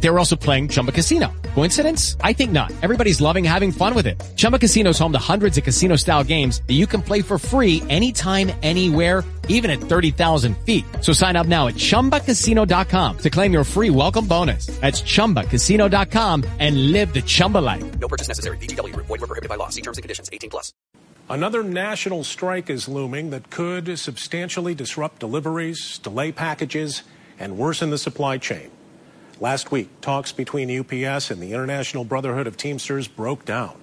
They were also playing Chumba Casino. Coincidence? I think not. Everybody's loving having fun with it. Chumba Casino is home to hundreds of casino-style games that you can play for free anytime, anywhere, even at 30,000 feet. So sign up now at ChumbaCasino.com to claim your free welcome bonus. That's ChumbaCasino.com and live the Chumba life. No purchase necessary. VGW. Void were prohibited by law. See terms and conditions. 18 plus. Another national strike is looming that could substantially disrupt deliveries, delay packages, and worsen the supply chain. Last week, talks between UPS and the International Brotherhood of Teamsters broke down,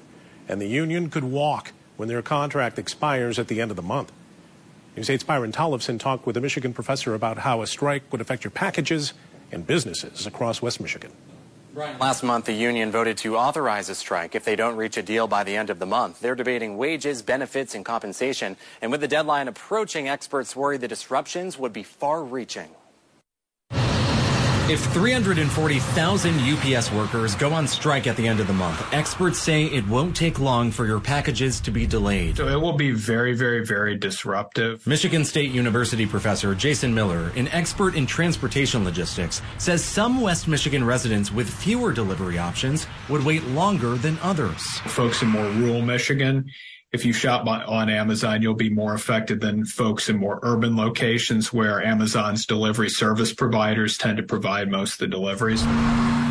and the union could walk when their contract expires at the end of the month. News 8's Byron Tollefson talked with a Michigan professor about how a strike would affect your packages and businesses across West Michigan. Last month, the union voted to authorize a strike if they don't reach a deal by the end of the month. They're debating wages, benefits, and compensation. And with the deadline approaching, experts worry the disruptions would be far reaching. If 340,000 UPS workers go on strike at the end of the month, experts say it won't take long for your packages to be delayed. So it will be very, very, very disruptive. Michigan State University professor Jason Miller, an expert in transportation logistics, says some West Michigan residents with fewer delivery options would wait longer than others. Folks in more rural Michigan, if you shop on Amazon, you'll be more affected than folks in more urban locations where Amazon's delivery service providers tend to provide most of the deliveries.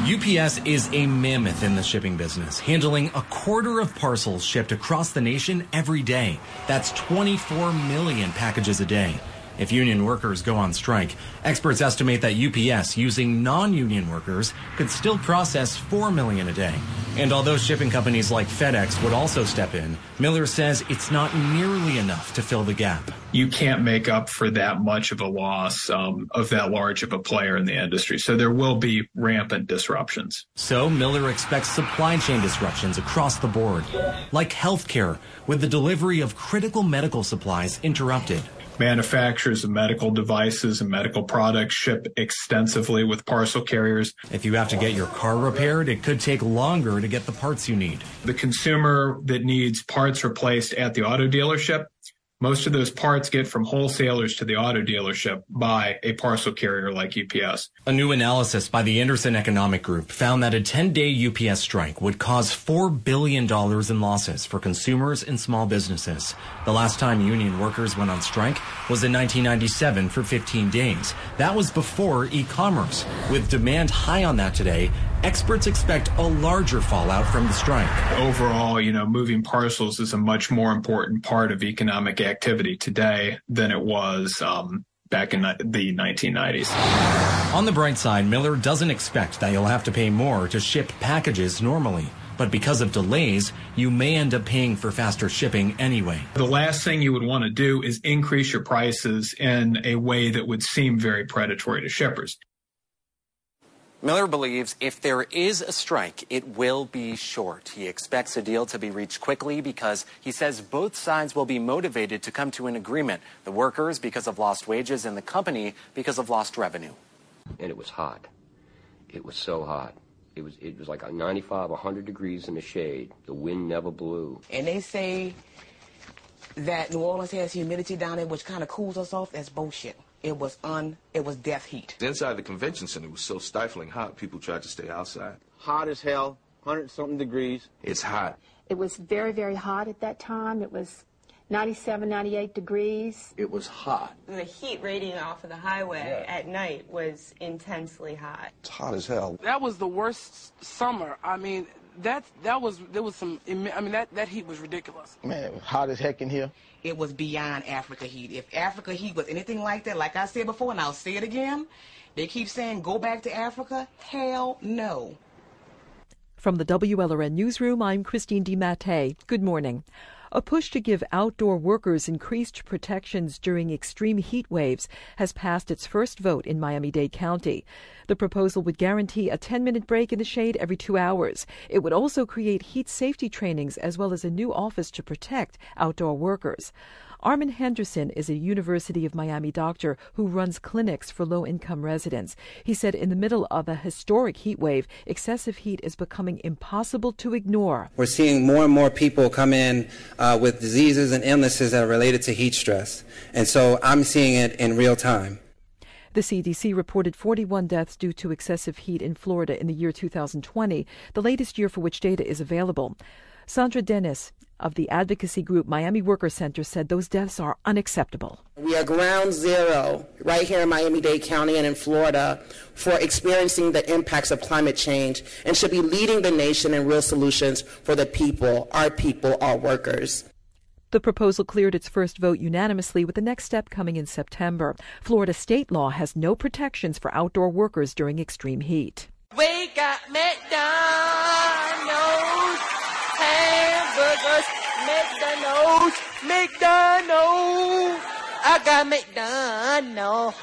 UPS is a mammoth in the shipping business, handling a quarter of parcels shipped across the nation every day. That's 24 million packages a day. If union workers go on strike, experts estimate that UPS, using non-union workers, could still process 4 million a day. And although shipping companies like FedEx would also step in, Miller says it's not nearly enough to fill the gap. You can't make up for that much of a loss um, of that large of a player in the industry. So there will be rampant disruptions. So Miller expects supply chain disruptions across the board, like healthcare, with the delivery of critical medical supplies interrupted manufacturers of medical devices and medical products ship extensively with parcel carriers. If you have to get your car repaired, it could take longer to get the parts you need. The consumer that needs parts replaced at the auto dealership most of those parts get from wholesalers to the auto dealership by a parcel carrier like UPS. A new analysis by the Anderson Economic Group found that a 10-day UPS strike would cause $4 billion in losses for consumers and small businesses. The last time union workers went on strike was in 1997 for 15 days. That was before e-commerce. With demand high on that today, experts expect a larger fallout from the strike. Overall, you know, moving parcels is a much more important part of economic activity today than it was um, back in the 1990s. On the bright side, Miller doesn't expect that you'll have to pay more to ship packages normally. But because of delays, you may end up paying for faster shipping anyway. The last thing you would want to do is increase your prices in a way that would seem very predatory to shippers. Miller believes if there is a strike, it will be short. He expects a deal to be reached quickly because he says both sides will be motivated to come to an agreement. The workers because of lost wages and the company because of lost revenue. And it was hot. It was so hot. It was it was like 95, 100 degrees in the shade. The wind never blew. And they say that New Orleans has humidity down there, which kind of cools us off. That's bullshit. It was un, it was death heat. Inside the convention center was so stifling hot, people tried to stay outside. Hot as hell, 100 something degrees. It's hot. It was very, very hot at that time. It was 97, 98 degrees. It was hot. The heat radiating off of the highway yeah. at night was intensely hot. It's hot as hell. That was the worst summer. I mean, that that was there was some. I mean, that that heat was ridiculous. Man, hot as heck in here it was beyond Africa heat. If Africa heat was anything like that, like I said before, and I'll say it again, they keep saying go back to Africa. Hell no. From the WLRN Newsroom, I'm Christine DiMattei. Good morning. A push to give outdoor workers increased protections during extreme heat waves has passed its first vote in Miami Dade County. The proposal would guarantee a 10 minute break in the shade every two hours. It would also create heat safety trainings as well as a new office to protect outdoor workers. Armen Henderson is a University of Miami doctor who runs clinics for low income residents. He said in the middle of a historic heat wave, excessive heat is becoming impossible to ignore. We're seeing more and more people come in. Uh, with diseases and illnesses that are related to heat stress. And so I'm seeing it in real time. The CDC reported 41 deaths due to excessive heat in Florida in the year 2020, the latest year for which data is available. Sandra Dennis of the advocacy group Miami Worker Center said those deaths are unacceptable. We are ground zero right here in Miami Dade County and in Florida for experiencing the impacts of climate change and should be leading the nation in real solutions for the people, our people, our workers. The proposal cleared its first vote unanimously, with the next step coming in September. Florida state law has no protections for outdoor workers during extreme heat. We got McDonald's hamburgers, McDonald's, McDonald's. I got McDonald's.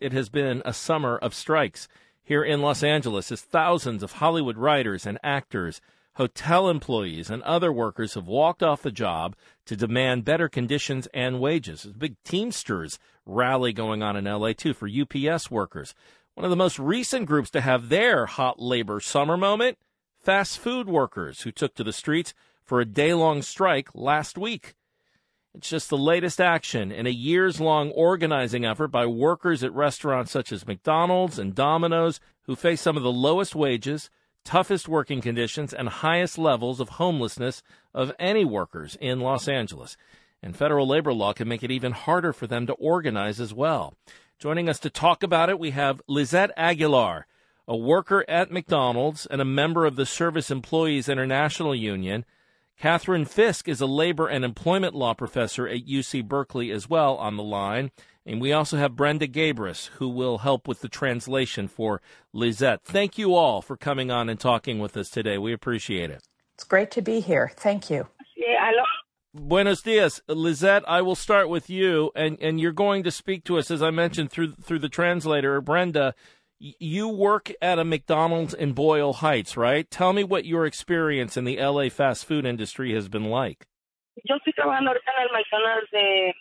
It has been a summer of strikes here in Los Angeles as thousands of Hollywood writers and actors, hotel employees, and other workers have walked off the job to demand better conditions and wages. There's a big Teamsters rally going on in LA too for UPS workers. One of the most recent groups to have their hot labor summer moment fast food workers who took to the streets for a day long strike last week. It's just the latest action in a years long organizing effort by workers at restaurants such as McDonald's and Domino's who face some of the lowest wages, toughest working conditions, and highest levels of homelessness of any workers in Los Angeles. And federal labor law can make it even harder for them to organize as well. Joining us to talk about it, we have Lizette Aguilar a worker at McDonald's and a member of the Service Employees International Union. Catherine Fisk is a labor and employment law professor at UC Berkeley as well on the line. And we also have Brenda Gabris, who will help with the translation for Lizette. Thank you all for coming on and talking with us today. We appreciate it. It's great to be here. Thank you. Buenos dias, Lizette. I will start with you, and, and you're going to speak to us, as I mentioned through through the translator, Brenda you work at a McDonald's in Boyle Heights, right? Tell me what your experience in the LA fast food industry has been like. Yo estoy trabajando ahorita en el McDonald's de,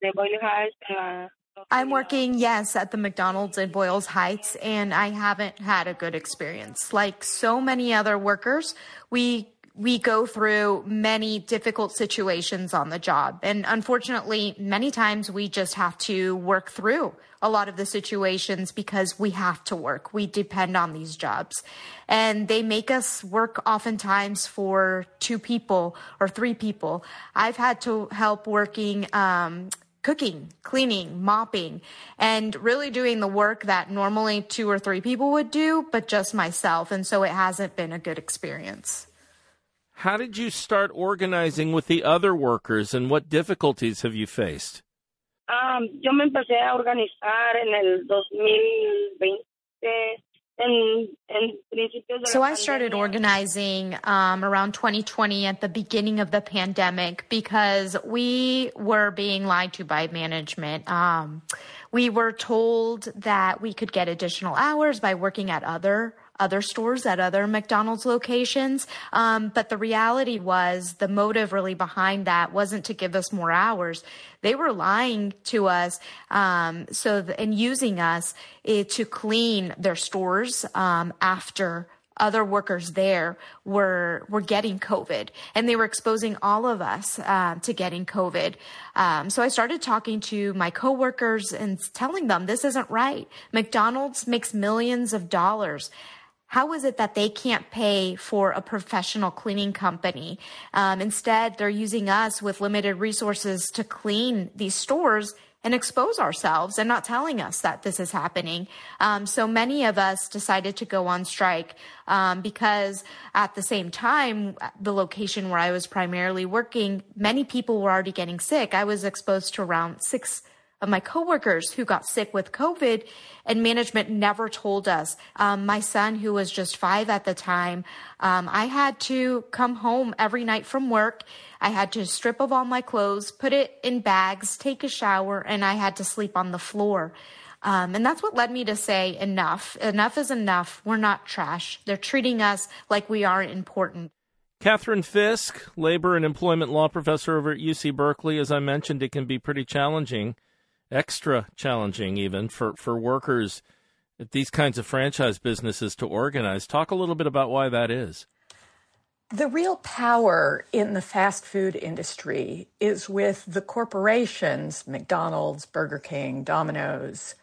de Boyle Heights. I'm working, yes, at the McDonald's in Boyles Heights, and I haven't had a good experience. Like so many other workers, we we go through many difficult situations on the job. And unfortunately, many times we just have to work through a lot of the situations because we have to work. We depend on these jobs. And they make us work oftentimes for two people or three people. I've had to help working, um, cooking, cleaning, mopping, and really doing the work that normally two or three people would do, but just myself. And so it hasn't been a good experience. How did you start organizing with the other workers and what difficulties have you faced? Um, yo me empecé a organizar en el 2020. En, en so I started organizing um, around 2020 at the beginning of the pandemic because we were being lied to by management. Um, we were told that we could get additional hours by working at other other stores at other McDonald's locations. Um, but the reality was the motive really behind that wasn't to give us more hours. They were lying to us, um, so th- and using us eh, to clean their stores um, after other workers there were were getting COVID, and they were exposing all of us uh, to getting COVID. Um, so I started talking to my coworkers and telling them this isn't right. McDonald's makes millions of dollars how is it that they can't pay for a professional cleaning company? Um, instead, they're using us with limited resources to clean these stores and expose ourselves and not telling us that this is happening. Um, so many of us decided to go on strike um, because at the same time, the location where I was primarily working, many people were already getting sick. I was exposed to around six of my coworkers who got sick with COVID, and management never told us. Um, my son, who was just five at the time, um, I had to come home every night from work. I had to strip of all my clothes, put it in bags, take a shower, and I had to sleep on the floor. Um, and that's what led me to say enough. Enough is enough. We're not trash. They're treating us like we aren't important. Catherine Fisk, labor and employment law professor over at UC Berkeley. As I mentioned, it can be pretty challenging extra challenging even for, for workers at these kinds of franchise businesses to organize. Talk a little bit about why that is. The real power in the fast food industry is with the corporations, McDonald's, Burger King, Domino's,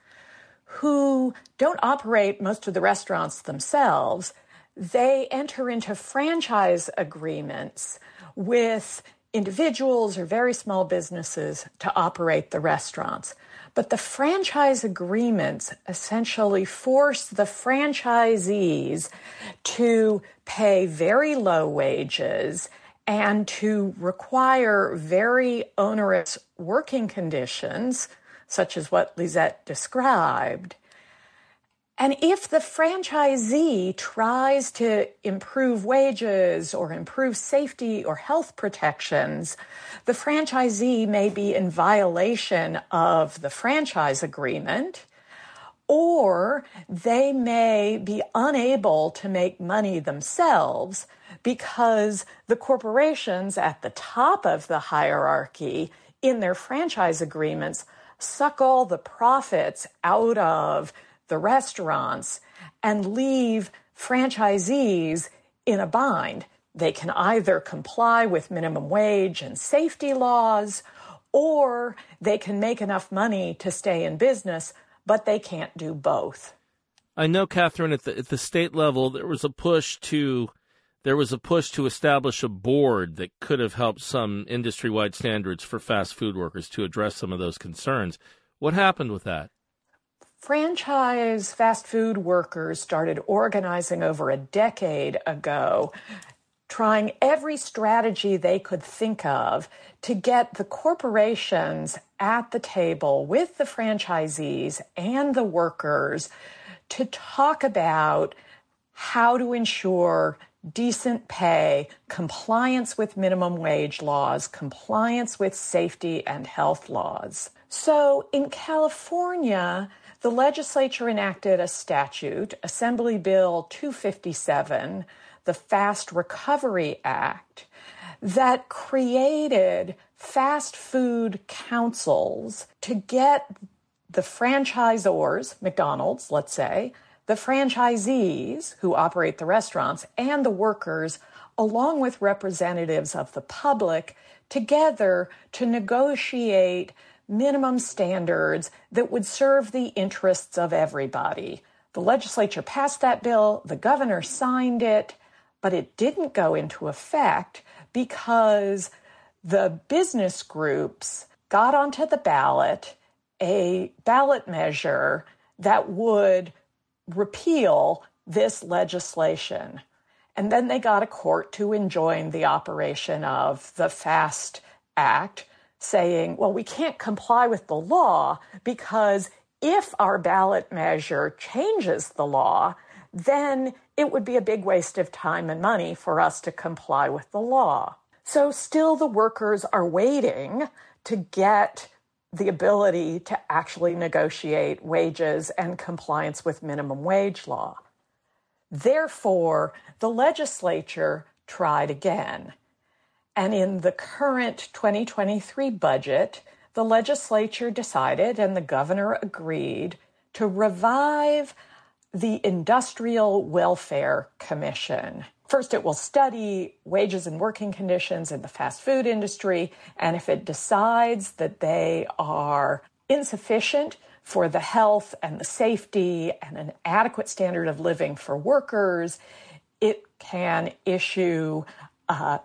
who don't operate most of the restaurants themselves. They enter into franchise agreements with individuals or very small businesses to operate the restaurants. But the franchise agreements essentially force the franchisees to pay very low wages and to require very onerous working conditions, such as what Lisette described. And if the franchisee tries to improve wages or improve safety or health protections, the franchisee may be in violation of the franchise agreement, or they may be unable to make money themselves because the corporations at the top of the hierarchy in their franchise agreements suck all the profits out of the restaurants and leave franchisees in a bind. They can either comply with minimum wage and safety laws, or they can make enough money to stay in business, but they can't do both. I know, Catherine, at the, at the state level, there was a push to there was a push to establish a board that could have helped some industry wide standards for fast food workers to address some of those concerns. What happened with that? Franchise fast food workers started organizing over a decade ago, trying every strategy they could think of to get the corporations at the table with the franchisees and the workers to talk about how to ensure decent pay, compliance with minimum wage laws, compliance with safety and health laws. So in California, the legislature enacted a statute, Assembly Bill 257, the Fast Recovery Act, that created fast food councils to get the franchisors, McDonald's, let's say, the franchisees who operate the restaurants, and the workers, along with representatives of the public, together to negotiate minimum standards that would serve the interests of everybody. The legislature passed that bill, the governor signed it, but it didn't go into effect because the business groups got onto the ballot a ballot measure that would repeal this legislation. And then they got a court to enjoin the operation of the FAST Act, saying, well, we can't comply with the law because if our ballot measure changes the law, then it would be a big waste of time and money for us to comply with the law. So, still, the workers are waiting to get the ability to actually negotiate wages and compliance with minimum wage law. Therefore, the legislature tried again. And in the current 2023 budget, the legislature decided and the governor agreed to revive the Industrial Welfare Commission. First, it will study wages and working conditions in the fast food industry, and if it decides that they are insufficient for the health and the safety and an adequate standard of living for workers, it can issue uh,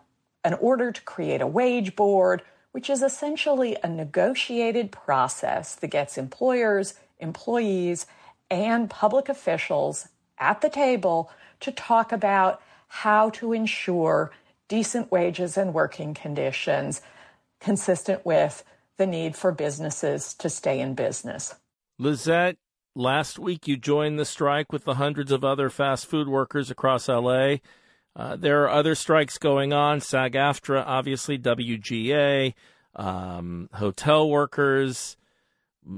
an order to create a wage board, which is essentially a negotiated process that gets employers, employees, and public officials at the table to talk about how to ensure decent wages and working conditions consistent with the need for businesses to stay in business. Lisette, last week you joined the strike with the hundreds of other fast food workers across LA. Uh, there are other strikes going on SAG AFTRA, obviously, WGA, um, hotel workers,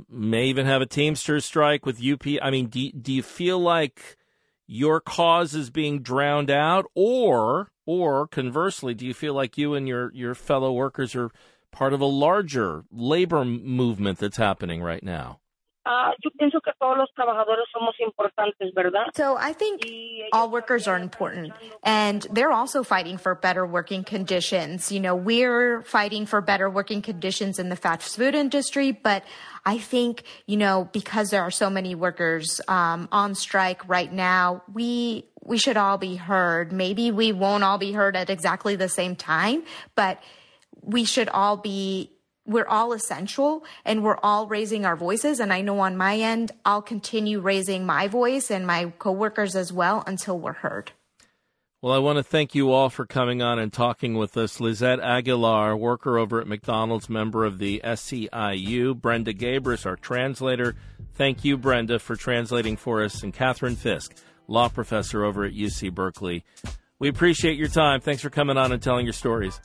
may even have a Teamsters strike with UP. I mean, do, do you feel like your cause is being drowned out, or or conversely, do you feel like you and your, your fellow workers are part of a larger labor movement that's happening right now? Yo pienso que todos los trabajadores somos importantes, ¿verdad? So I think all workers are important and they're also fighting for better working conditions. You know, we're fighting for better working conditions in the fast food industry, but I think, you know, because there are so many workers um, on strike right now, we we should all be heard. Maybe we won't all be heard at exactly the same time, but we should all be we're all essential and we're all raising our voices. And I know on my end, I'll continue raising my voice and my coworkers as well until we're heard. Well, I want to thank you all for coming on and talking with us. Lizette Aguilar, worker over at McDonald's, member of the SEIU. Brenda Gabris, our translator. Thank you, Brenda, for translating for us. And Catherine Fisk, law professor over at UC Berkeley. We appreciate your time. Thanks for coming on and telling your stories.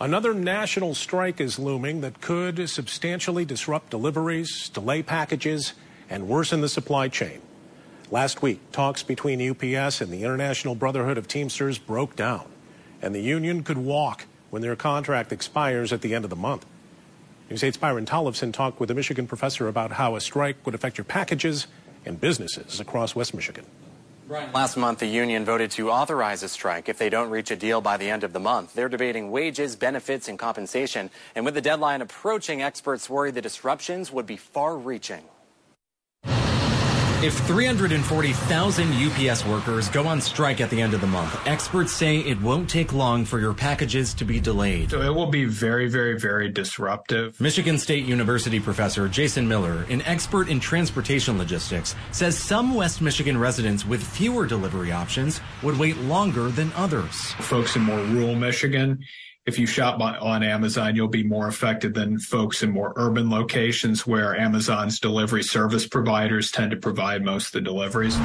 Another national strike is looming that could substantially disrupt deliveries, delay packages, and worsen the supply chain. Last week, talks between UPS and the International Brotherhood of Teamsters broke down, and the union could walk when their contract expires at the end of the month. News 8's Byron Tollefson talked with a Michigan professor about how a strike would affect your packages and businesses across West Michigan. Last month, the union voted to authorize a strike if they don't reach a deal by the end of the month. They're debating wages, benefits, and compensation. And with the deadline approaching, experts worry the disruptions would be far reaching. If 340,000 UPS workers go on strike at the end of the month, experts say it won't take long for your packages to be delayed. So it will be very, very, very disruptive. Michigan State University professor Jason Miller, an expert in transportation logistics, says some West Michigan residents with fewer delivery options would wait longer than others. Folks in more rural Michigan, if you shop by, on Amazon, you'll be more affected than folks in more urban locations where Amazon's delivery service providers tend to provide most of the deliveries.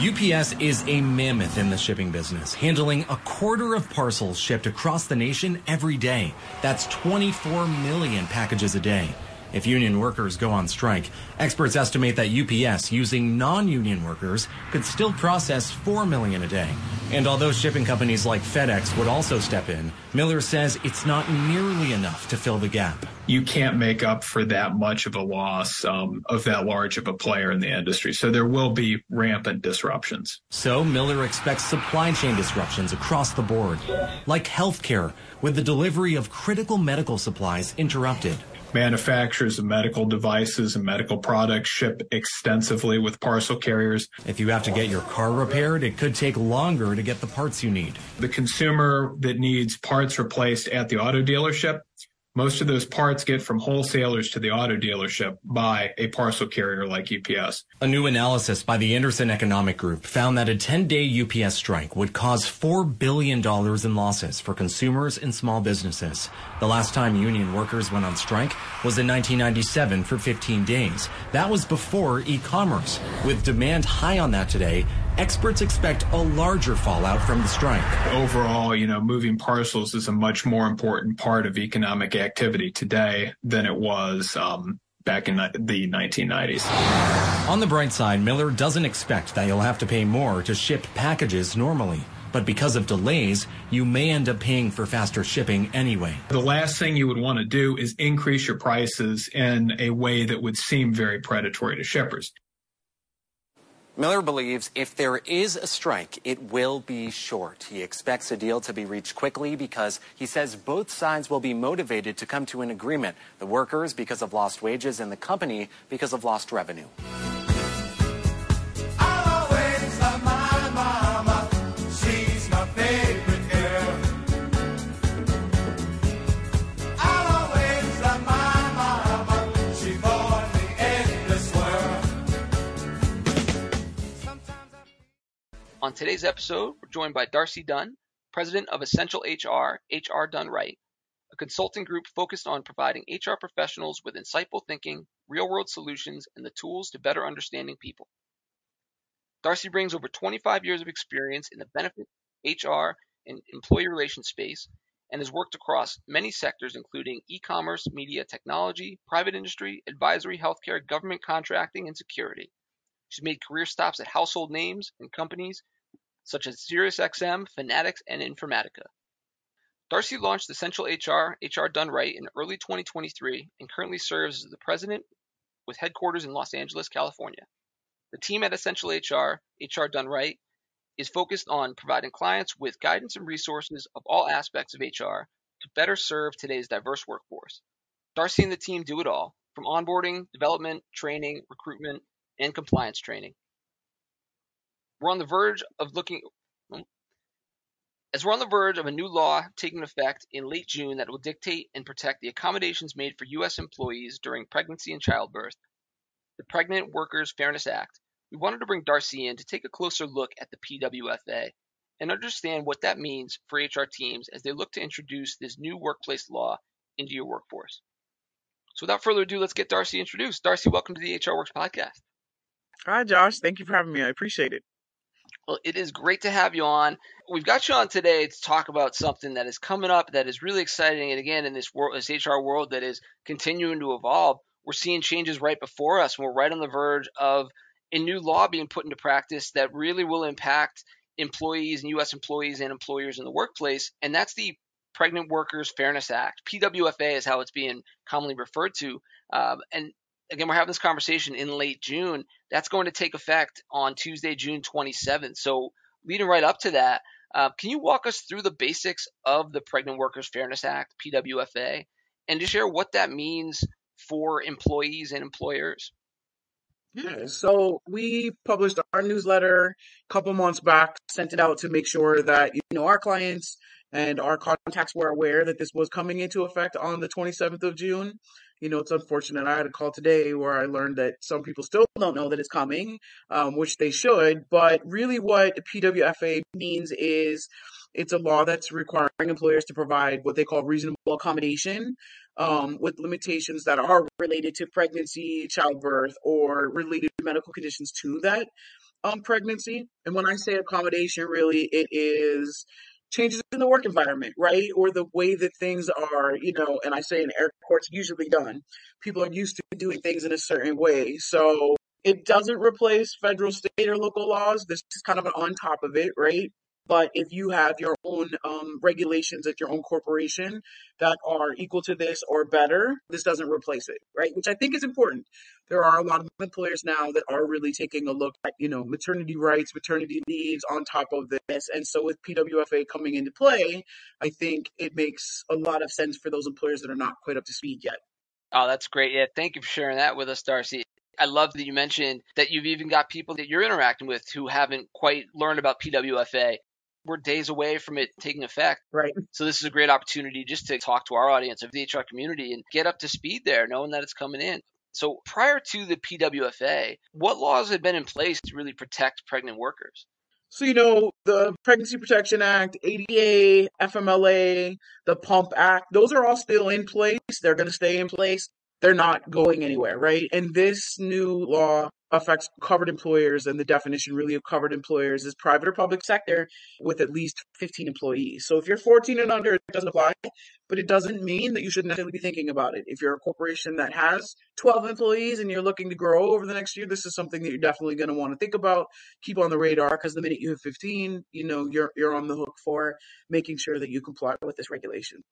UPS is a mammoth in the shipping business, handling a quarter of parcels shipped across the nation every day. That's 24 million packages a day. If union workers go on strike, experts estimate that UPS, using non-union workers, could still process 4 million a day. And although shipping companies like FedEx would also step in, Miller says it's not nearly enough to fill the gap. You can't make up for that much of a loss um, of that large of a player in the industry. So there will be rampant disruptions. So Miller expects supply chain disruptions across the board, like healthcare, with the delivery of critical medical supplies interrupted. Manufacturers of medical devices and medical products ship extensively with parcel carriers. If you have to get your car repaired, it could take longer to get the parts you need. The consumer that needs parts replaced at the auto dealership, most of those parts get from wholesalers to the auto dealership by a parcel carrier like UPS. A new analysis by the Anderson Economic Group found that a 10 day UPS strike would cause $4 billion in losses for consumers and small businesses. The last time union workers went on strike was in 1997 for 15 days. That was before e commerce. With demand high on that today, experts expect a larger fallout from the strike. Overall, you know, moving parcels is a much more important part of economic activity today than it was um, back in the 1990s. On the bright side, Miller doesn't expect that you'll have to pay more to ship packages normally. But because of delays, you may end up paying for faster shipping anyway. The last thing you would want to do is increase your prices in a way that would seem very predatory to shippers. Miller believes if there is a strike, it will be short. He expects a deal to be reached quickly because he says both sides will be motivated to come to an agreement. The workers because of lost wages and the company because of lost revenue. On today's episode, we're joined by Darcy Dunn, president of Essential HR, HR Done Right, a consulting group focused on providing HR professionals with insightful thinking, real world solutions, and the tools to better understanding people. Darcy brings over 25 years of experience in the benefit, HR, and employee relations space and has worked across many sectors, including e commerce, media, technology, private industry, advisory, healthcare, government contracting, and security. She's made career stops at household names and companies such as SiriusXM, Fanatics, and Informatica. Darcy launched Essential HR, HR Done Right in early 2023 and currently serves as the president with headquarters in Los Angeles, California. The team at Essential HR, HR Done Right, is focused on providing clients with guidance and resources of all aspects of HR to better serve today's diverse workforce. Darcy and the team do it all, from onboarding, development, training, recruitment, and compliance training. We're on the verge of looking as we're on the verge of a new law taking effect in late June that will dictate and protect the accommodations made for U.S. employees during pregnancy and childbirth, the Pregnant Workers Fairness Act, we wanted to bring Darcy in to take a closer look at the PWFA and understand what that means for HR teams as they look to introduce this new workplace law into your workforce. So without further ado, let's get Darcy introduced. Darcy, welcome to the HR Works podcast. Hi, Josh. Thank you for having me. I appreciate it. Well, it is great to have you on. We've got you on today to talk about something that is coming up that is really exciting. And again, in this world, this HR world that is continuing to evolve, we're seeing changes right before us. We're right on the verge of a new law being put into practice that really will impact employees and U.S. employees and employers in the workplace. And that's the Pregnant Workers Fairness Act. PWFA is how it's being commonly referred to. Um, and again, we're having this conversation in late June. That's going to take effect on Tuesday, June 27th. So, leading right up to that, uh, can you walk us through the basics of the Pregnant Workers Fairness Act, PWFA, and just share what that means for employees and employers? Yeah, so we published our newsletter a couple months back, sent it out to make sure that you know our clients and our contacts were aware that this was coming into effect on the 27th of June you know, it's unfortunate. I had a call today where I learned that some people still don't know that it's coming, um, which they should. But really, what PWFA means is it's a law that's requiring employers to provide what they call reasonable accommodation um, with limitations that are related to pregnancy, childbirth, or related medical conditions to that um, pregnancy. And when I say accommodation, really, it is changes in the work environment, right? Or the way that things are, you know, and I say in air quotes, usually done. People are used to doing things in a certain way. So it doesn't replace federal, state, or local laws. This is kind of an on top of it, right? But if you have your own um, regulations at your own corporation that are equal to this or better, this doesn't replace it, right? Which I think is important. There are a lot of employers now that are really taking a look at, you know, maternity rights, maternity leaves on top of this. And so with PWFA coming into play, I think it makes a lot of sense for those employers that are not quite up to speed yet. Oh, that's great. Yeah, thank you for sharing that with us, Darcy. I love that you mentioned that you've even got people that you're interacting with who haven't quite learned about PWFA we're days away from it taking effect. Right. So this is a great opportunity just to talk to our audience of the HR community and get up to speed there, knowing that it's coming in. So prior to the PWFA, what laws had been in place to really protect pregnant workers? So, you know, the Pregnancy Protection Act, ADA, FMLA, the Pump Act, those are all still in place. They're going to stay in place. They're not going anywhere, right? And this new law affects covered employers and the definition really of covered employers is private or public sector with at least 15 employees. So if you're 14 and under, it doesn't apply, but it doesn't mean that you shouldn't necessarily be thinking about it. If you're a corporation that has 12 employees and you're looking to grow over the next year, this is something that you're definitely going to want to think about, keep on the radar because the minute you have 15, you know, you're you're on the hook for making sure that you comply with this regulation.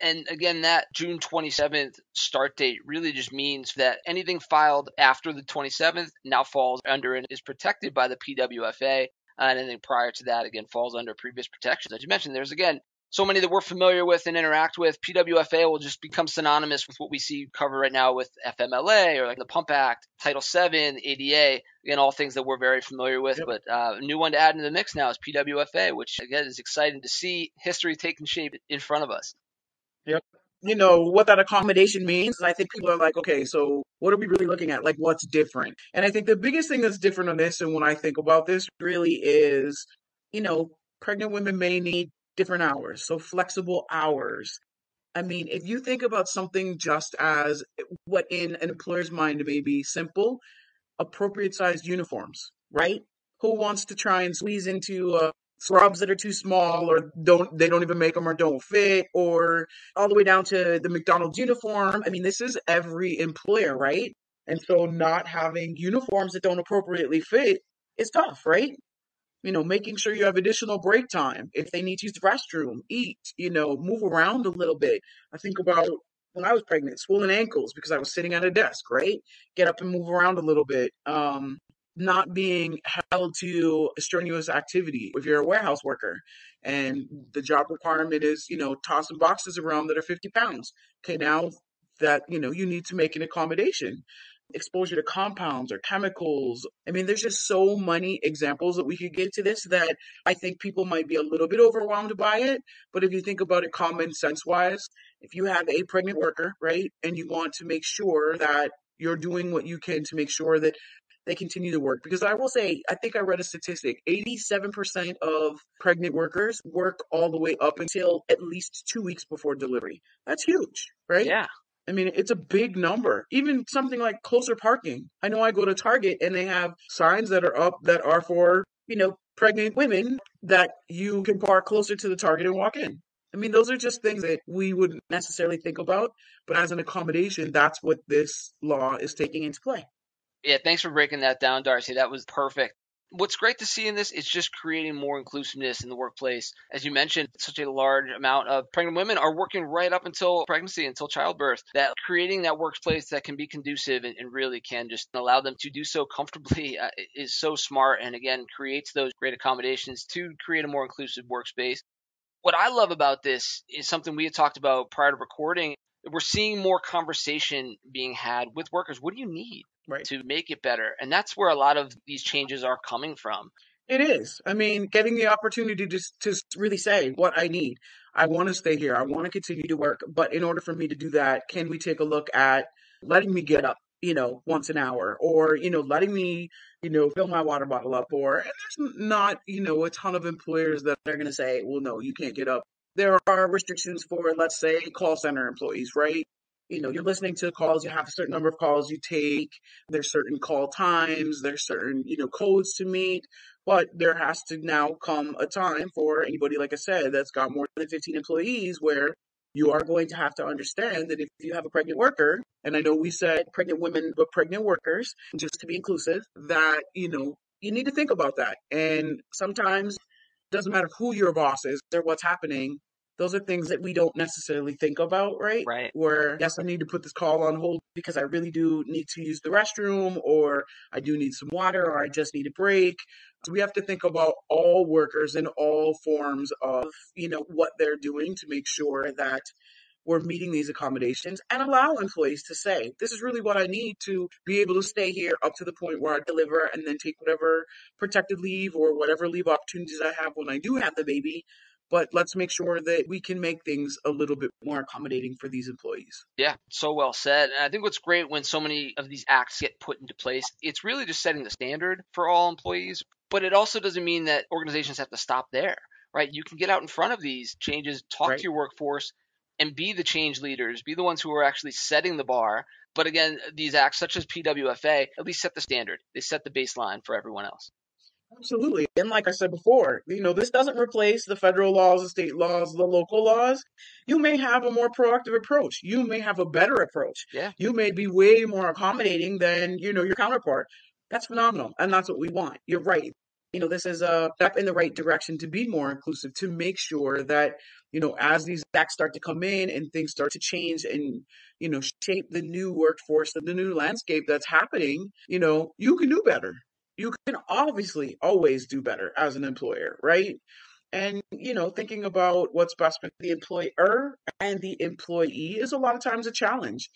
And again, that June 27th start date really just means that anything filed after the 27th now falls under and is protected by the PWFA. And anything prior to that, again, falls under previous protections. As you mentioned, there's again so many that we're familiar with and interact with. PWFA will just become synonymous with what we see covered right now with FMLA or like the Pump Act, Title VII, ADA, again, all things that we're very familiar with. Yep. But uh, a new one to add into the mix now is PWFA, which again is exciting to see history taking shape in front of us. You know, what that accommodation means, I think people are like, okay, so what are we really looking at? Like, what's different? And I think the biggest thing that's different on this, and when I think about this, really is, you know, pregnant women may need different hours, so flexible hours. I mean, if you think about something just as what in an employer's mind may be simple, appropriate sized uniforms, right? Who wants to try and squeeze into a scrubs that are too small or don't they don't even make them or don't fit or all the way down to the McDonald's uniform. I mean, this is every employer, right? And so not having uniforms that don't appropriately fit is tough, right? You know, making sure you have additional break time if they need to use the restroom, eat, you know, move around a little bit. I think about when I was pregnant, swollen ankles because I was sitting at a desk, right? Get up and move around a little bit. Um, not being held to a strenuous activity if you're a warehouse worker and the job requirement is, you know, tossing boxes around that are 50 pounds. Okay, now that, you know, you need to make an accommodation. Exposure to compounds or chemicals. I mean, there's just so many examples that we could get to this that I think people might be a little bit overwhelmed by it. But if you think about it common sense wise, if you have a pregnant worker, right, and you want to make sure that you're doing what you can to make sure that they continue to work. Because I will say, I think I read a statistic 87% of pregnant workers work all the way up until at least two weeks before delivery. That's huge, right? Yeah. I mean, it's a big number. Even something like closer parking. I know I go to Target and they have signs that are up that are for, you know, pregnant women that you can park closer to the Target and walk in. I mean, those are just things that we wouldn't necessarily think about, but as an accommodation, that's what this law is taking into play. Yeah, thanks for breaking that down, Darcy. That was perfect. What's great to see in this is just creating more inclusiveness in the workplace. As you mentioned, such a large amount of pregnant women are working right up until pregnancy, until childbirth. That creating that workplace that can be conducive and, and really can just allow them to do so comfortably uh, is so smart and again creates those great accommodations to create a more inclusive workspace. What I love about this is something we had talked about prior to recording. We're seeing more conversation being had with workers. What do you need? right. to make it better. And that's where a lot of these changes are coming from. It is. I mean, getting the opportunity to, to really say what I need. I want to stay here. I want to continue to work. But in order for me to do that, can we take a look at letting me get up, you know, once an hour or, you know, letting me, you know, fill my water bottle up or, and there's not, you know, a ton of employers that are going to say, well, no, you can't get up. There are restrictions for, let's say, call center employees, right? you know, you're listening to calls, you have a certain number of calls you take, there's certain call times, there's certain, you know, codes to meet, but there has to now come a time for anybody, like I said, that's got more than 15 employees where you are going to have to understand that if you have a pregnant worker, and I know we said pregnant women, but pregnant workers, just to be inclusive, that, you know, you need to think about that. And sometimes doesn't matter who your boss is or what's happening, those are things that we don't necessarily think about, right? Right. Where, yes, I need to put this call on hold because I really do need to use the restroom, or I do need some water, or I just need a break. So we have to think about all workers in all forms of, you know, what they're doing to make sure that we're meeting these accommodations and allow employees to say, this is really what I need to be able to stay here up to the point where I deliver and then take whatever protected leave or whatever leave opportunities I have when I do have the baby but let's make sure that we can make things a little bit more accommodating for these employees. Yeah, so well said. And I think what's great when so many of these acts get put into place, it's really just setting the standard for all employees, but it also doesn't mean that organizations have to stop there, right? You can get out in front of these changes, talk right. to your workforce, and be the change leaders, be the ones who are actually setting the bar. But again, these acts, such as PWFA, at least set the standard. They set the baseline for everyone else. Absolutely. And like I said before, you know, this doesn't replace the federal laws, the state laws, the local laws. You may have a more proactive approach. You may have a better approach. Yeah. You may be way more accommodating than, you know, your counterpart. That's phenomenal. And that's what we want. You're right. You know, this is a step in the right direction to be more inclusive, to make sure that, you know, as these acts start to come in and things start to change and, you know, shape the new workforce, and the new landscape that's happening, you know, you can do better you can obviously always do better as an employer, right? And, you know, thinking about what's best for the employer and the employee is a lot of times a challenge.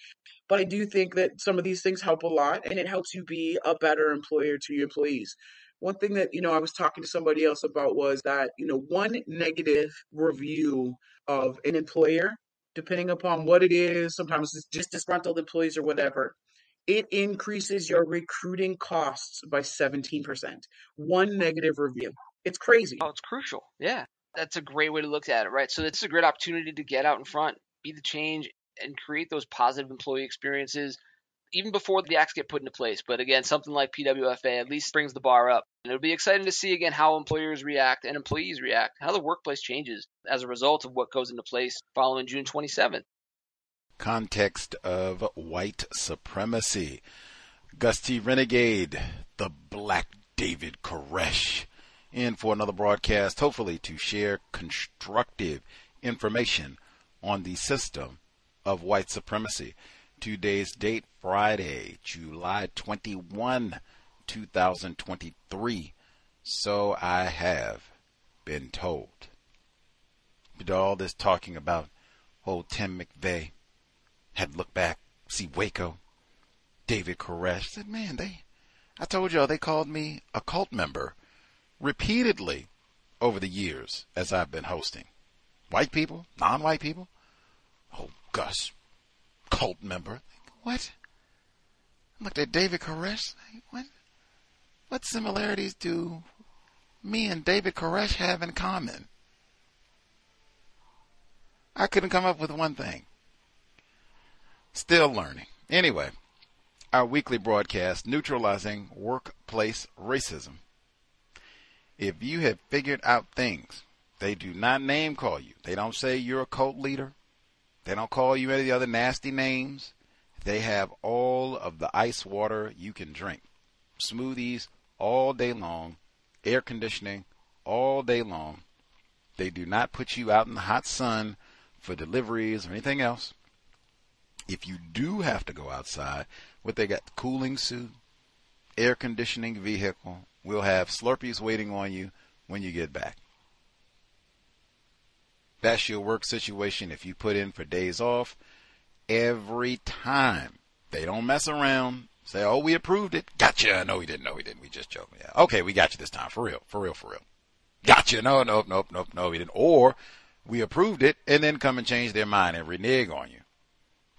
But I do think that some of these things help a lot and it helps you be a better employer to your employees. One thing that, you know, I was talking to somebody else about was that, you know, one negative review of an employer, depending upon what it is, sometimes it's just disgruntled employees or whatever, it increases your recruiting costs by 17%. One negative review. It's crazy. Oh, it's crucial. Yeah. That's a great way to look at it, right? So, this is a great opportunity to get out in front, be the change, and create those positive employee experiences even before the acts get put into place. But again, something like PWFA at least brings the bar up. And it'll be exciting to see again how employers react and employees react, how the workplace changes as a result of what goes into place following June 27th context of white supremacy. Gus T. Renegade, the Black David Koresh, in for another broadcast, hopefully to share constructive information on the system of white supremacy. Today's date, Friday, July 21, 2023. So I have been told. But all this talking about old Tim McVeigh had looked back, see Waco, David Koresh. Said, man, they, I told y'all they called me a cult member repeatedly over the years as I've been hosting. White people, non-white people. Oh, Gus, cult member. What? I looked at David Koresh. What? What similarities do me and David Koresh have in common? I couldn't come up with one thing. Still learning. Anyway, our weekly broadcast, Neutralizing Workplace Racism. If you have figured out things, they do not name call you. They don't say you're a cult leader. They don't call you any of the other nasty names. They have all of the ice water you can drink. Smoothies all day long, air conditioning all day long. They do not put you out in the hot sun for deliveries or anything else. If you do have to go outside, what they got cooling suit, air conditioning vehicle, we'll have Slurpees waiting on you when you get back. That's your work situation if you put in for days off every time. They don't mess around. Say, oh, we approved it. Gotcha. No, we didn't. No, we didn't. We just joking. Yeah. Okay, we got you this time. For real. For real. For real. Gotcha. No, nope, nope, nope, no, we didn't. Or we approved it and then come and change their mind and renege on you.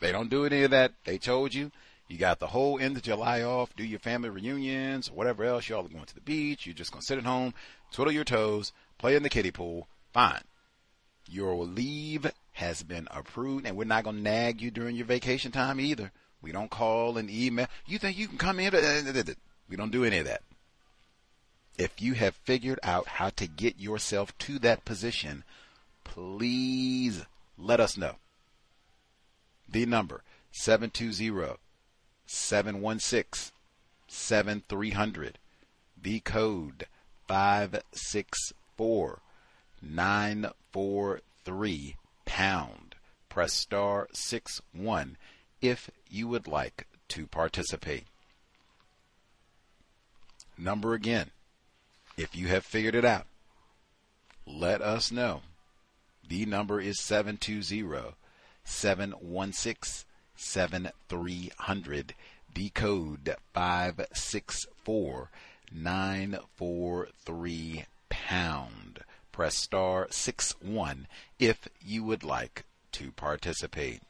They don't do any of that. They told you. You got the whole end of July off, do your family reunions, or whatever else. Y'all are going to the beach. You're just going to sit at home, twiddle your toes, play in the kiddie pool. Fine. Your leave has been approved and we're not going to nag you during your vacation time either. We don't call and email. You think you can come in? We don't do any of that. If you have figured out how to get yourself to that position, please let us know. The number 720 716 7300. The code 564 943 pound. Press star 6 1 if you would like to participate. Number again, if you have figured it out, let us know. The number is 720 716 7300. The code 564 943 pound. Press star 6 1 if you would like to participate.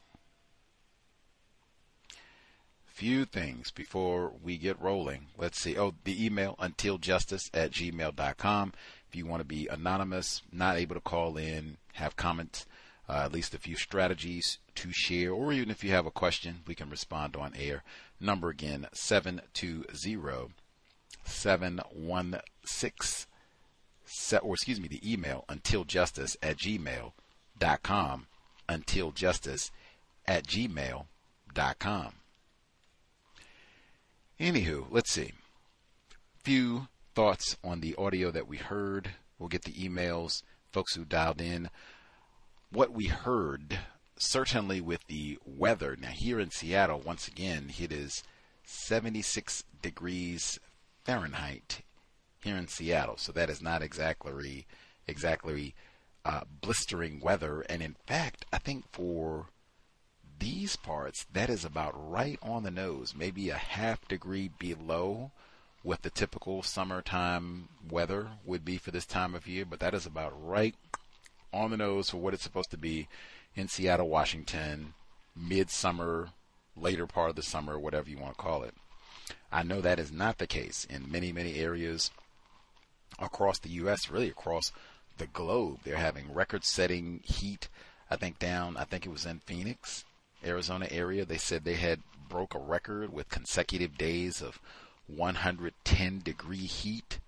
Few things before we get rolling. Let's see. Oh, the email untiljustice at gmail.com. If you want to be anonymous, not able to call in, have comments, uh, at least a few strategies to share, or even if you have a question, we can respond on air. Number again, 720 716, or excuse me, the email untiljustice at gmail.com, untiljustice at gmail.com. Anywho, let's see. Few thoughts on the audio that we heard. We'll get the emails, folks who dialed in. What we heard, certainly with the weather. Now, here in Seattle, once again, it is 76 degrees Fahrenheit here in Seattle. So that is not exactly exactly uh, blistering weather. And in fact, I think for these parts, that is about right on the nose, maybe a half degree below what the typical summertime weather would be for this time of year, but that is about right on the nose for what it's supposed to be in Seattle, Washington, midsummer, later part of the summer, whatever you want to call it. I know that is not the case in many, many areas across the U.S., really across the globe. They're having record setting heat. I think down, I think it was in Phoenix, Arizona area. They said they had broke a record with consecutive days of 110 degree heat.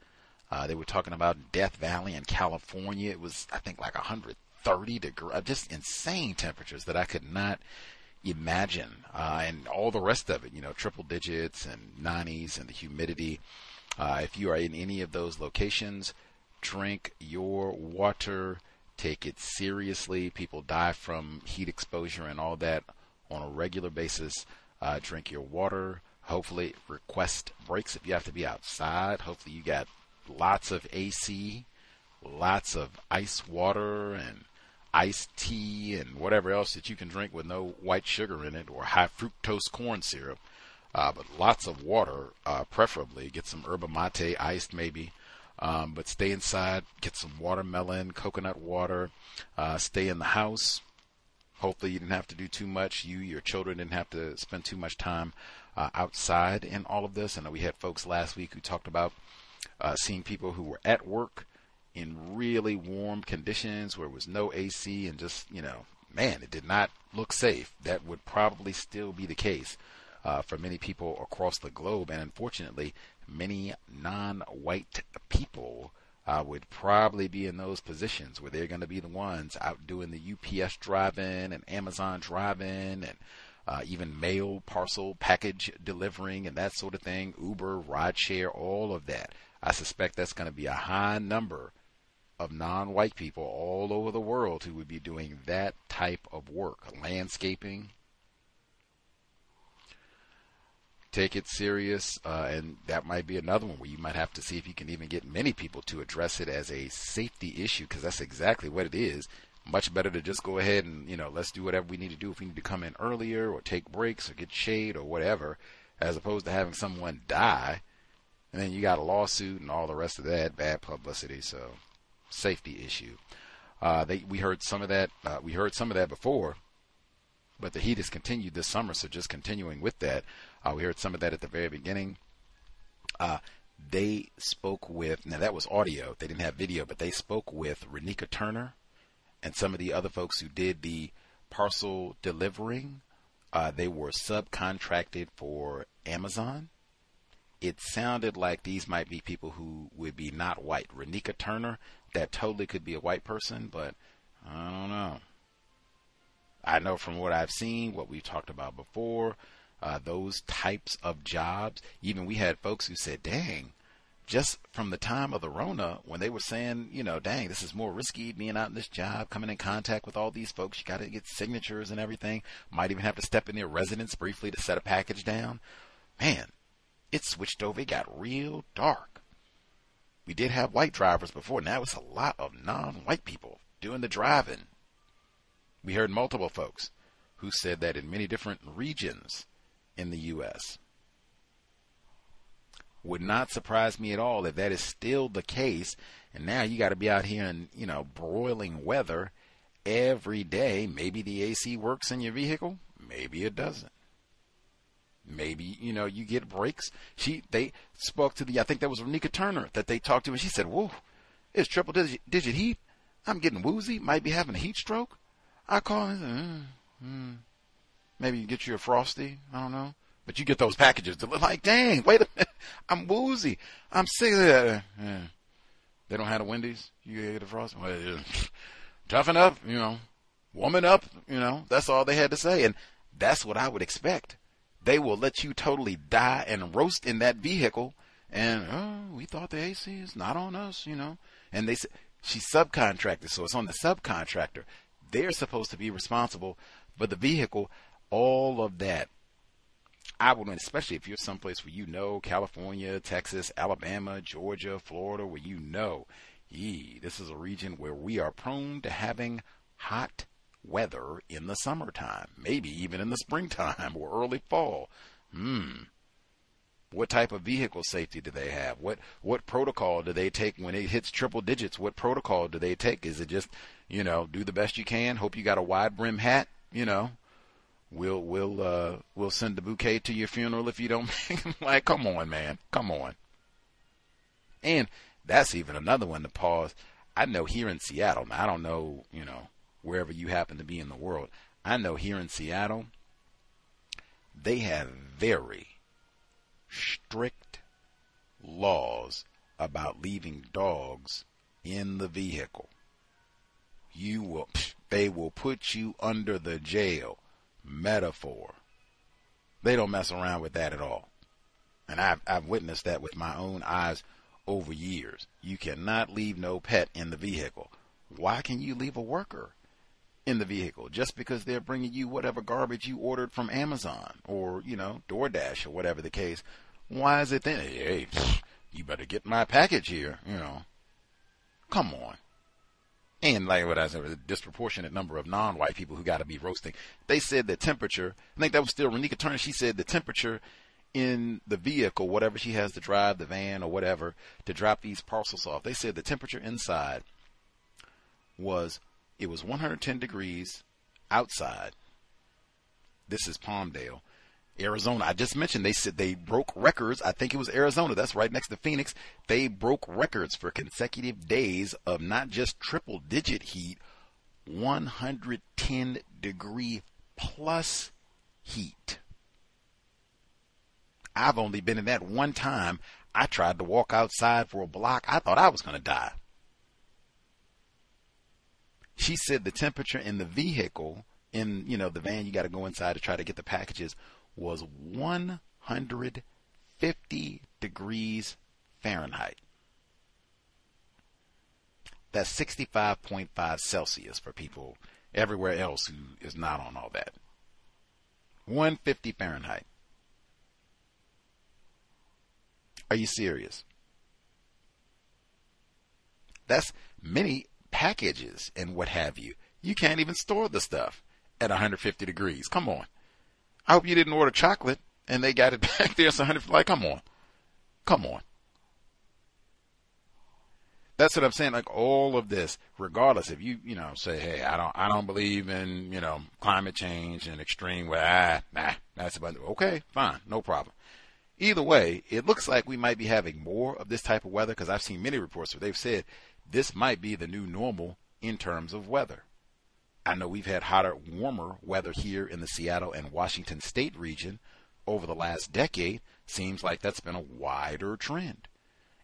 Uh, they were talking about Death Valley in California. It was, I think, like 130 degree, uh, just insane temperatures that I could not imagine. Uh, and all the rest of it, you know, triple digits and 90s and the humidity. Uh, if you are in any of those locations, drink your water. Take it seriously. People die from heat exposure and all that on a regular basis. Uh, drink your water. Hopefully, request breaks if you have to be outside. Hopefully, you got lots of AC, lots of ice water, and iced tea, and whatever else that you can drink with no white sugar in it or high fructose corn syrup. Uh, but lots of water, uh, preferably. Get some yerba mate iced, maybe. Um, but stay inside, get some watermelon, coconut water, uh, stay in the house. Hopefully, you didn't have to do too much. You, your children didn't have to spend too much time uh, outside in all of this. I know we had folks last week who talked about uh, seeing people who were at work in really warm conditions where it was no AC and just, you know, man, it did not look safe. That would probably still be the case uh, for many people across the globe. And unfortunately, many non-white people uh, would probably be in those positions where they're going to be the ones out doing the UPS drive-in and Amazon drive-in and uh, even mail parcel package delivering and that sort of thing, Uber, rideshare, all of that. I suspect that's going to be a high number of non-white people all over the world who would be doing that type of work, landscaping, take it serious, uh, and that might be another one where you might have to see if you can even get many people to address it as a safety issue, because that's exactly what it is. Much better to just go ahead and you know let's do whatever we need to do if we need to come in earlier or take breaks or get shade or whatever, as opposed to having someone die, and then you got a lawsuit and all the rest of that bad publicity. So, safety issue. Uh, they we heard some of that. Uh, we heard some of that before but the heat has continued this summer. So just continuing with that, uh, we heard some of that at the very beginning. Uh, they spoke with now that was audio. They didn't have video, but they spoke with Renika Turner and some of the other folks who did the parcel delivering. Uh, they were subcontracted for Amazon. It sounded like these might be people who would be not white. Renika Turner, that totally could be a white person, but I don't know. I know from what I've seen, what we've talked about before, uh, those types of jobs. Even we had folks who said, dang, just from the time of the Rona, when they were saying, you know, dang, this is more risky being out in this job, coming in contact with all these folks. You got to get signatures and everything. Might even have to step in their residence briefly to set a package down. Man, it switched over. It got real dark. We did have white drivers before. Now it's a lot of non white people doing the driving. We heard multiple folks who said that in many different regions in the U.S. Would not surprise me at all if that is still the case. And now you got to be out here in, you know, broiling weather every day. Maybe the AC works in your vehicle. Maybe it doesn't. Maybe, you know, you get breaks. She, they spoke to the, I think that was Renika Turner that they talked to and she said, whoa, it's triple digit, digit heat. I'm getting woozy. Might be having a heat stroke. I call and say, mm, mm. maybe you get you a frosty. I don't know. But you get those packages that look like, dang, wait a minute, I'm woozy. I'm sick of that. Yeah. They don't have the Wendy's. You get a frosty. Well, yeah. toughen up, you know, woman up, you know. That's all they had to say, and that's what I would expect. They will let you totally die and roast in that vehicle, and oh, we thought the AC is not on us, you know. And they said she's subcontracted, so it's on the subcontractor they're supposed to be responsible for the vehicle, all of that. I would, especially if you're someplace where you know California, Texas, Alabama, Georgia, Florida, where you know, yee, this is a region where we are prone to having hot weather in the summertime, maybe even in the springtime or early fall. Hmm. What type of vehicle safety do they have? What what protocol do they take when it hits triple digits? What protocol do they take? Is it just, you know, do the best you can, hope you got a wide brim hat, you know? We'll we'll uh we'll send the bouquet to your funeral if you don't like come on, man. Come on. And that's even another one to pause. I know here in Seattle, now I don't know, you know, wherever you happen to be in the world. I know here in Seattle, they have very strict laws about leaving dogs in the vehicle. You will, they will put you under the jail metaphor. They don't mess around with that at all. And I've, I've witnessed that with my own eyes over years. You cannot leave no pet in the vehicle. why can you leave a worker in the vehicle just because they're bringing you whatever garbage you ordered from Amazon or, you know, DoorDash or whatever the case? Why is it then, hey, you better get my package here, you know? Come on. And like what I said, a disproportionate number of non-white people who got to be roasting. They said the temperature, I think that was still Renika Turner, she said the temperature in the vehicle, whatever she has to drive, the van or whatever, to drop these parcels off. They said the temperature inside was it was 110 degrees outside. This is Palmdale. Arizona. I just mentioned they said they broke records. I think it was Arizona. That's right next to Phoenix. They broke records for consecutive days of not just triple digit heat, 110 degree plus heat. I've only been in that one time. I tried to walk outside for a block. I thought I was going to die. She said the temperature in the vehicle, in, you know, the van you got to go inside to try to get the packages, was 150 degrees Fahrenheit. That's 65.5 Celsius for people everywhere else who is not on all that. 150 Fahrenheit. Are you serious? That's many packages and what have you. You can't even store the stuff at 150 degrees. Come on. I hope you didn't order chocolate and they got it back there. It's 100. Like, come on. Come on. That's what I'm saying. Like all of this, regardless if you, you know, say, hey, I don't, I don't believe in, you know, climate change and extreme weather. Ah, nah, that's about it. Okay, fine, no problem. Either way, it looks like we might be having more of this type of weather because I've seen many reports where they've said this might be the new normal in terms of weather. I know we've had hotter, warmer weather here in the Seattle and Washington state region over the last decade. Seems like that's been a wider trend.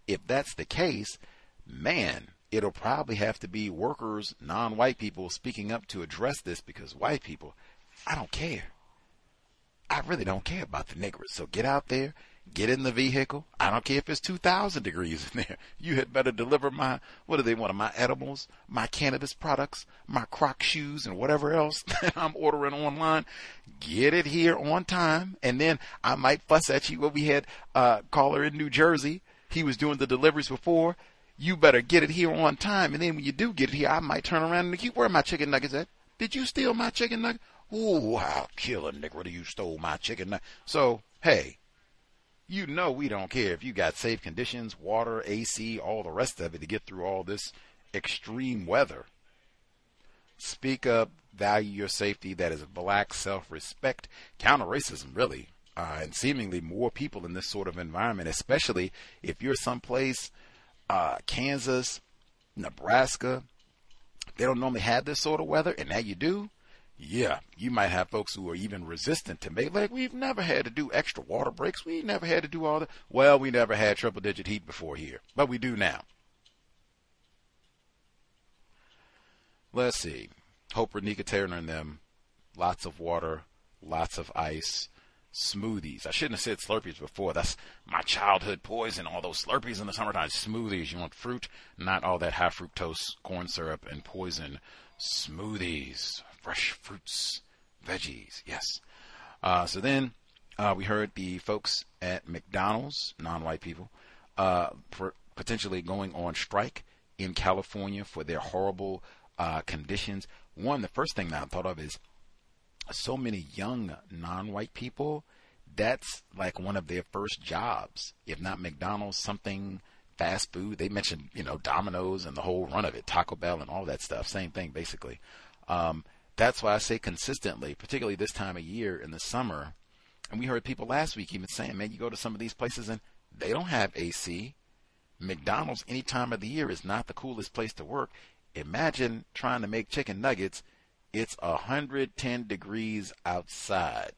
If that's the case, man, it'll probably have to be workers, non white people, speaking up to address this because white people, I don't care. I really don't care about the niggers. So get out there, get in the vehicle. I don't care if it's 2,000 degrees in there. You had better deliver my, what do they want, my edibles, my cannabis products, my croc shoes, and whatever else that I'm ordering online. Get it here on time. And then I might fuss at you. Well, we had a caller in New Jersey. He was doing the deliveries before. You better get it here on time. And then when you do get it here, I might turn around and keep, where my chicken nuggets at? Did you steal my chicken nugget? Ooh, I'll kill a nigger you stole my chicken. So, hey, you know we don't care if you got safe conditions, water, AC, all the rest of it to get through all this extreme weather. Speak up, value your safety. That is black self respect, counter racism, really. Uh, and seemingly more people in this sort of environment, especially if you're someplace, uh, Kansas, Nebraska, they don't normally have this sort of weather, and now you do yeah, you might have folks who are even resistant to make like we've never had to do extra water breaks. We never had to do all that. Well, we never had triple digit heat before here, but we do now. Let's see. Hope Renika Turner and them. Lots of water, lots of ice, smoothies. I shouldn't have said Slurpees before. That's my childhood poison. All those Slurpees in the summertime. Smoothies. You want fruit, not all that high fructose corn syrup and poison. Smoothies fresh fruits, veggies. Yes. Uh, so then uh, we heard the folks at McDonald's, non-white people, uh, potentially going on strike in California for their horrible uh, conditions. One, the first thing that I thought of is so many young non-white people. That's like one of their first jobs, if not McDonald's, something fast food. They mentioned, you know, Domino's and the whole run of it, Taco Bell and all that stuff. Same thing, basically. Um, that's why I say consistently, particularly this time of year in the summer. And we heard people last week even saying, man, you go to some of these places and they don't have AC. McDonald's any time of the year is not the coolest place to work. Imagine trying to make chicken nuggets. It's 110 degrees outside.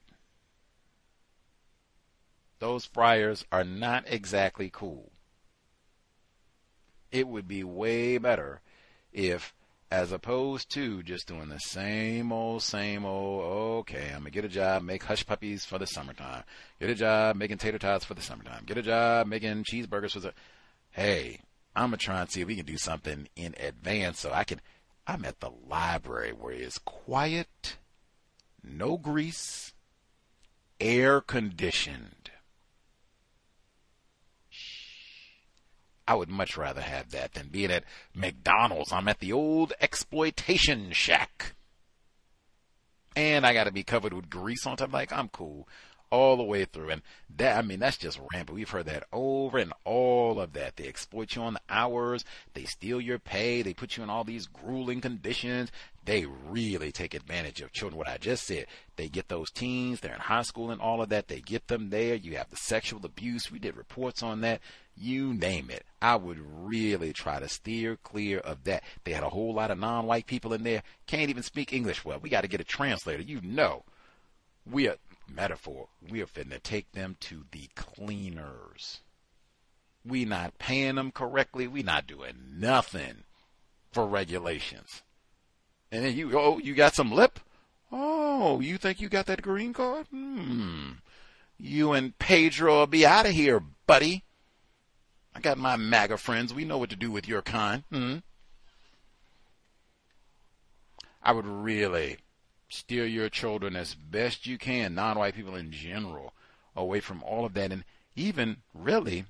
Those fryers are not exactly cool. It would be way better if as opposed to just doing the same old, same old, okay, I'm going to get a job, make hush puppies for the summertime. Get a job making tater tots for the summertime. Get a job making cheeseburgers for the. Hey, I'm going to try and see if we can do something in advance so I can I'm at the library where it's quiet, no grease, air conditioned. I would much rather have that than being at McDonald's. I'm at the old exploitation shack. And I got to be covered with grease on top. Like, I'm cool all the way through. And that, I mean, that's just rampant. We've heard that over and all of that. They exploit you on the hours. They steal your pay. They put you in all these grueling conditions. They really take advantage of children. What I just said, they get those teens. They're in high school and all of that. They get them there. You have the sexual abuse. We did reports on that. You name it. I would really try to steer clear of that. They had a whole lot of non-white people in there. Can't even speak English well. We got to get a translator. You know. We are, metaphor, we are finna take them to the cleaners. We not paying them correctly. We not doing nothing for regulations. And then you, oh, you got some lip? Oh, you think you got that green card? Hmm. You and Pedro will be out of here, buddy. I got my MAGA friends. We know what to do with your kind. Hmm. I would really steer your children as best you can, non white people in general, away from all of that. And even really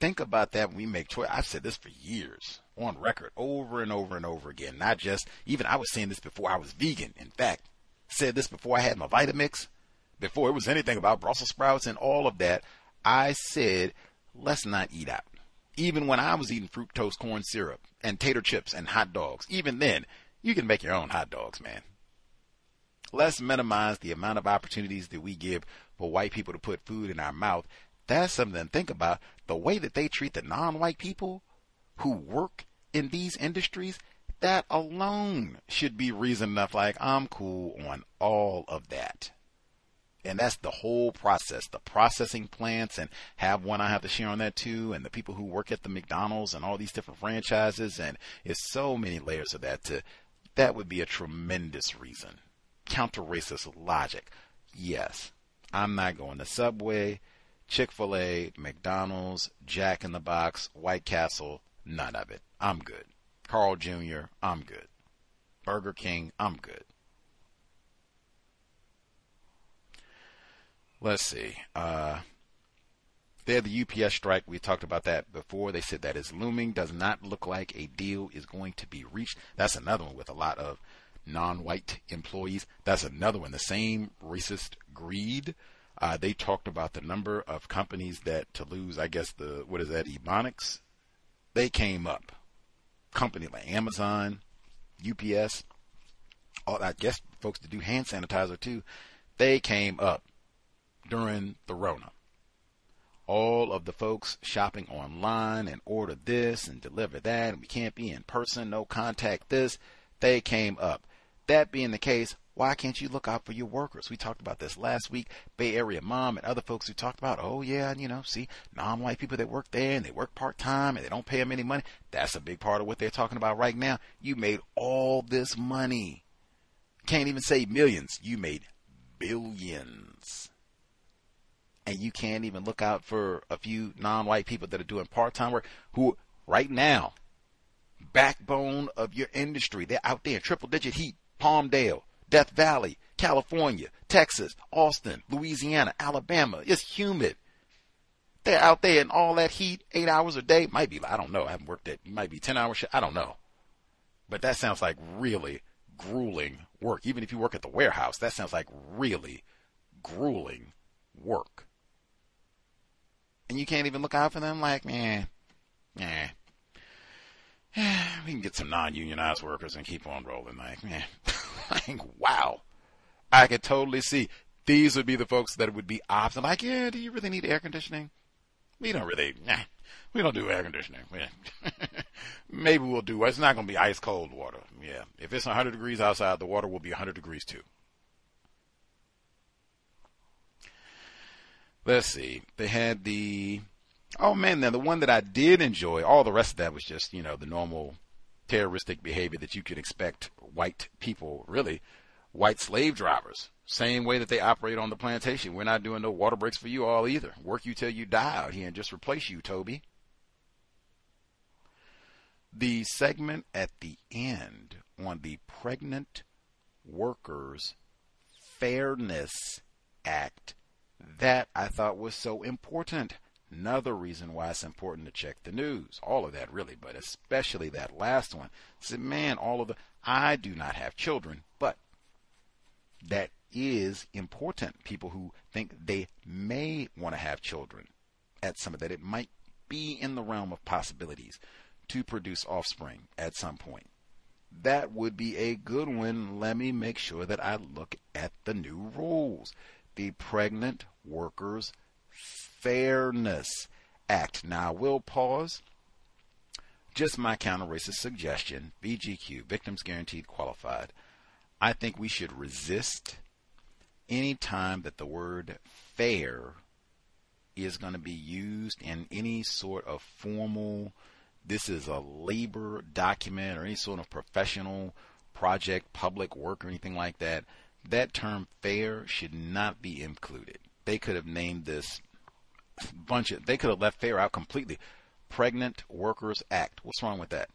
think about that when we make choice. I've said this for years on record over and over and over again. Not just, even I was saying this before I was vegan. In fact, said this before I had my Vitamix, before it was anything about Brussels sprouts and all of that. I said, let's not eat out. Even when I was eating fructose corn syrup and tater chips and hot dogs, even then, you can make your own hot dogs, man. Let's minimize the amount of opportunities that we give for white people to put food in our mouth. That's something to think about. The way that they treat the non-white people who work in these industries, that alone should be reason enough like I'm cool on all of that. And that's the whole process, the processing plants and have one I have to share on that too. And the people who work at the McDonald's and all these different franchises. And it's so many layers of that to that would be a tremendous reason. Counter racist logic. Yes, I'm not going to Subway, Chick fil A, McDonald's, Jack in the Box, White Castle, none of it. I'm good. Carl Jr., I'm good. Burger King, I'm good. Let's see. Uh, they had the UPS strike. We talked about that before. They said that is looming. Does not look like a deal is going to be reached. That's another one with a lot of non-white employees. That's another one. The same racist greed. Uh, they talked about the number of companies that to lose. I guess the what is that? Ebonics. They came up. Company like Amazon, UPS, all I guess folks that do hand sanitizer too. They came up during the Rona all of the folks shopping online and order this and deliver that, and we can't be in person, no contact this, they came up. That being the case, why can't you look out for your workers? We talked about this last week. Bay Area Mom and other folks who talked about, oh yeah, you know, see, non-white people that work there and they work part-time and they don't pay them any money. That's a big part of what they're talking about right now. You made all this money. Can't even say millions. You made billions and you can't even look out for a few non-white people that are doing part-time work who right now backbone of your industry they're out there in triple digit heat palmdale death valley california texas austin louisiana alabama it's humid. They're out there in all that heat eight hours a day might be i don't know i haven't worked it might be 10 hours i don't know. But that sounds like really grueling work. Even if you work at the warehouse that sounds like really grueling work and you can't even look out for them, like, man, yeah, we can get some non-unionized workers and keep on rolling. Like, man, like, wow, I could totally see these would be the folks that would be optional. Like, yeah, do you really need air conditioning? We don't really, nah, we don't do air conditioning. Maybe we'll do. It's not going to be ice cold water. Yeah, if it's 100 degrees outside, the water will be 100 degrees too. Let's see. They had the oh man, now the one that I did enjoy. All the rest of that was just you know the normal terroristic behavior that you could expect white people, really white slave drivers. Same way that they operate on the plantation. We're not doing no water breaks for you all either. Work you till you die out here and just replace you, Toby. The segment at the end on the Pregnant Workers Fairness Act, that I thought was so important. Another reason why it's important to check the news. All of that really, but especially that last one. Said, man, all of the I do not have children, but that is important. People who think they may want to have children at some of that, it might be in the realm of possibilities to produce offspring at some point. That would be a good one. Let me make sure that I look at the new rules. The Pregnant Workers Fairness Act. Now, I will pause. Just my counter racist suggestion VGQ, Victims Guaranteed Qualified. I think we should resist any time that the word fair is going to be used in any sort of formal, this is a labor document or any sort of professional project, public work, or anything like that, that term fair should not be included. They could have named this bunch of, they could have left fair out completely. Pregnant Workers Act. What's wrong with that?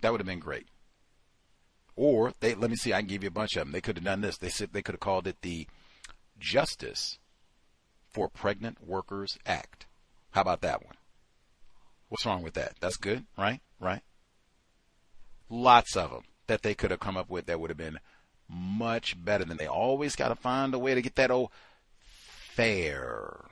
That would have been great. Or they let me see, I can give you a bunch of them. They could have done this. They said they could have called it the Justice for Pregnant Workers Act. How about that one? What's wrong with that? That's good, right? Right? Lots of them that they could have come up with that would have been much better than they always got to find a way to get that old fair.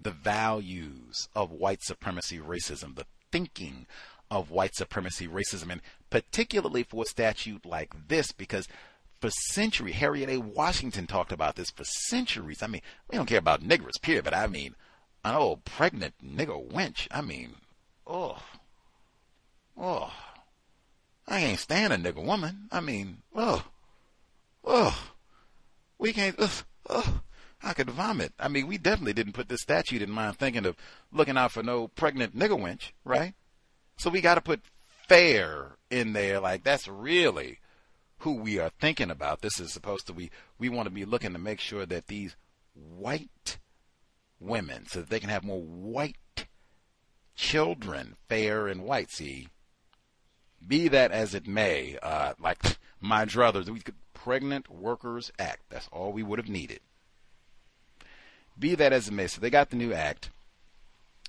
The values of white supremacy racism, the thinking of white supremacy racism, and particularly for a statute like this, because for centuries, Harriet A. Washington talked about this for centuries. I mean, we don't care about niggers, period, but I mean, an old pregnant nigger wench. I mean, oh, oh, I can't stand a nigger woman. I mean, oh, oh, we can't, ugh, oh, I could vomit. I mean, we definitely didn't put this statute in mind thinking of looking out for no pregnant nigger wench, right? So we got to put fair in there. Like that's really who we are thinking about. This is supposed to be, we want to be looking to make sure that these white women, so that they can have more white children, fair and white. See, be that as it may, uh, like my druthers, we could Pregnant Workers Act. That's all we would have needed. Be that as it may, so they got the new act.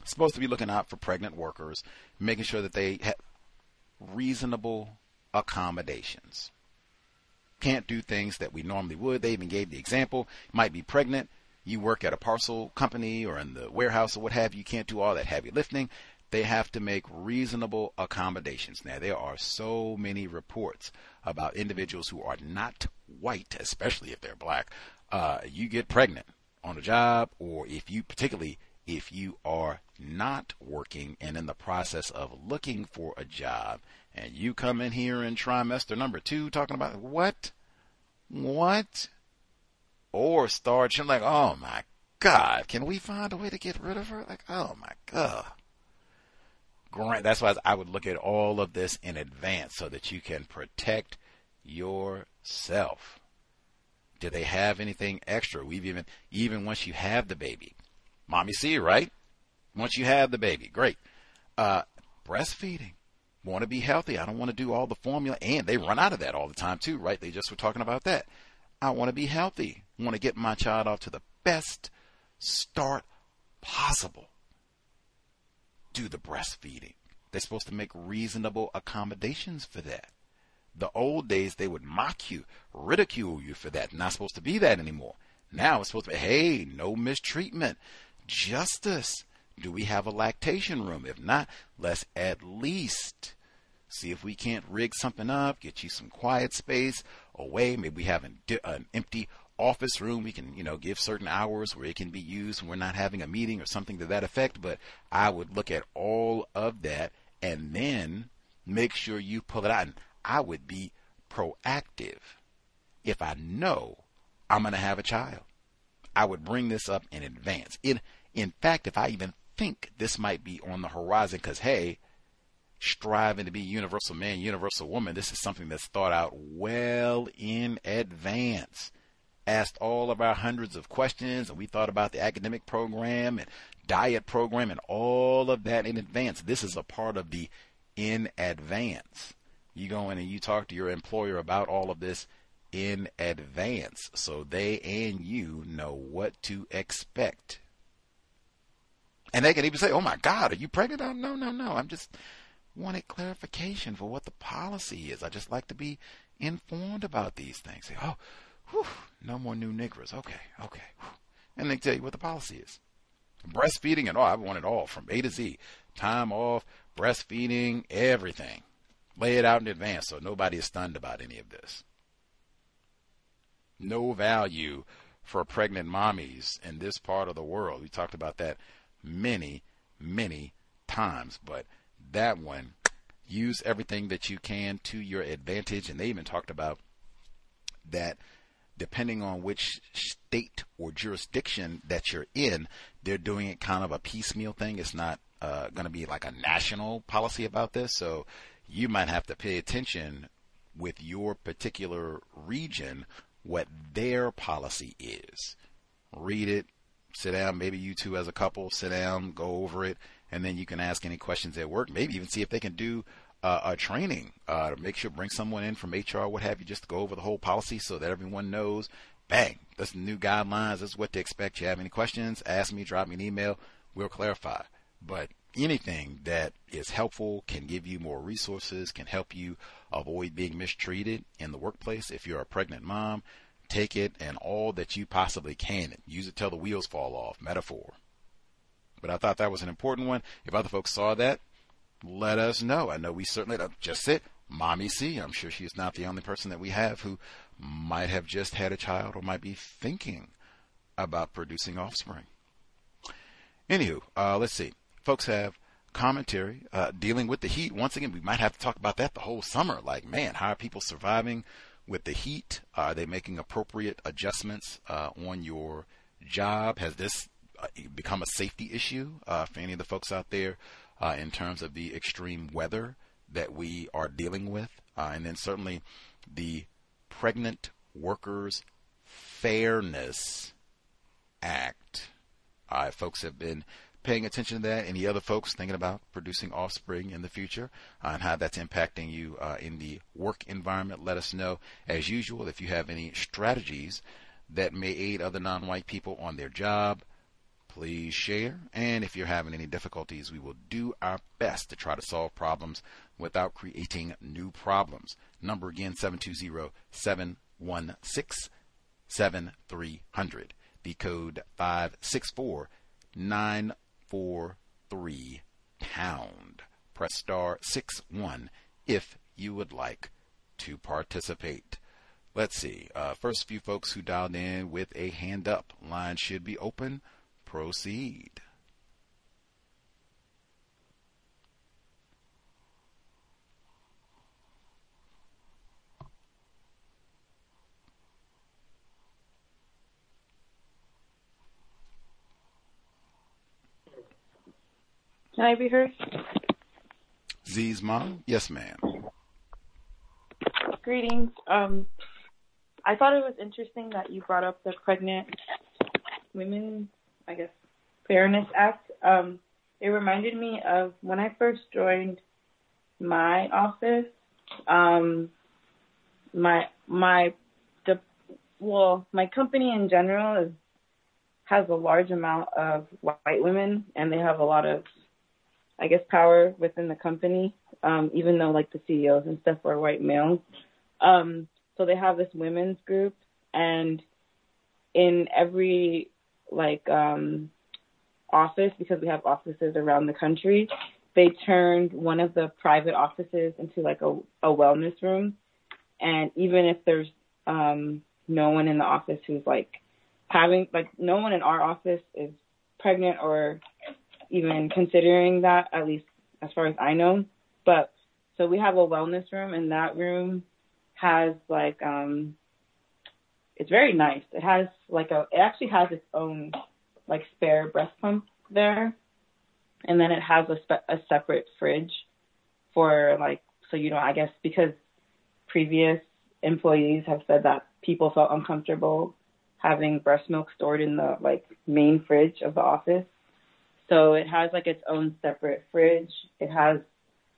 Supposed to be looking out for pregnant workers, making sure that they have reasonable accommodations. Can't do things that we normally would. They even gave the example. Might be pregnant. You work at a parcel company or in the warehouse or what have you. You can't do all that heavy lifting. They have to make reasonable accommodations. Now, there are so many reports about individuals who are not white, especially if they're black. Uh, you get pregnant on a job, or if you, particularly if you are not working and in the process of looking for a job, and you come in here in trimester number two talking about what? What? Or start like, oh my God, can we find a way to get rid of her? Like, oh my God. That's why I would look at all of this in advance so that you can protect yourself. Do they have anything extra? We've even, even once you have the baby, mommy see, right? Once you have the baby, great. Uh, breastfeeding want to be healthy. I don't want to do all the formula. And they run out of that all the time, too, right? They just were talking about that. I want to be healthy. I want to get my child off to the best start possible. Do the breastfeeding. They're supposed to make reasonable accommodations for that. The old days, they would mock you, ridicule you for that. Not supposed to be that anymore. Now it's supposed to be, hey, no mistreatment, justice. Do we have a lactation room? If not, let's at least see if we can't rig something up, get you some quiet space away. Maybe we have an, an empty office room. We can, you know, give certain hours where it can be used when we're not having a meeting or something to that effect. But I would look at all of that and then make sure you pull it out. And I would be proactive if I know I'm going to have a child. I would bring this up in advance. In in fact, if I even think this might be on the horizon, because hey, striving to be universal man, universal woman. This is something that's thought out well in advance. Asked all of our hundreds of questions, and we thought about the academic program and diet program and all of that in advance. This is a part of the in advance. You go in and you talk to your employer about all of this in advance so they and you know what to expect. And they can even say, "Oh my God, are you pregnant?" Oh, no, no, no. I'm just wanted clarification for what the policy is. I just like to be informed about these things. Say, "Oh, whew, no more new niggers." Okay, okay. And they tell you what the policy is. Breastfeeding and all. I want it all from A to Z. Time off, breastfeeding, everything. Lay it out in advance so nobody is stunned about any of this. No value for pregnant mommies in this part of the world. We talked about that many, many times, but that one, use everything that you can to your advantage. And they even talked about that depending on which state or jurisdiction that you're in, they're doing it kind of a piecemeal thing. It's not uh, going to be like a national policy about this. So you might have to pay attention with your particular region what their policy is. Read it, sit down, maybe you two as a couple sit down, go over it, and then you can ask any questions at work. Maybe even see if they can do uh, a training uh, to make sure bring someone in from HR, what have you, just to go over the whole policy so that everyone knows. Bang, that's the new guidelines. That's what to expect. You have any questions? Ask me, drop me an email. We'll clarify. But anything that is helpful can give you more resources, can help you avoid being mistreated in the workplace. If you're a pregnant mom, take it and all that you possibly can. Use it till the wheels fall off. Metaphor. But I thought that was an important one. If other folks saw that, let us know. I know we certainly don't just it. Mommy C. I'm sure she is not the only person that we have who might have just had a child or might be thinking about producing offspring. Anywho, uh, let's see. Folks have commentary uh, dealing with the heat. Once again, we might have to talk about that the whole summer. Like, man, how are people surviving with the heat? Are they making appropriate adjustments uh, on your job? Has this uh, become a safety issue uh, for any of the folks out there uh, in terms of the extreme weather that we are dealing with? Uh, and then certainly the Pregnant Workers Fairness Act. folks have been paying attention to that? Any other folks thinking about producing offspring in the future uh, and how that's impacting you uh, in the work environment? Let us know. As usual, if you have any strategies that may aid other non white people on their job, please share. And if you're having any difficulties, we will do our best to try to solve problems without creating new problems. Number again 720 716 7300. The code 564 four three pound. Press star six one if you would like to participate. Let's see. Uh, first few folks who dialed in with a hand up. Line should be open. Proceed. Can I be heard? Z's mom? Yes, ma'am. Greetings. Um, I thought it was interesting that you brought up the Pregnant Women, I guess, Fairness Act. Um, it reminded me of when I first joined my office. Um, my my the well, my company in general is has a large amount of white women, and they have a lot of I guess, power within the company, um, even though like the CEOs and stuff are white males. Um, so they have this women's group, and in every like um, office, because we have offices around the country, they turned one of the private offices into like a, a wellness room. And even if there's um, no one in the office who's like having like no one in our office is pregnant or even considering that, at least as far as I know. But so we have a wellness room, and that room has like um, it's very nice. It has like a, it actually has its own like spare breast pump there, and then it has a spe- a separate fridge for like so you know I guess because previous employees have said that people felt uncomfortable having breast milk stored in the like main fridge of the office. So it has like its own separate fridge. It has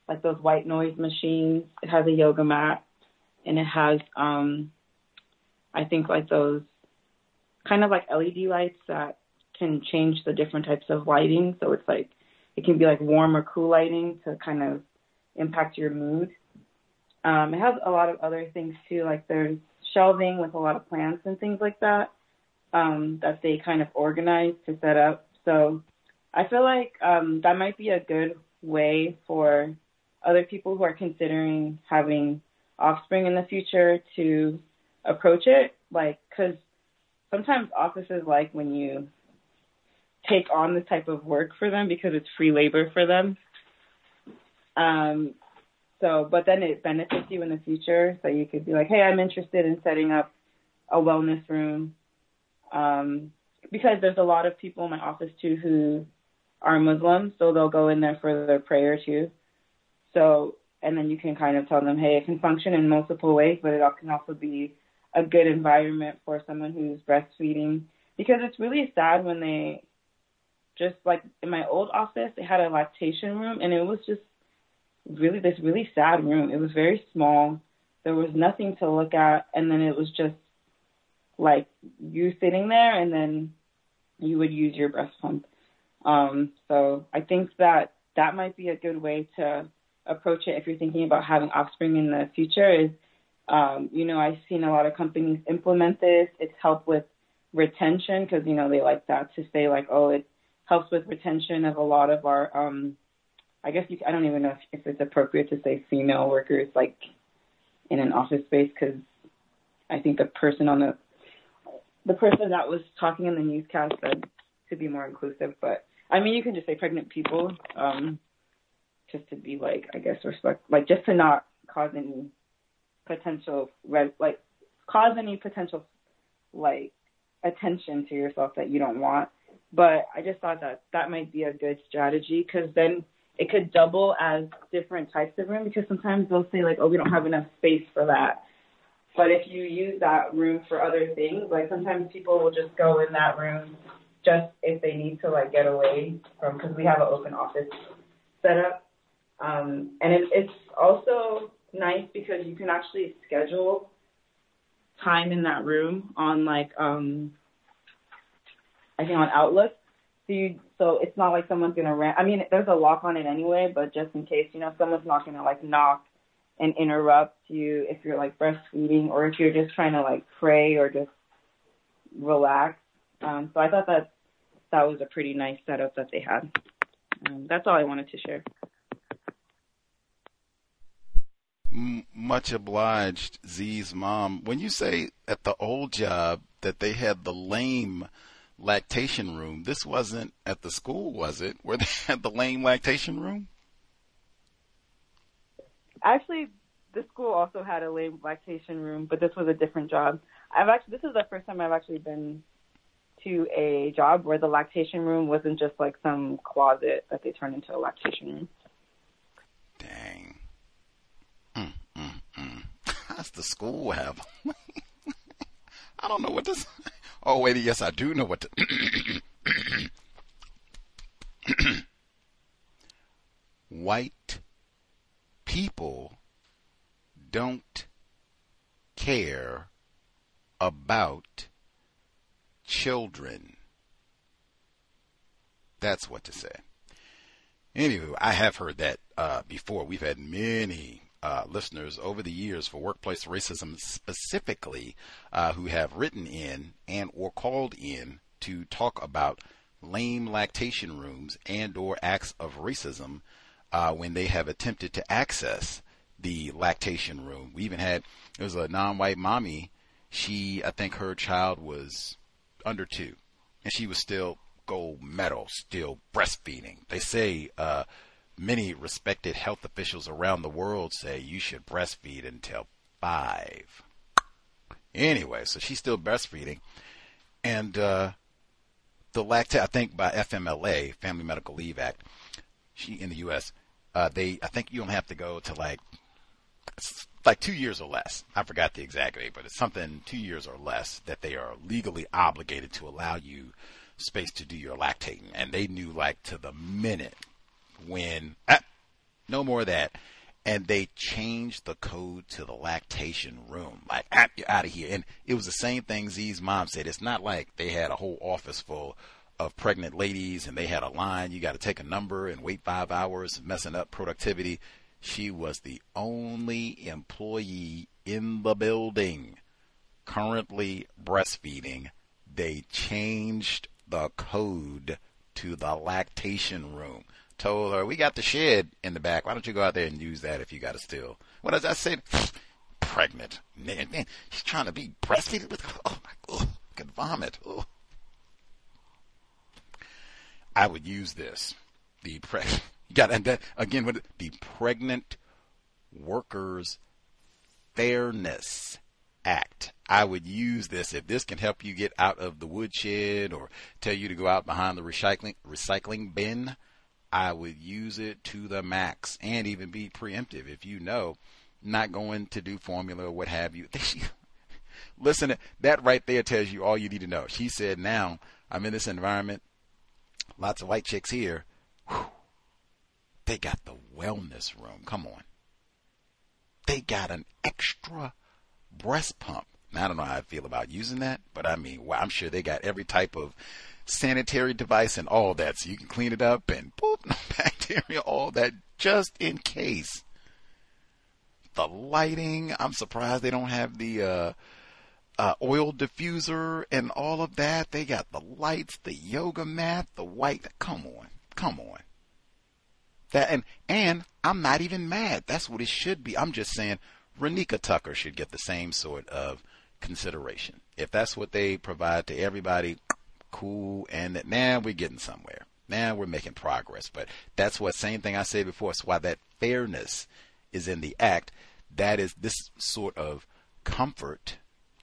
like those white noise machines. It has a yoga mat, and it has um, I think like those kind of like LED lights that can change the different types of lighting. So it's like it can be like warm or cool lighting to kind of impact your mood. Um, it has a lot of other things too, like there's shelving with a lot of plants and things like that um, that they kind of organize to set up. So I feel like um, that might be a good way for other people who are considering having offspring in the future to approach it. Like, because sometimes offices like when you take on this type of work for them because it's free labor for them. Um, so, but then it benefits you in the future. So you could be like, hey, I'm interested in setting up a wellness room. Um, because there's a lot of people in my office too who are Muslim, so they'll go in there for their prayer too. So, and then you can kind of tell them, hey, it can function in multiple ways, but it can also be a good environment for someone who's breastfeeding. Because it's really sad when they just like in my old office, they had a lactation room, and it was just really this really sad room. It was very small. There was nothing to look at, and then it was just like you sitting there, and then you would use your breast pump. Um, so I think that that might be a good way to approach it if you're thinking about having offspring in the future. Is um, you know I've seen a lot of companies implement this. It's helped with retention because you know they like that to say like oh it helps with retention of a lot of our um, I guess you, I don't even know if, if it's appropriate to say female workers like in an office space because I think the person on the the person that was talking in the newscast said to be more inclusive, but I mean you can just say pregnant people, um, just to be like I guess respect, like just to not cause any potential red like cause any potential like attention to yourself that you don't want. But I just thought that that might be a good strategy because then it could double as different types of room because sometimes they'll say like, oh, we don't have enough space for that. But if you use that room for other things, like sometimes people will just go in that room just if they need to like get away from because we have an open office set up. Um, and it, it's also nice because you can actually schedule time in that room on like um I think on Outlook. So you so it's not like someone's gonna ran I mean there's a lock on it anyway, but just in case, you know, someone's not gonna like knock and interrupt you if you're like breastfeeding or if you're just trying to like pray or just relax. Um, so I thought that that was a pretty nice setup that they had. Um, that's all I wanted to share. Much obliged, Z's mom. When you say at the old job that they had the lame lactation room, this wasn't at the school, was it? Where they had the lame lactation room? Actually, the school also had a lame lactation room, but this was a different job. I've actually this is the first time I've actually been to a job where the lactation room wasn't just like some closet that they turned into a lactation room. Dang. Mm, mm, mm. How's the school have? I don't know what this. Oh wait, yes, I do know what to. White people don't care about children. That's what to say. Anyway, I have heard that uh, before. We've had many uh, listeners over the years for workplace racism specifically uh, who have written in and or called in to talk about lame lactation rooms and or acts of racism uh, when they have attempted to access the lactation room. We even had there was a non-white mommy. She, I think, her child was under two, and she was still gold medal, still breastfeeding. They say uh, many respected health officials around the world say you should breastfeed until five. Anyway, so she's still breastfeeding, and uh, the lactate, I think by FMLA, Family Medical Leave Act, she in the U.S. Uh, they, I think you don't have to go to like like two years or less. I forgot the exact date, but it's something two years or less that they are legally obligated to allow you space to do your lactating, and they knew like to the minute when ah, no more of that. And they changed the code to the lactation room. Like, ah, you're out of here. And it was the same thing Z's mom said. It's not like they had a whole office full of pregnant ladies and they had a line. You got to take a number and wait five hours, messing up productivity. She was the only employee in the building currently breastfeeding. They changed the code to the lactation room. Told her, we got the shed in the back. Why don't you go out there and use that if you got a still? What does that say? Pregnant. Man, man, she's trying to be breastfeeding with, oh my, oh, could vomit. Oh. I would use this. The pre- you got and then again with the Pregnant Workers Fairness Act. I would use this if this can help you get out of the woodshed or tell you to go out behind the recycling recycling bin. I would use it to the max and even be preemptive if you know not going to do formula or what have you. Listen, that right there tells you all you need to know. She said, now I'm in this environment lots of white chicks here. Whew, they got the wellness room. Come on. They got an extra breast pump. Now, I don't know how I feel about using that, but I mean, well, I'm sure they got every type of sanitary device and all that, so you can clean it up and boop, no bacteria, all that, just in case. The lighting, I'm surprised they don't have the uh, uh, oil diffuser and all of that. They got the lights, the yoga mat, the white. Come on, come on. That and and I'm not even mad. That's what it should be. I'm just saying Renika Tucker should get the same sort of consideration. If that's what they provide to everybody, cool. And that now we're getting somewhere. Now we're making progress. But that's what same thing I said before. It's why that fairness is in the act. That is this sort of comfort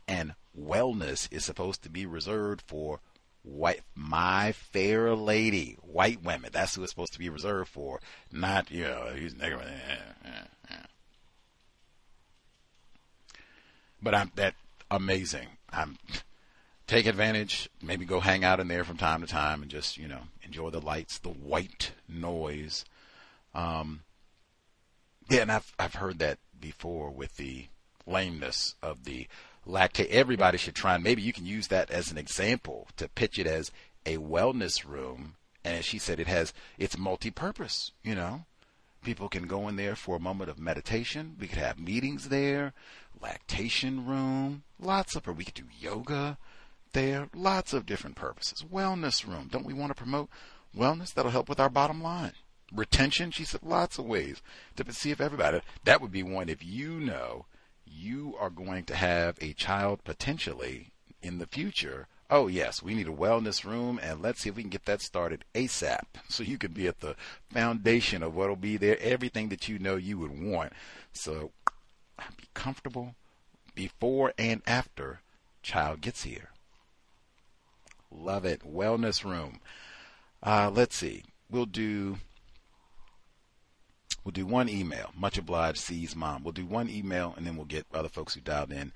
and wellness is supposed to be reserved for white my fair lady white women that's who it's supposed to be reserved for not you know he's negative eh, eh, eh. but i'm that amazing i'm take advantage maybe go hang out in there from time to time and just you know enjoy the lights the white noise um yeah and i've i've heard that before with the lameness of the lactate. Everybody should try, and maybe you can use that as an example to pitch it as a wellness room. And as she said, it has it's multi-purpose. You know, people can go in there for a moment of meditation. We could have meetings there, lactation room, lots of. Or we could do yoga there, lots of different purposes. Wellness room. Don't we want to promote wellness? That'll help with our bottom line. Retention, she said, lots of ways to see if everybody. That would be one if you know you are going to have a child potentially in the future. Oh, yes, we need a wellness room, and let's see if we can get that started ASAP. So you can be at the foundation of what'll be there, everything that you know you would want. So be comfortable before and after child gets here. Love it. Wellness room. Uh, let's see. We'll do We'll do one email. Much obliged, C's mom. We'll do one email and then we'll get other folks who dialed in.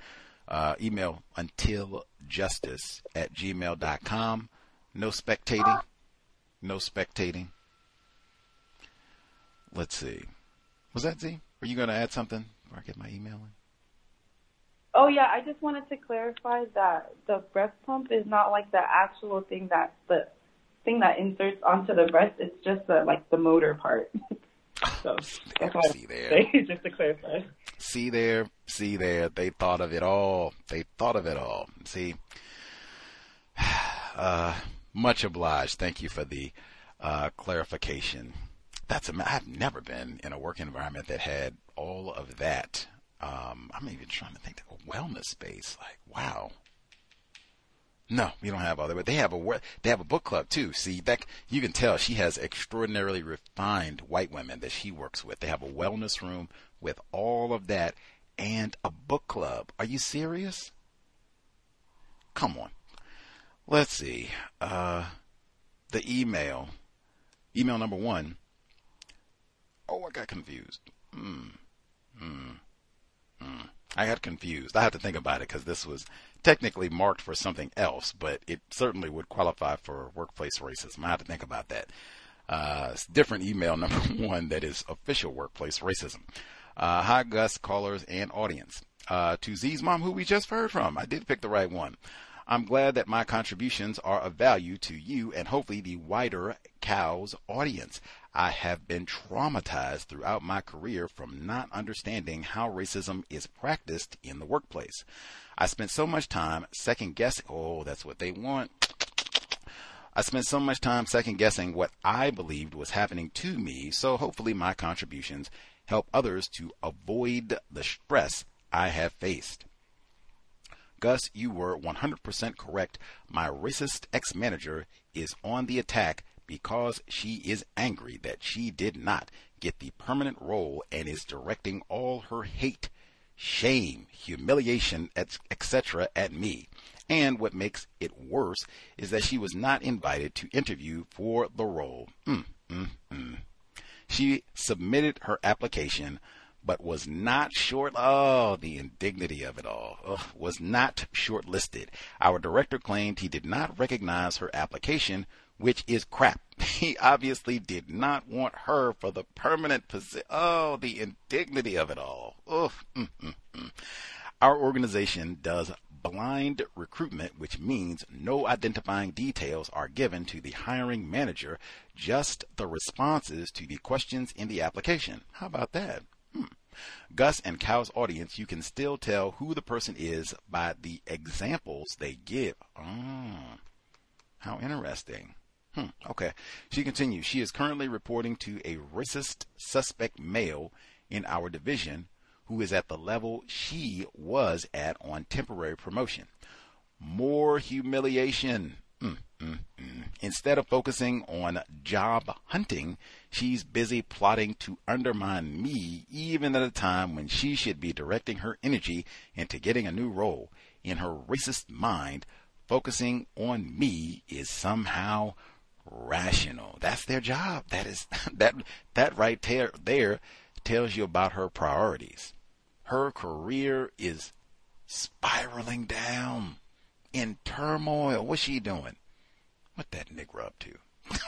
Uh, email untiljustice at gmail.com. No spectating. No spectating. Let's see. Was that Z? Were you going to add something before I get my email in? Oh yeah, I just wanted to clarify that the breast pump is not like the actual thing that the thing that inserts onto the breast. It's just the like the motor part. So see there. just to clarify. See there, see there. They thought of it all. They thought of it all. See, uh, much obliged. Thank you for the uh, clarification. That's a, I've never been in a work environment that had all of that. Um, I'm even trying to think of a wellness space. Like, wow, no, we don't have all that. But they have a they have a book club too. See, that you can tell she has extraordinarily refined white women that she works with. They have a wellness room with all of that and a book club. Are you serious? Come on. Let's see. Uh, the email, email number one. Oh, I got confused. Hmm. Hmm. Hmm. I got confused. I had to think about it because this was technically marked for something else, but it certainly would qualify for workplace racism. I had to think about that. Uh, different email number one that is official workplace racism. Uh, hi, Gus, callers, and audience. Uh, to Z's mom, who we just heard from. I did pick the right one. I'm glad that my contributions are of value to you and hopefully the wider cows audience. I have been traumatized throughout my career from not understanding how racism is practiced in the workplace. I spent so much time second guessing. Oh, that's what they want. I spent so much time second guessing what I believed was happening to me, so hopefully my contributions help others to avoid the stress I have faced. Gus, you were 100% correct. My racist ex manager is on the attack because she is angry that she did not get the permanent role and is directing all her hate, shame, humiliation, etc. at me. And what makes it worse is that she was not invited to interview for the role. Mm, mm, mm. She submitted her application but was not short. Oh, the indignity of it all. Ugh, was not shortlisted. Our director claimed he did not recognize her application, which is crap. He obviously did not want her for the permanent position. Oh, the indignity of it all. Mm. Our organization does blind recruitment, which means no identifying details are given to the hiring manager, just the responses to the questions in the application. How about that? Hmm. Gus and Cow's audience, you can still tell who the person is by the examples they give. Oh, how interesting. Hmm, okay. She continues. She is currently reporting to a racist suspect male in our division who is at the level she was at on temporary promotion. More humiliation. Mm, mm, mm. Instead of focusing on job hunting, she's busy plotting to undermine me, even at a time when she should be directing her energy into getting a new role. In her racist mind, focusing on me is somehow rational. That's their job. That is that that right there there tells you about her priorities. Her career is spiraling down in turmoil. What's she doing? What that nigger up to?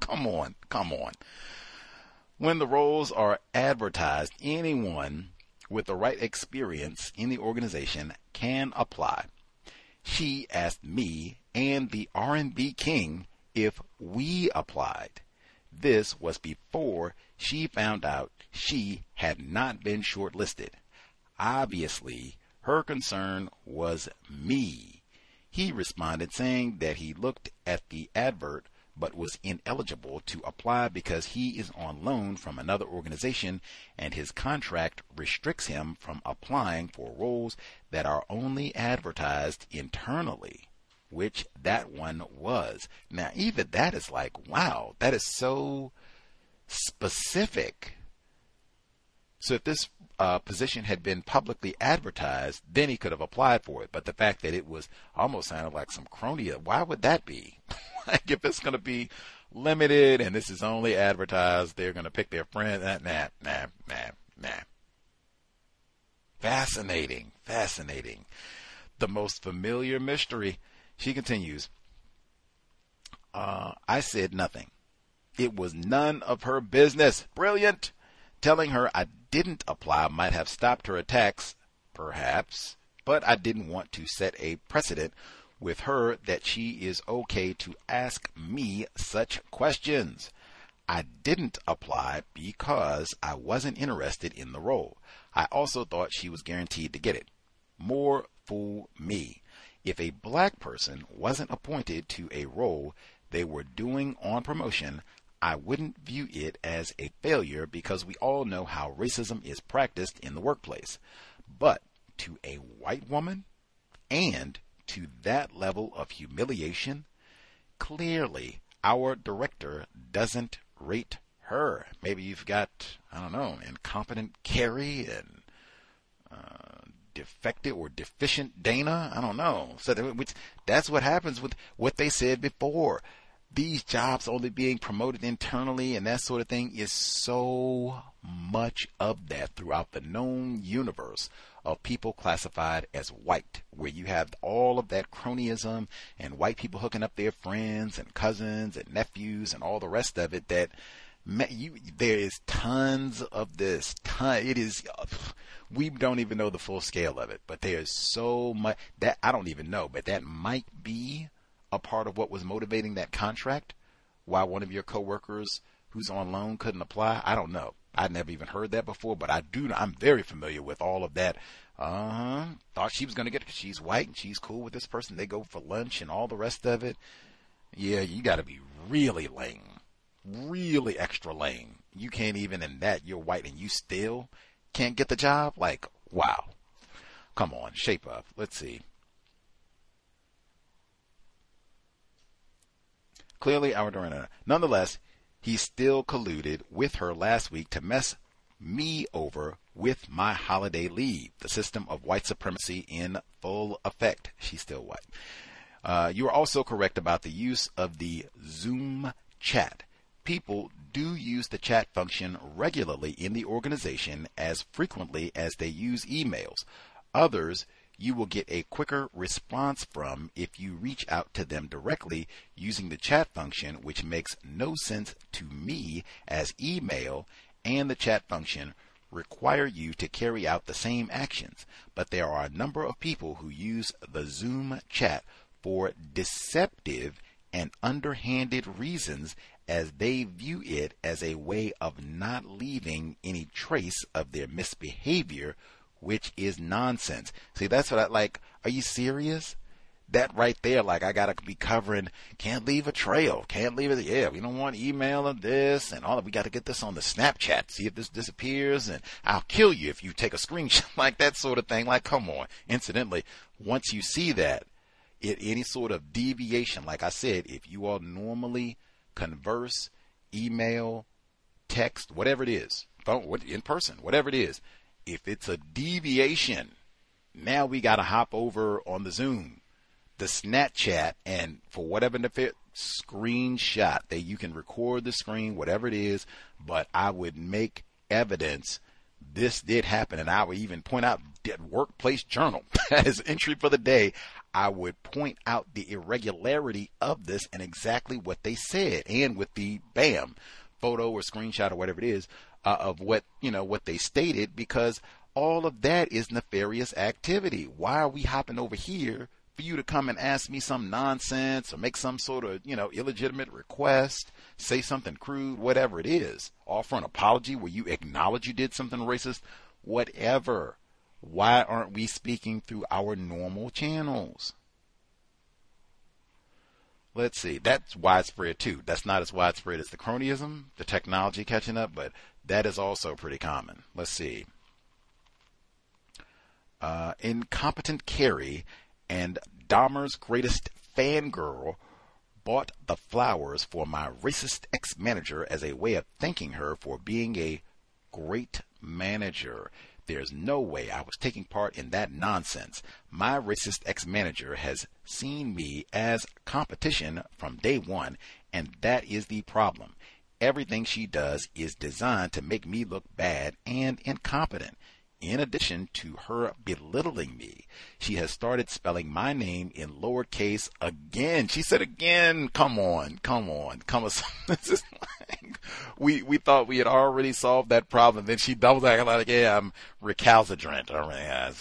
come on, come on. When the roles are advertised, anyone with the right experience in the organization can apply. She asked me and the R&B king if we applied. This was before she found out she had not been shortlisted. Obviously, her concern was me he responded saying that he looked at the advert but was ineligible to apply because he is on loan from another organization and his contract restricts him from applying for roles that are only advertised internally, which that one was. Now, even that is like, wow, that is so specific. So if this uh, position had been publicly advertised, then he could have applied for it. But the fact that it was almost sounded like some crony, why would that be? like if it's going to be limited and this is only advertised, they're going to pick their friend. Nah, nah, nah, nah, nah. Fascinating, fascinating. The most familiar mystery. She continues. Uh, I said nothing. It was none of her business. Brilliant. Telling her I didn't apply might have stopped her attacks, perhaps, but I didn't want to set a precedent with her that she is okay to ask me such questions. I didn't apply because I wasn't interested in the role. I also thought she was guaranteed to get it. More fool me. If a black person wasn't appointed to a role they were doing on promotion, I wouldn't view it as a failure because we all know how racism is practiced in the workplace. But to a white woman and to that level of humiliation, clearly our director doesn't rate her. Maybe you've got, I don't know, incompetent Carrie and uh, defective or deficient Dana. I don't know. So that's what happens with what they said before these jobs only being promoted internally and that sort of thing is so much of that throughout the known universe of people classified as white, where you have all of that cronyism and white people hooking up their friends and cousins and nephews and all the rest of it that you, there is tons of this. Ton, it is. We don't even know the full scale of it, but there is so much that I don't even know. But that might be a part of what was motivating that contract. Why one of your coworkers who's on loan couldn't apply? I don't know. I'd never even heard that before, but I do. I'm very familiar with all of that. Uh huh. Thought she was gonna get she's white and she's cool with this person. They go for lunch and all the rest of it. Yeah, you got to be really lame really extra lame. You can't even in that you're white and you still can't get the job. Like wow, come on, shape up. Let's see. Clearly, our Durana. Nonetheless, he still colluded with her last week to mess me over with my holiday leave. The system of white supremacy in full effect. She's still white. Uh, you are also correct about the use of the Zoom chat people do use the chat function regularly in the organization as frequently as they use emails. Others you will get a quicker response from if you reach out to them directly using the chat function, which makes no sense to me as email and the chat function require you to carry out the same actions. But there are a number of people who use the Zoom chat for deceptive and underhanded reasons as they view it as a way of not leaving any trace of their misbehavior, which is nonsense. See, that's what I like. Are you serious? That right there, like I gotta be covering, can't leave a trail, can't leave it. Yeah, we don't want email of this and all that. We gotta get this on the Snapchat, see if this disappears, and I'll kill you if you take a screenshot like that sort of thing. Like, come on. Incidentally, once you see that, it, any sort of deviation, like I said, if you are normally converse, email, text, whatever it is, phone, in person, whatever it is. If it's a deviation, now we got to hop over on the Zoom, the Snapchat, and for whatever the fit screenshot that you can record the screen, whatever it is. But I would make evidence this did happen, and I would even point out that workplace journal as entry for the day. I would point out the irregularity of this and exactly what they said, and with the bam photo or screenshot or whatever it is uh, of what you know what they stated, because all of that is nefarious activity. Why are we hopping over here for you to come and ask me some nonsense or make some sort of you know illegitimate request, say something crude, whatever it is, offer an apology where you acknowledge you did something racist, whatever. Why aren't we speaking through our normal channels? Let's see. That's widespread too. That's not as widespread as the cronyism, the technology catching up, but that is also pretty common. Let's see. Uh, incompetent Carrie and Dahmer's greatest fangirl bought the flowers for my racist ex manager as a way of thanking her for being a great manager. There's no way I was taking part in that nonsense. My racist ex manager has seen me as competition from day one, and that is the problem. Everything she does is designed to make me look bad and incompetent. In addition to her belittling me, she has started spelling my name in lowercase again. She said again, come on, come on, come on. this is like, we, we thought we had already solved that problem. Then she doubles back like, yeah, I'm recalcitrant. Or, yeah,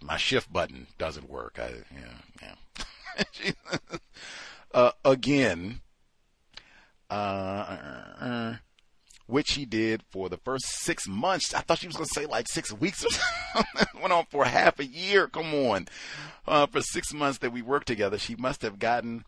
my shift button doesn't work. I, yeah, yeah. uh, again, uh, uh, uh which she did for the first six months. I thought she was going to say like six weeks or something. Went on for half a year. Come on. Uh, for six months that we worked together, she must have gotten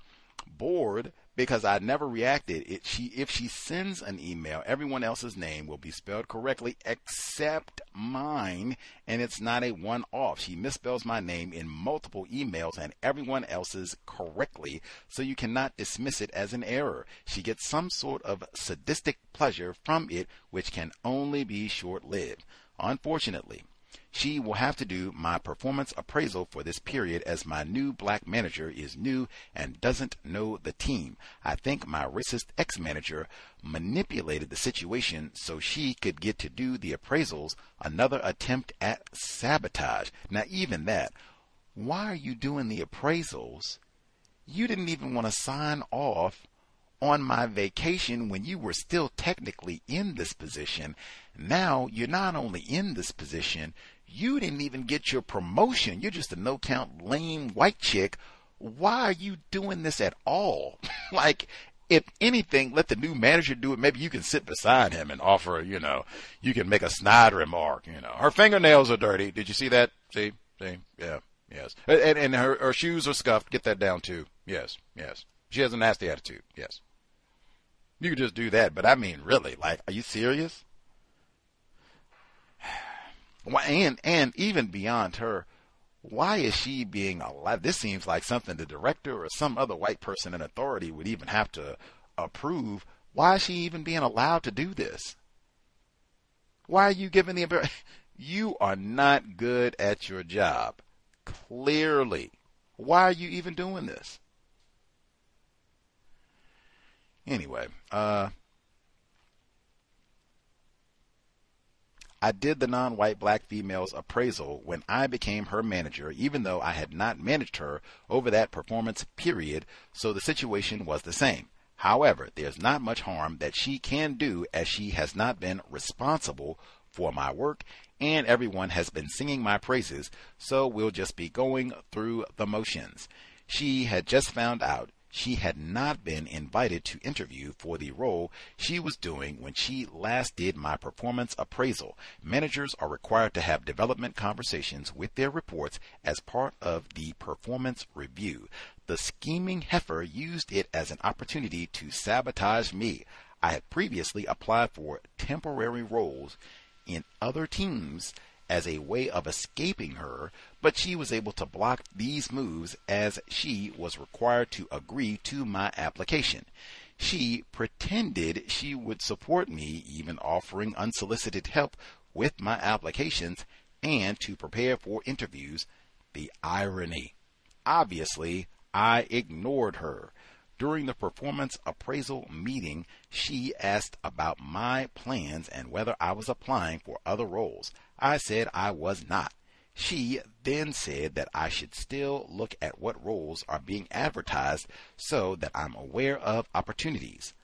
bored because I never reacted. It, she, if she sends an email, everyone else's name will be spelled correctly except mine, and it's not a one off. She misspells my name in multiple emails and everyone else's correctly, so you cannot dismiss it as an error. She gets some sort of sadistic pleasure from it, which can only be short lived. Unfortunately, She will have to do my performance appraisal for this period as my new black manager is new and doesn't know the team. I think my racist ex manager manipulated the situation so she could get to do the appraisals, another attempt at sabotage. Now, even that, why are you doing the appraisals? You didn't even want to sign off on my vacation when you were still technically in this position. Now you're not only in this position, you didn't even get your promotion. You're just a no count lame white chick. Why are you doing this at all? like, if anything, let the new manager do it. Maybe you can sit beside him and offer, you know, you can make a snide remark. You know, her fingernails are dirty. Did you see that? See, see, yeah, yes, and, and her, her shoes are scuffed. Get that down too. Yes, yes. She has a nasty attitude. Yes. You could just do that, but I mean, really, like, are you serious? And and even beyond her, why is she being allowed? This seems like something the director or some other white person in authority would even have to approve. Why is she even being allowed to do this? Why are you giving the you are not good at your job. Clearly. Why are you even doing this? Anyway, uh, I did the non white black female's appraisal when I became her manager, even though I had not managed her over that performance period, so the situation was the same. However, there's not much harm that she can do as she has not been responsible for my work and everyone has been singing my praises, so we'll just be going through the motions. She had just found out she had not been invited to interview for the role she was doing when she last did my performance appraisal. Managers are required to have development conversations with their reports as part of the performance review. The scheming heifer used it as an opportunity to sabotage me. I had previously applied for temporary roles in other teams as a way of escaping her, but she was able to block these moves as she was required to agree to my application. She pretended she would support me, even offering unsolicited help with my applications and to prepare for interviews. The irony. Obviously, I ignored her. During the performance appraisal meeting, she asked about my plans and whether I was applying for other roles. I said I was not. She then said that I should still look at what roles are being advertised so that I'm aware of opportunities.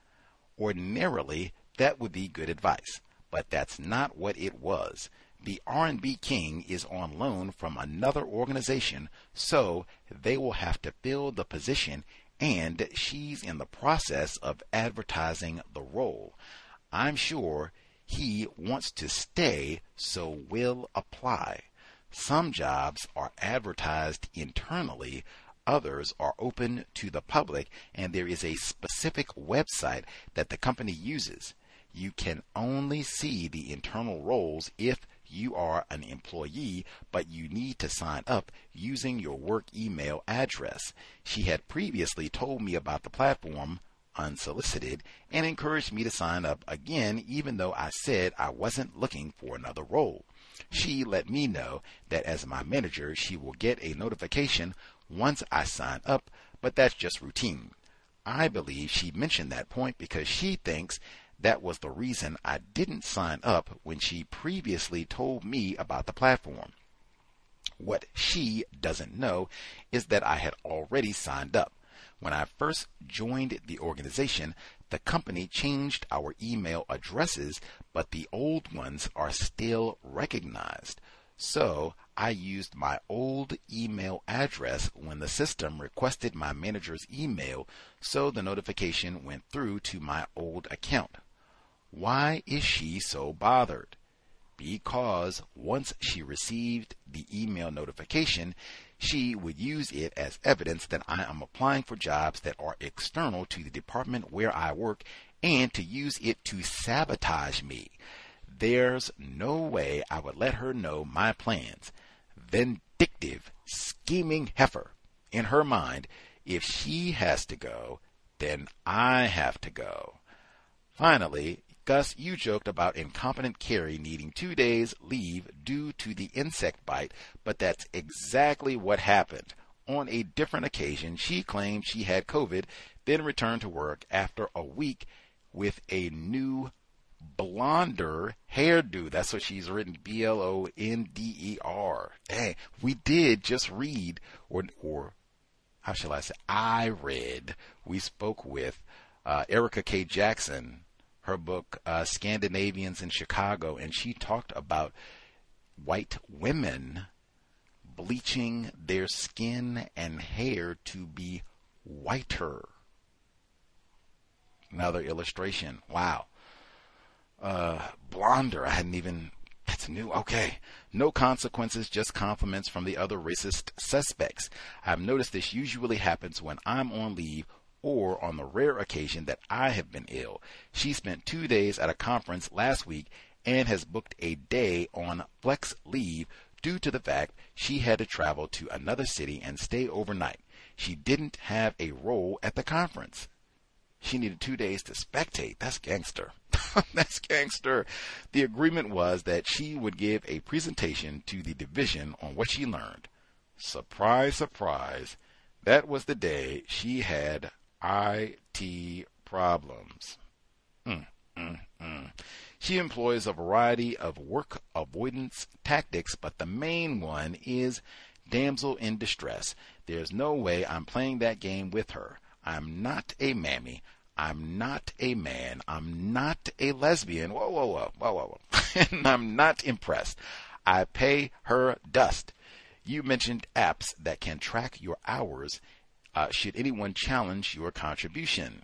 Ordinarily, that would be good advice, but that's not what it was. The R&B King is on loan from another organization, so they will have to fill the position and she's in the process of advertising the role. I'm sure he wants to stay, so will apply. Some jobs are advertised internally, others are open to the public, and there is a specific website that the company uses. You can only see the internal roles if you are an employee, but you need to sign up using your work email address. She had previously told me about the platform unsolicited and encouraged me to sign up again, even though I said I wasn't looking for another role. She let me know that as my manager, she will get a notification once I sign up, but that's just routine. I believe she mentioned that point because she thinks that was the reason I didn't sign up when she previously told me about the platform. What she doesn't know is that I had already signed up. When I first joined the organization, the company changed our email addresses, but the old ones are still recognized. So I used my old email address when the system requested my manager's email, so the notification went through to my old account. Why is she so bothered? Because once she received the email notification, she would use it as evidence that I am applying for jobs that are external to the department where I work and to use it to sabotage me. There's no way I would let her know my plans. Vindictive, scheming heifer. In her mind, if she has to go, then I have to go. Finally, Gus, you joked about incompetent Carrie needing two days leave due to the insect bite, but that's exactly what happened. On a different occasion, she claimed she had COVID, then returned to work after a week with a new blonder hairdo. That's what she's written B L O N D E R. Dang, we did just read, or, or how shall I say, I read, we spoke with uh, Erika K. Jackson, her book uh, Scandinavians in Chicago, and she talked about white women bleaching their skin and hair to be whiter. Another illustration. Wow. Uh, blonder. I hadn't even. That's new. Okay. No consequences, just compliments from the other racist suspects. I've noticed this usually happens when I'm on leave or on the rare occasion that I have been ill. She spent two days at a conference last week and has booked a day on flex leave due to the fact she had to travel to another city and stay overnight. She didn't have a role at the conference. She needed two days to spectate. That's gangster. That's gangster. The agreement was that she would give a presentation to the division on what she learned. Surprise, surprise. That was the day she had IT problems. Mm, mm, mm. She employs a variety of work avoidance tactics, but the main one is damsel in distress. There's no way I'm playing that game with her. I'm not a mammy. I'm not a man. I'm not a lesbian. Whoa, whoa, whoa, whoa, whoa, whoa. and I'm not impressed. I pay her dust. You mentioned apps that can track your hours. Uh, should anyone challenge your contribution?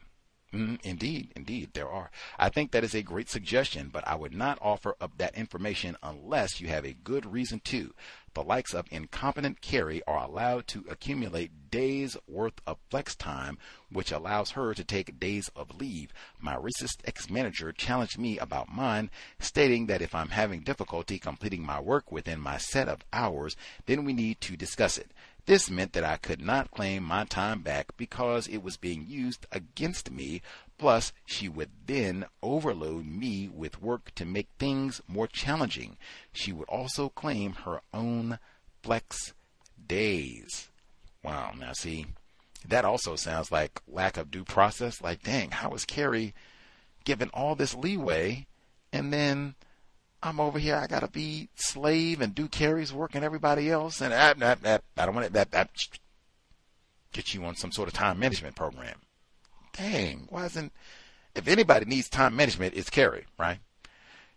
Mm, indeed, indeed, there are. I think that is a great suggestion, but I would not offer up that information unless you have a good reason to the likes of incompetent Carrie are allowed to accumulate days worth of flex time, which allows her to take days of leave. My racist ex manager challenged me about mine, stating that if I'm having difficulty completing my work within my set of hours, then we need to discuss it. This meant that I could not claim my time back because it was being used against me. Plus, she would then overload me with work to make things more challenging. She would also claim her own flex days. Wow, now see, that also sounds like lack of due process. Like, dang, how is Carrie given all this leeway and then I'm over here. I gotta be slave and do Carrie's work and everybody else, and I, I, I, I don't want to that, get you on some sort of time management program. Dang, why isn't? If anybody needs time management, it's Carrie, right?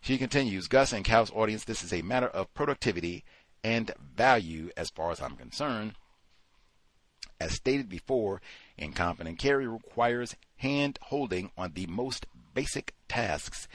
She continues, Gus and Cow's audience, this is a matter of productivity and value as far as I'm concerned. As stated before, incompetent Carrie requires hand holding on the most basic tasks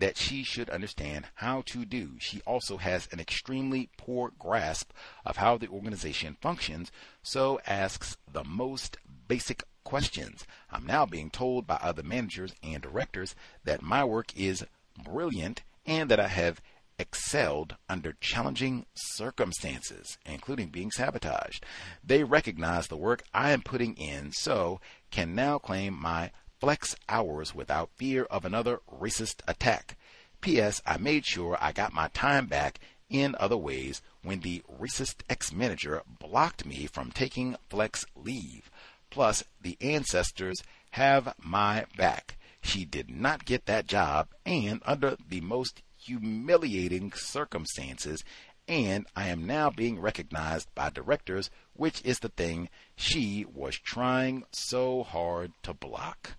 that she should understand how to do. She also has an extremely poor grasp of how the organization functions, so asks the most basic questions. I'm now being told by other managers and directors that my work is brilliant and that I have excelled under challenging circumstances, including being sabotaged. They recognize the work I am putting in, so can now claim my flex hours without fear of another racist attack. P.S. I made sure I got my time back in other ways when the racist ex manager blocked me from taking flex leave. Plus, the ancestors have my back. She did not get that job, and under the most humiliating circumstances, and I am now being recognized by directors, which is the thing she was trying so hard to block.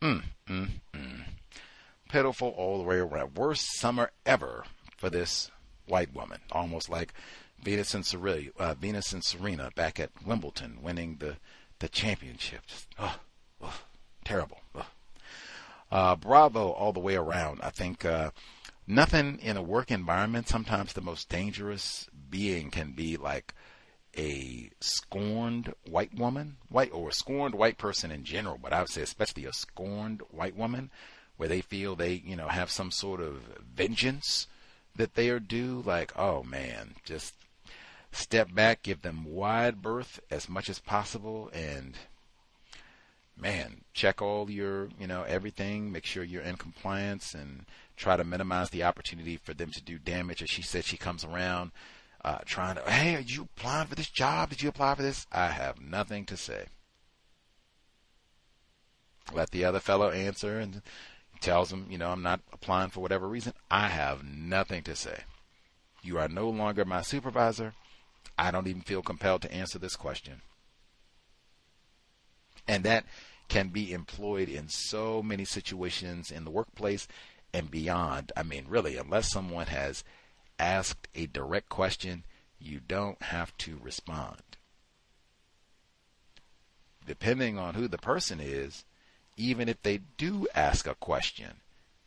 Mm, mm, mm. Pitiful all the way around. Worst summer ever for this white woman. Almost like Venus and Serena, uh, Venus and Serena back at Wimbledon, winning the the championship. Just, oh, oh, terrible. Oh. Uh, bravo all the way around. I think uh, nothing in a work environment. Sometimes the most dangerous being can be like a scorned white woman, white or a scorned white person in general, but I would say especially a scorned white woman, where they feel they, you know, have some sort of vengeance that they are due. Like, oh man, just step back, give them wide berth as much as possible, and man, check all your, you know, everything, make sure you're in compliance and try to minimize the opportunity for them to do damage. As she said, she comes around uh, trying to, hey, are you applying for this job? Did you apply for this? I have nothing to say. Let the other fellow answer and tells him, you know, I'm not applying for whatever reason. I have nothing to say. You are no longer my supervisor. I don't even feel compelled to answer this question. And that can be employed in so many situations in the workplace and beyond. I mean, really, unless someone has asked a direct question, you don't have to respond. Depending on who the person is, even if they do ask a question,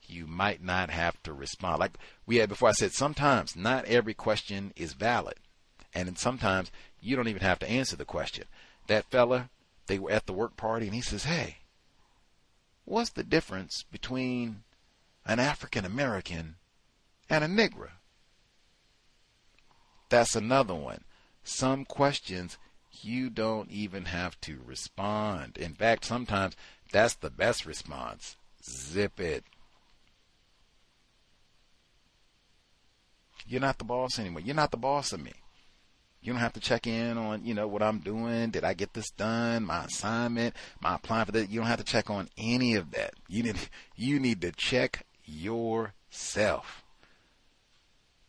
you might not have to respond. Like we had before, I said sometimes not every question is valid. And sometimes you don't even have to answer the question. That fella, they were at the work party and he says, Hey, what's the difference between an African American and a Negro? That's another one. Some questions you don't even have to respond. In fact, sometimes that's the best response. Zip it. You're not the boss anymore. You're not the boss of me. You don't have to check in on, you know, what I'm doing. Did I get this done? My assignment, my applying for that. You don't have to check on any of that. You need, you need to check yourself.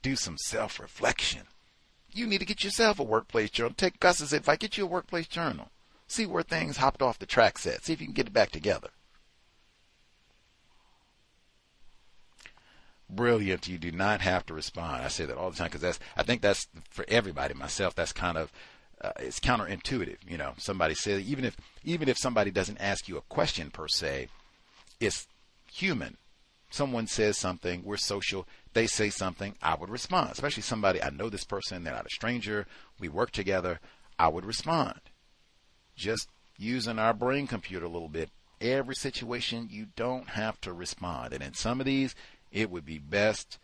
Do some self reflection. You need to get yourself a workplace journal. Take Gus's advice. Get you a workplace journal. See where things hopped off the tracks at. See if you can get it back together. Brilliant. You do not have to respond. I say that all the time because that's. I think that's for everybody. Myself, that's kind of. Uh, it's counterintuitive. You know, somebody says even if even if somebody doesn't ask you a question per se, it's human. Someone says something. We're social. They say something. I would respond. Especially somebody I know this person. They're not a stranger. We work together. I would respond just using our brain computer a little bit. Every situation, you don't have to respond. And in some of these, it would be best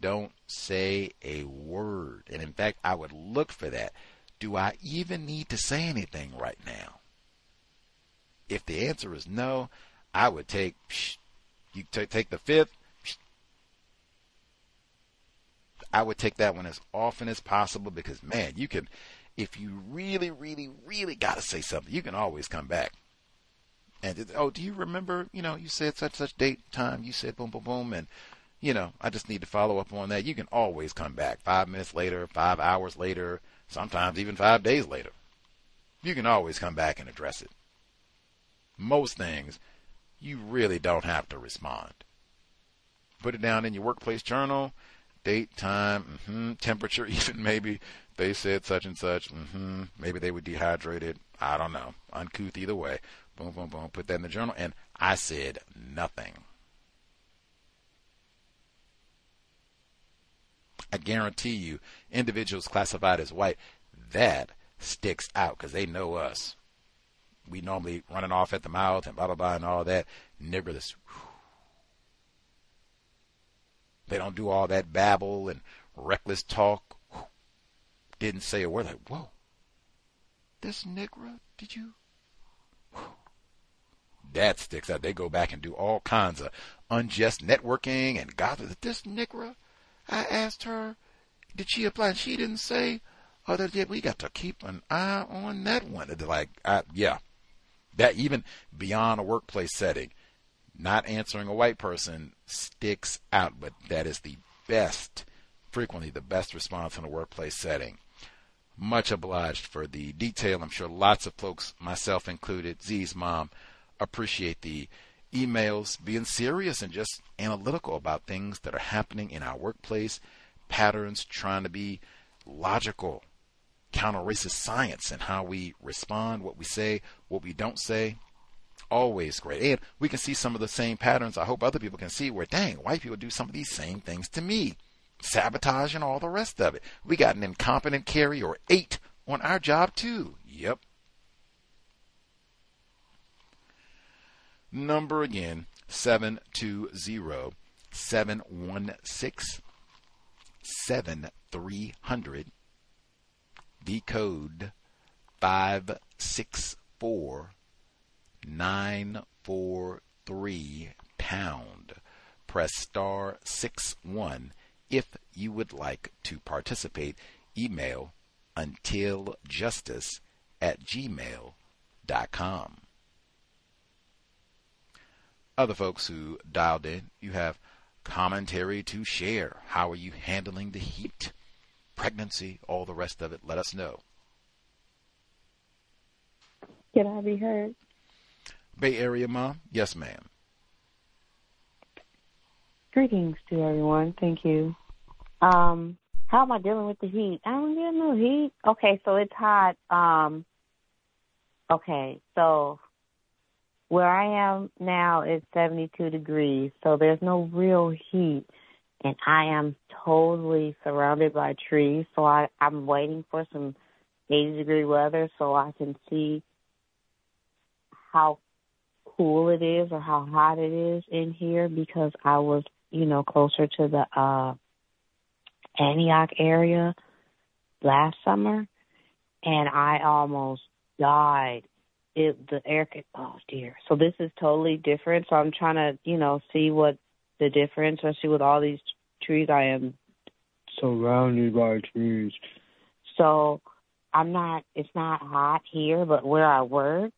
don't say a word. And in fact, I would look for that. Do I even need to say anything right now? If the answer is no, I would take, you take the fifth, I would take that one as often as possible because man, you can if you really, really, really got to say something, you can always come back. And oh, do you remember? You know, you said such such date time. You said boom, boom, boom, and you know, I just need to follow up on that. You can always come back. Five minutes later, five hours later, sometimes even five days later. You can always come back and address it. Most things, you really don't have to respond. Put it down in your workplace journal, date, time, mm-hmm, temperature, even maybe they said such and such. Mm-hmm. Maybe they were dehydrated. I don't know. Uncouth either way. Boom, boom, boom. Put that in the journal. And I said nothing. I guarantee you, individuals classified as white, that sticks out because they know us. We normally running off at the mouth and blah blah blah and all that. Nigger this. They don't do all that babble and reckless talk didn't say a word. Like, whoa, this Negro, did you? That sticks out. They go back and do all kinds of unjust networking and gossip. This Negro, I asked her, did she apply? And she didn't say. That yeah, we got to keep an eye on that one. Like, I, yeah, that even beyond a workplace setting, not answering a white person sticks out. But that is the best, frequently the best response in a workplace setting. Much obliged for the detail. I'm sure lots of folks, myself included, Z's mom, appreciate the emails, being serious and just analytical about things that are happening in our workplace, patterns, trying to be logical, counter racist science and how we respond, what we say, what we don't say. Always great. And we can see some of the same patterns. I hope other people can see where, dang, white people do some of these same things to me sabotage and all the rest of it. We got an incompetent carry or eight on our job too. Yep. Number again, 720 716 7300. The code 564 943 pound. Press star 6 1 if you would like to participate. Email untiljustice at gmail.com. Other folks who dialed in, you have commentary to share. How are you handling the heat, pregnancy, all the rest of it? Let us know. Can I be heard? Bay Area Mom? Yes, ma'am. Greetings to everyone. Thank you. Um, how am I dealing with the heat? I don't get no heat. Okay, so it's hot. Um, okay, so where I am now is 72 degrees, so there's no real heat, and I am totally surrounded by trees. So I I'm waiting for some 80 degree weather so I can see how cool it is or how hot it is in here because I was, you know, closer to the uh Antioch area last summer and I almost died. It the air oh dear. So this is totally different. So I'm trying to, you know, see what the difference, especially with all these trees I am surrounded by trees. So I'm not it's not hot here, but where I work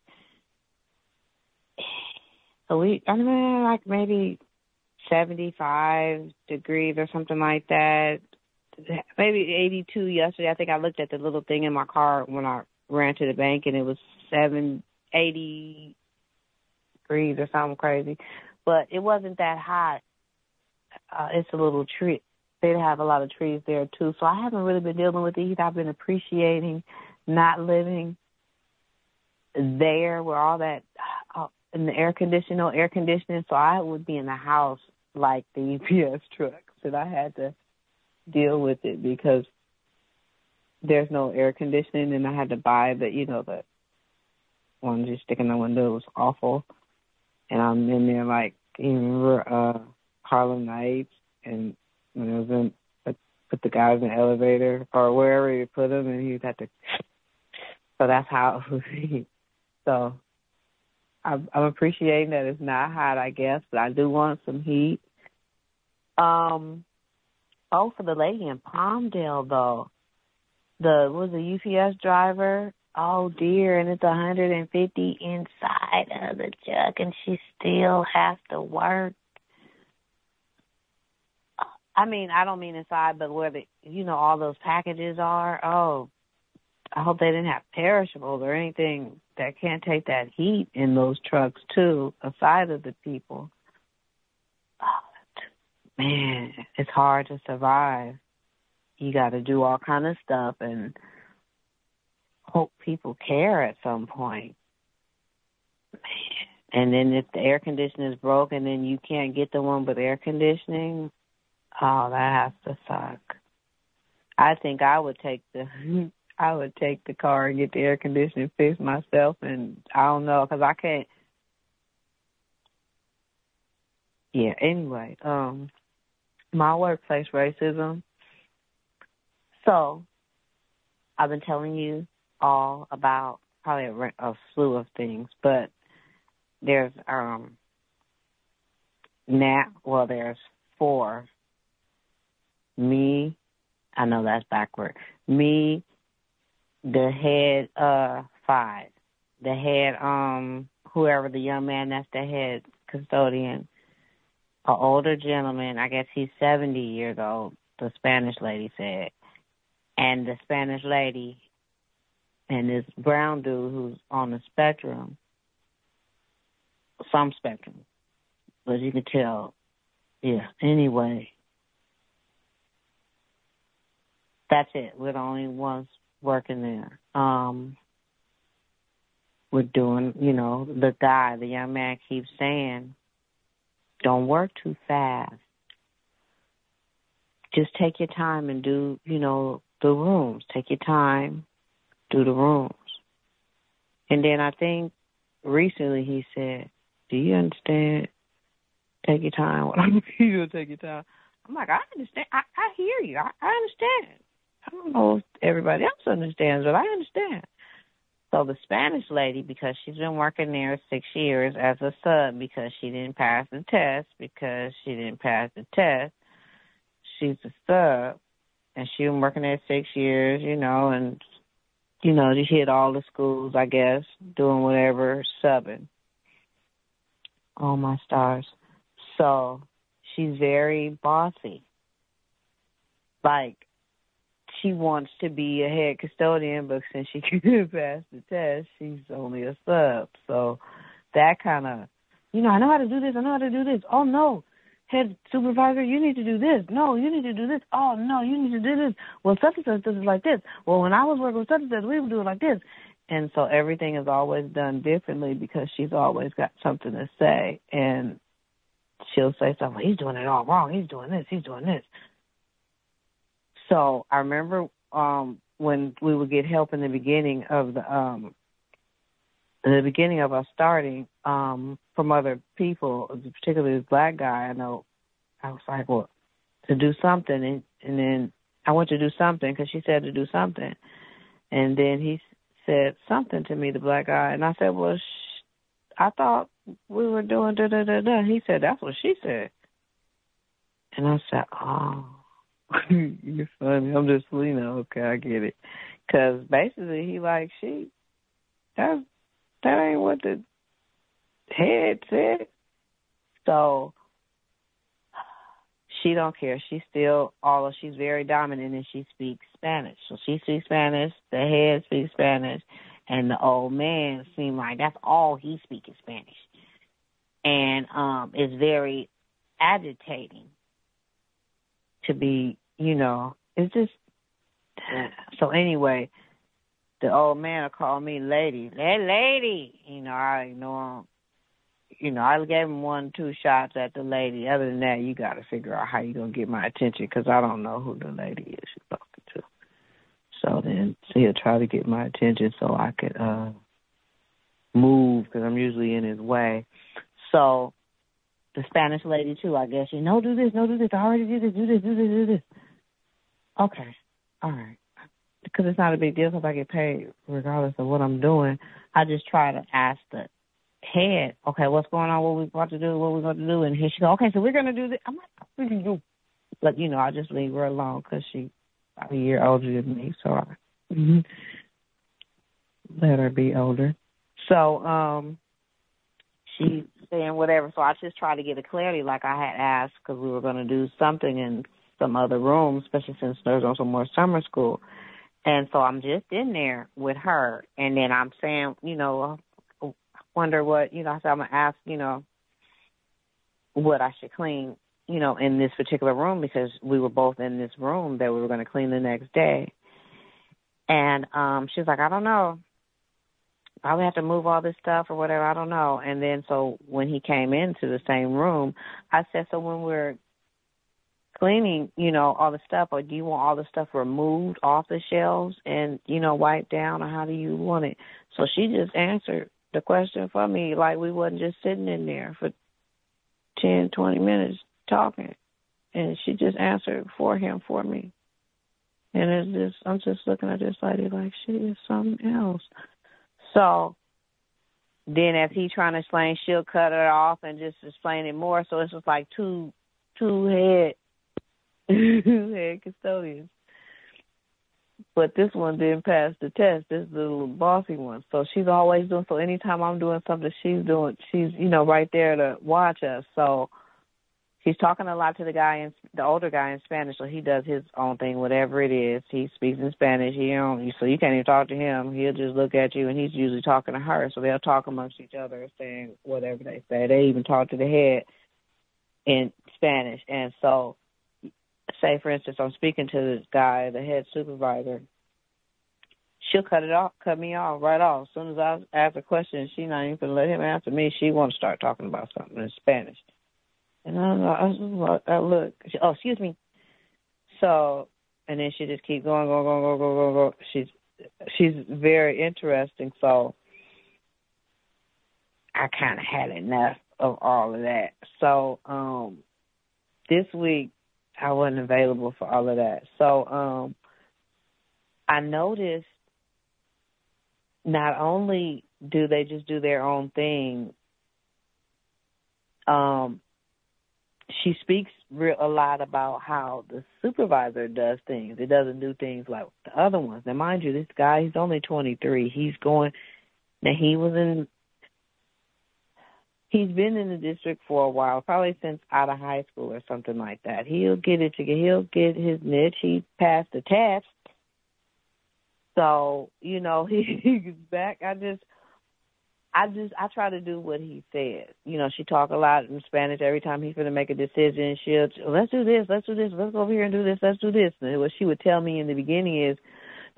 we, I mean, like maybe 75 degrees or something like that. Maybe 82 yesterday. I think I looked at the little thing in my car when I ran to the bank and it was 7, 80 degrees or something crazy. But it wasn't that hot. Uh, it's a little tree. They have a lot of trees there too. So I haven't really been dealing with the heat. I've been appreciating not living there where all that in the air conditioning, no air conditioning, so I would be in the house like the UPS trucks, and I had to deal with it because there's no air conditioning, and I had to buy the, you know, the one just sticking the window It was awful, and I'm in there like you remember uh Harlem Nights, and when I was in put, the guys in the elevator or wherever you put them, and he had to. So that's how it. So I'm, appreciating that it's not hot, I guess, but I do want some heat. Um, oh, for the lady in Palmdale though, the was the UPS driver. Oh dear, and it's 150 inside of the truck, and she still has to work. I mean, I don't mean inside, but where the you know all those packages are. Oh, I hope they didn't have perishables or anything that can't take that heat in those trucks too, aside of the people. Oh, man, it's hard to survive. You got to do all kind of stuff and hope people care at some point. Man. And then if the air conditioner is broken, then you can't get the one with air conditioning. Oh, that has to suck. I think I would take the I would take the car and get the air conditioning fixed myself, and I don't know because I can't. Yeah. Anyway, um, my workplace racism. So, I've been telling you all about probably a, a slew of things, but there's um now well there's four me i know that's backward me the head uh five, the head um whoever the young man that's the head custodian, an older gentleman, I guess he's seventy years old. The Spanish lady said, and the Spanish lady and this brown dude who's on the spectrum, some spectrum, but you can tell. Yeah. Anyway, that's it. We're the only ones working there. Um, we're doing, you know, the guy, the young man keeps saying, don't work too fast. Just take your time and do, you know, the rooms. Take your time, do the rooms. And then I think recently he said, do you understand? Take your time. You take your time. I'm like, I understand. I, I hear you. I, I understand. I don't know if everybody else understands, but I understand. So the Spanish lady, because she's been working there six years as a sub because she didn't pass the test, because she didn't pass the test, she's a sub, and she been working there six years, you know, and you know, she hit all the schools, I guess, doing whatever, subbing. Oh my stars. So she's very bossy. Like she wants to be a head custodian, but since she couldn't pass the test, she's only a sub. So that kind of, you know, I know how to do this. I know how to do this. Oh no, head supervisor, you need to do this. No, you need to do this. Oh no, you need to do this. Well, such and such does it like this. Well, when I was working with such and such, we would do it like this. And so everything is always done differently because she's always got something to say, and she'll say something. He's doing it all wrong. He's doing this. He's doing this. So I remember um when we would get help in the beginning of the um the beginning of us starting um from other people, particularly this black guy. I know I was like, well, to do something, and and then I went to do something because she said to do something, and then he said something to me, the black guy, and I said, well, sh- I thought we were doing da da da da. He said that's what she said, and I said, oh. You're funny. I'm just, you know, okay, I get it. Because basically, he like she. That that ain't what the head said. So she don't care. She's still of she's very dominant and she speaks Spanish. So she speaks Spanish, the head speaks Spanish, and the old man seemed like that's all he speaks is Spanish. And um it's very agitating to be, you know, it's just so anyway, the old man will call me lady. Hey lady you know, I ignore him you know, I gave him one, two shots at the lady. Other than that, you got to figure out how you're gonna get my attention because I don't know who the lady is you're talking to. So then so he'll try to get my attention so I could uh move because I'm usually in his way. So the Spanish lady too, I guess. You know, do this, no, do this. I already did this, do this, do this, do this. Okay, all right. Because it's not a big deal because I get paid regardless of what I'm doing. I just try to ask the head, okay, what's going on? What we about to do? What we going to do? And here she go. Okay, so we're going to do this. I'm like, you? But you know, I just leave her alone because she a year older than me, so I mm-hmm, let her be older. So um, she's saying whatever. So I just try to get a clarity, like I had asked, because we were going to do something in some other room, especially since there's also more summer school. And so I'm just in there with her, and then I'm saying, you know, wonder what you know. So I'm gonna ask, you know, what I should clean, you know, in this particular room because we were both in this room that we were gonna clean the next day. And um she's like, I don't know. Probably have to move all this stuff or whatever. I don't know. And then so when he came into the same room, I said, so when we're cleaning, you know, all the stuff, or do you want all the stuff removed off the shelves and, you know, wiped down, or how do you want it? So she just answered the question for me like we wasn't just sitting in there for ten, twenty minutes talking. And she just answered for him for me. And it's just I'm just looking at this lady like she is something else. So then as he trying to explain, she'll cut it off and just explain it more. So it's just like two two head two head custodians but this one didn't pass the test. This is the little bossy one. So she's always doing. So anytime I'm doing something, she's doing. She's you know right there to watch us. So he's talking a lot to the guy in the older guy in Spanish. So he does his own thing, whatever it is. He speaks in Spanish. He don't. So you can't even talk to him. He'll just look at you, and he's usually talking to her. So they'll talk amongst each other, saying whatever they say. They even talk to the head in Spanish, and so say for instance I'm speaking to this guy, the head supervisor, she'll cut it off, cut me off right off. As soon as I ask a question, she's not even gonna let him answer me. She wants to start talking about something in Spanish. And I, I, I look, she, oh excuse me. So, and then she just keep going, going, going, going, going, going, going. She's she's very interesting. So, I kind of had enough of all of that. So, um, this week I wasn't available for all of that. So um I noticed not only do they just do their own thing, um, she speaks real, a lot about how the supervisor does things. It doesn't do things like the other ones. Now, mind you, this guy, he's only 23. He's going, now he was in, he's been in the district for a while, probably since out of high school or something like that. He'll get it. He'll get his niche. He passed the test. So, you know, he, he's back. I just, I just I try to do what he says. You know, she talk a lot in Spanish every time he's going to make a decision. She'll let's do this, let's do this, let's go over here and do this, let's do this. And what she would tell me in the beginning is,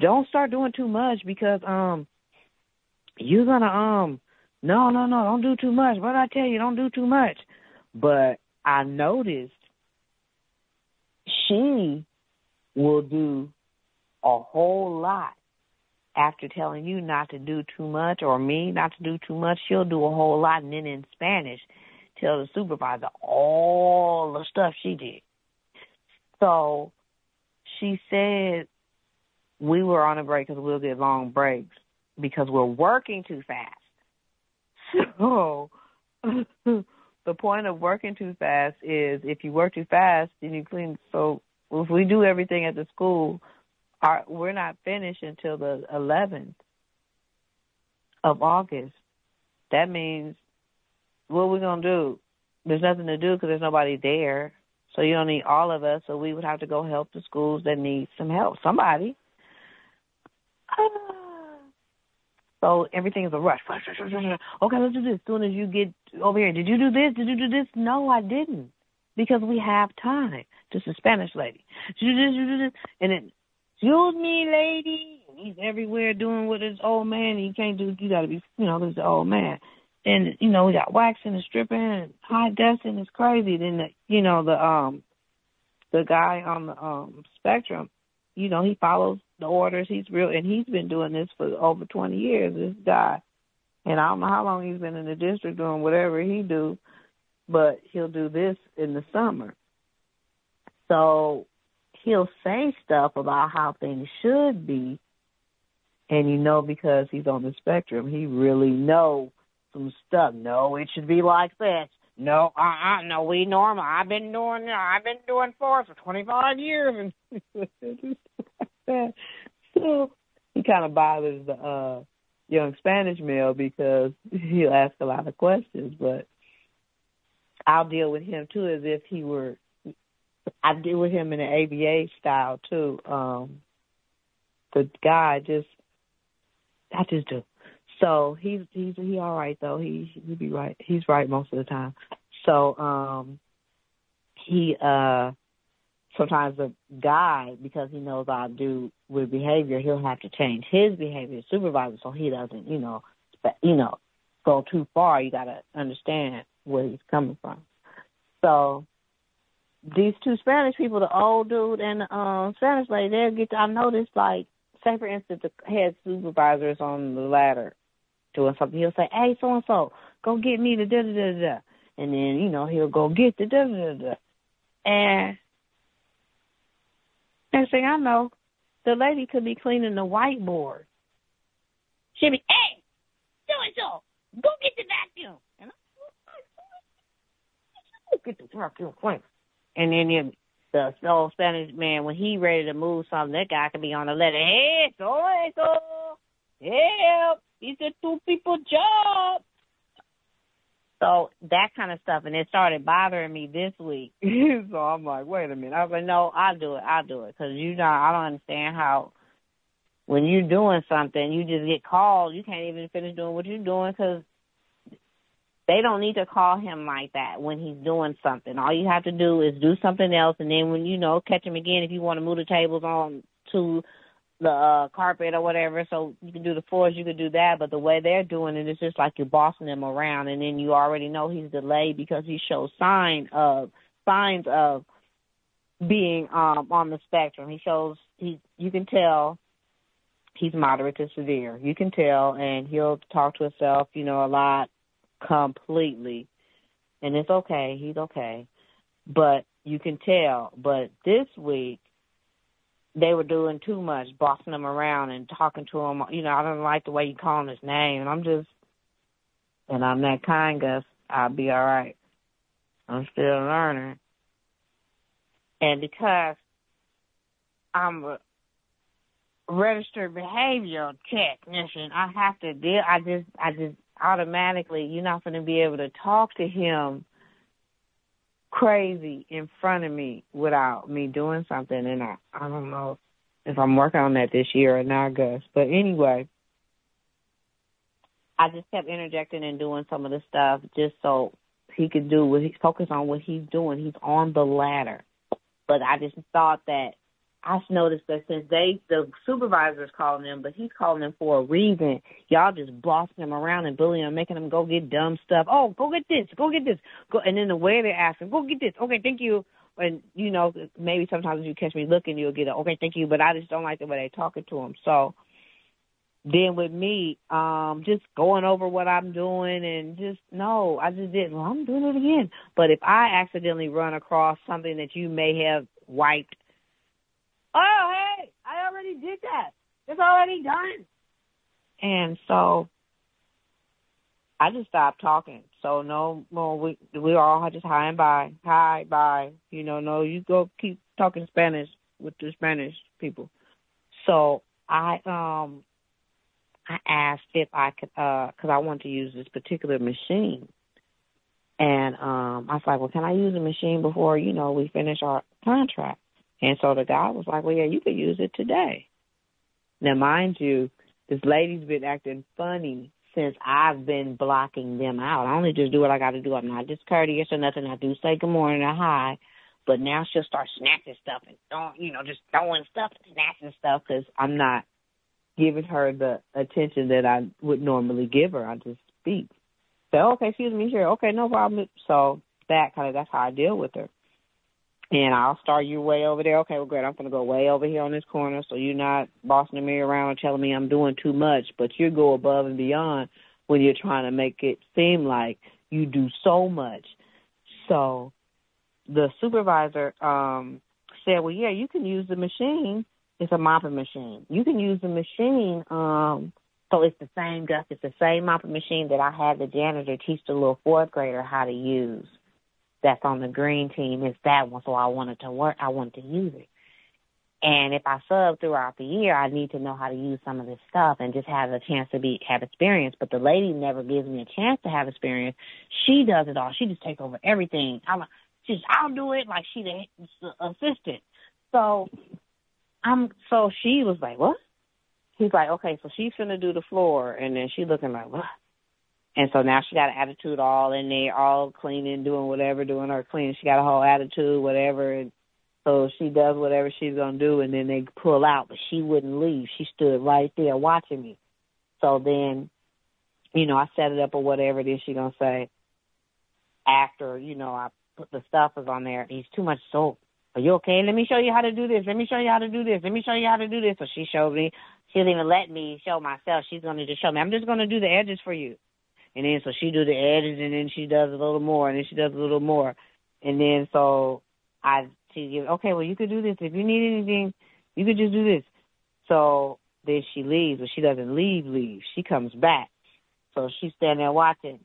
don't start doing too much because um, you're gonna um, no no no, don't do too much. What I tell you, don't do too much. But I noticed she will do a whole lot after telling you not to do too much or me not to do too much, she'll do a whole lot and then in Spanish tell the supervisor all the stuff she did. So she said we were on a break because we'll get long breaks because we're working too fast. So the point of working too fast is if you work too fast, then you clean. So if we do everything at the school our, we're not finished until the 11th of August. That means what are we gonna do? There's nothing to do because there's nobody there. So you don't need all of us. So we would have to go help the schools that need some help. Somebody. Uh, So everything is a rush. Okay, let's do this. As soon as you get over here, did you do this? Did you do this? No, I didn't, because we have time. This is Spanish lady. You? And then excuse me, lady. He's everywhere doing with his old man. He can't do. You got to be, you know, this old man. And you know, we got waxing and stripping and high dusting. It's crazy. Then the, you know, the um, the guy on the um spectrum, you know, he follows the orders. He's real, and he's been doing this for over twenty years. This guy, and I don't know how long he's been in the district doing whatever he do, but he'll do this in the summer. So he'll say stuff about how things should be, and you know because he's on the spectrum, he really know some stuff. No, it should be like this. No, uh, uh no, we normal. I've been doing, I've been doing force for twenty five years, and so he kind of bothers the uh young Spanish male because he'll ask a lot of questions, but I'll deal with him too as if he were I deal with him in the ABA style too. Um, the guy just, I just do. So he's he's he all right though. He he be right. He's right most of the time. So um, he uh, sometimes the guy because he knows I do with behavior, he'll have to change his behavior, supervisor, so he doesn't, you know, but you know, go too far. You got to understand where he's coming from. So these two Spanish people, the old dude and the um, Spanish lady, they'll get. To, I noticed, like, say for instance, the head supervisor is on the ladder doing something. He'll say, "Hey, so and so, go get me the da da da da," and then you know he'll go get the da da da da, and next thing I know, the lady could be cleaning the whiteboard. She'll be, "Hey, so and so, go get the vacuum," and I'm get the vacuum clean. And then you, the old Spanish man, when he ready to move something, that guy could be on the letter. Hey, so and so, help! It's a two people job. So that kind of stuff, and it started bothering me this week. so I'm like, wait a minute. I was like, no, I'll do it. I'll do it because you know I don't understand how when you're doing something, you just get called. You can't even finish doing what you're doing because they don't need to call him like that when he's doing something. All you have to do is do something else, and then when you know catch him again, if you want to move the tables on to the uh, carpet or whatever, so you can do the floors, you can do that. But the way they're doing it, it's just like you're bossing him around, and then you already know he's delayed because he shows sign of signs of being um on the spectrum. He shows he you can tell he's moderate to severe. You can tell, and he'll talk to himself, you know, a lot completely. And it's okay, he's okay. But you can tell. But this week, they were doing too much, bossing him around and talking to him. You know, I don't like the way you call him his name, and I'm just, and I'm that kind, Gus. I'll be all right. I'm still learning, and because I'm a registered behavioral technician, I have to deal. I just, I just automatically, you're not going to be able to talk to him crazy in front of me without me doing something. And I, I don't know if I'm working on that this year or not, Gus. But anyway, I just kept interjecting and doing some of the stuff just so he could do what he's focused on what he's doing. He's on the ladder. But I just thought that I've noticed that since they the supervisor's calling them, but he's calling them for a reason. Y'all just bossing him around and bullying him, making him go get dumb stuff. Oh, go get this, go get this, go, and then the way they're asking, go get this. Okay, thank you. And you know, maybe sometimes you catch me looking, you'll get a okay, thank you. But I just don't like the way they're talking to him. So then with me, um, just going over what I'm doing and just no, I just didn't. Well, I'm doing it again. But if I accidentally run across something that you may have wiped oh, hey, I already did that. It's already done. And so I just stopped talking. So no more. We we all just hi and bye, hi bye. You know, no, you go keep talking Spanish with the Spanish people. So I um I asked if I could uh because I want to use this particular machine, and um I was like, well, can I use the machine before you know we finish our contract? And so the guy was like, well, yeah, you could use it today. Now, mind you, this lady's been acting funny since I've been blocking them out. I only just do what I got to do. I'm not discourteous or nothing. I do say good morning or hi. But now she'll start snatching stuff and throwing, you know, just throwing stuff and snatching stuff because I'm not giving her the attention that I would normally give her. I just speak. Say, so, okay, excuse me, here. okay, no problem. So that kind of that's how I deal with her and I'll start you way over there. Okay, well, great. I'm going to go way over here on this corner, so you're not bossing me around and telling me I'm doing too much, but you go above and beyond when you're trying to make it seem like you do so much. So the supervisor um said, "Well, yeah, you can use the machine. It's a mopping machine. You can use the machine. Um, so it's the same, Gus. It's the same mopping machine that I had the janitor teach the little fourth grader how to use." That's on the green team is that one. So I wanted to work, I wanted to use it. And if I sub throughout the year, I need to know how to use some of this stuff and just have a chance to be have experience. But the lady never gives me a chance to have experience. She does it all. She just takes over everything. I'm she's I'll do it like she the assistant. So I'm so she was like, What? He's like, Okay, so she's gonna do the floor and then she looking like, What? And so now she got an attitude all in there, all cleaning, doing whatever, doing her cleaning. She got a whole attitude, whatever. And so she does whatever she's gonna do, and then they pull out, but she wouldn't leave. She stood right there watching me. So then, you know, I set it up or whatever is she gonna say. After you know, I put the stuffers on there. He's too much soap. Are you okay? Let me show you how to do this. Let me show you how to do this. Let me show you how to do this. So she showed me. She didn't even let me show myself. She's gonna just show me. I'm just gonna do the edges for you. And then so she do the edges and then she does a little more and then she does a little more. And then so I she gives okay, well you could do this. If you need anything, you could just do this. So then she leaves, but she doesn't leave, leave. She comes back. So she's standing there watching.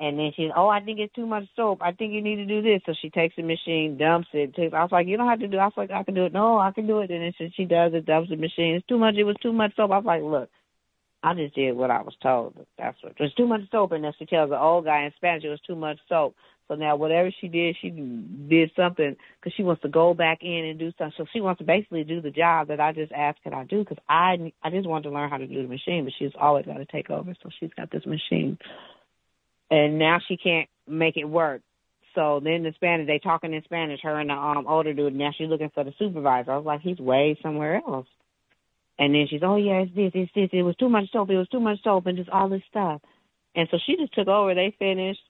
And then she's, oh, I think it's too much soap. I think you need to do this. So she takes the machine, dumps it. Takes, I was like, you don't have to do. I was like, I can do it. No, I can do it. And then she, she does it, dumps the machine. It's too much. It was too much soap. I was like, look, I just did what I was told. That's what. There's too much soap, and then she tells the old guy in Spanish it was too much soap. So now whatever she did, she did something because she wants to go back in and do something. So she wants to basically do the job that I just asked can I do because I I just wanted to learn how to do the machine, but she's always got to take over. So she's got this machine, and now she can't make it work. So then the Spanish, they talking in Spanish, her and the um older dude. Now she's looking for the supervisor. I was like, he's way somewhere else. And then she's, oh yeah, it's this, it's this. It was too much soap. It was too much soap, and just all this stuff. And so she just took over. They finished.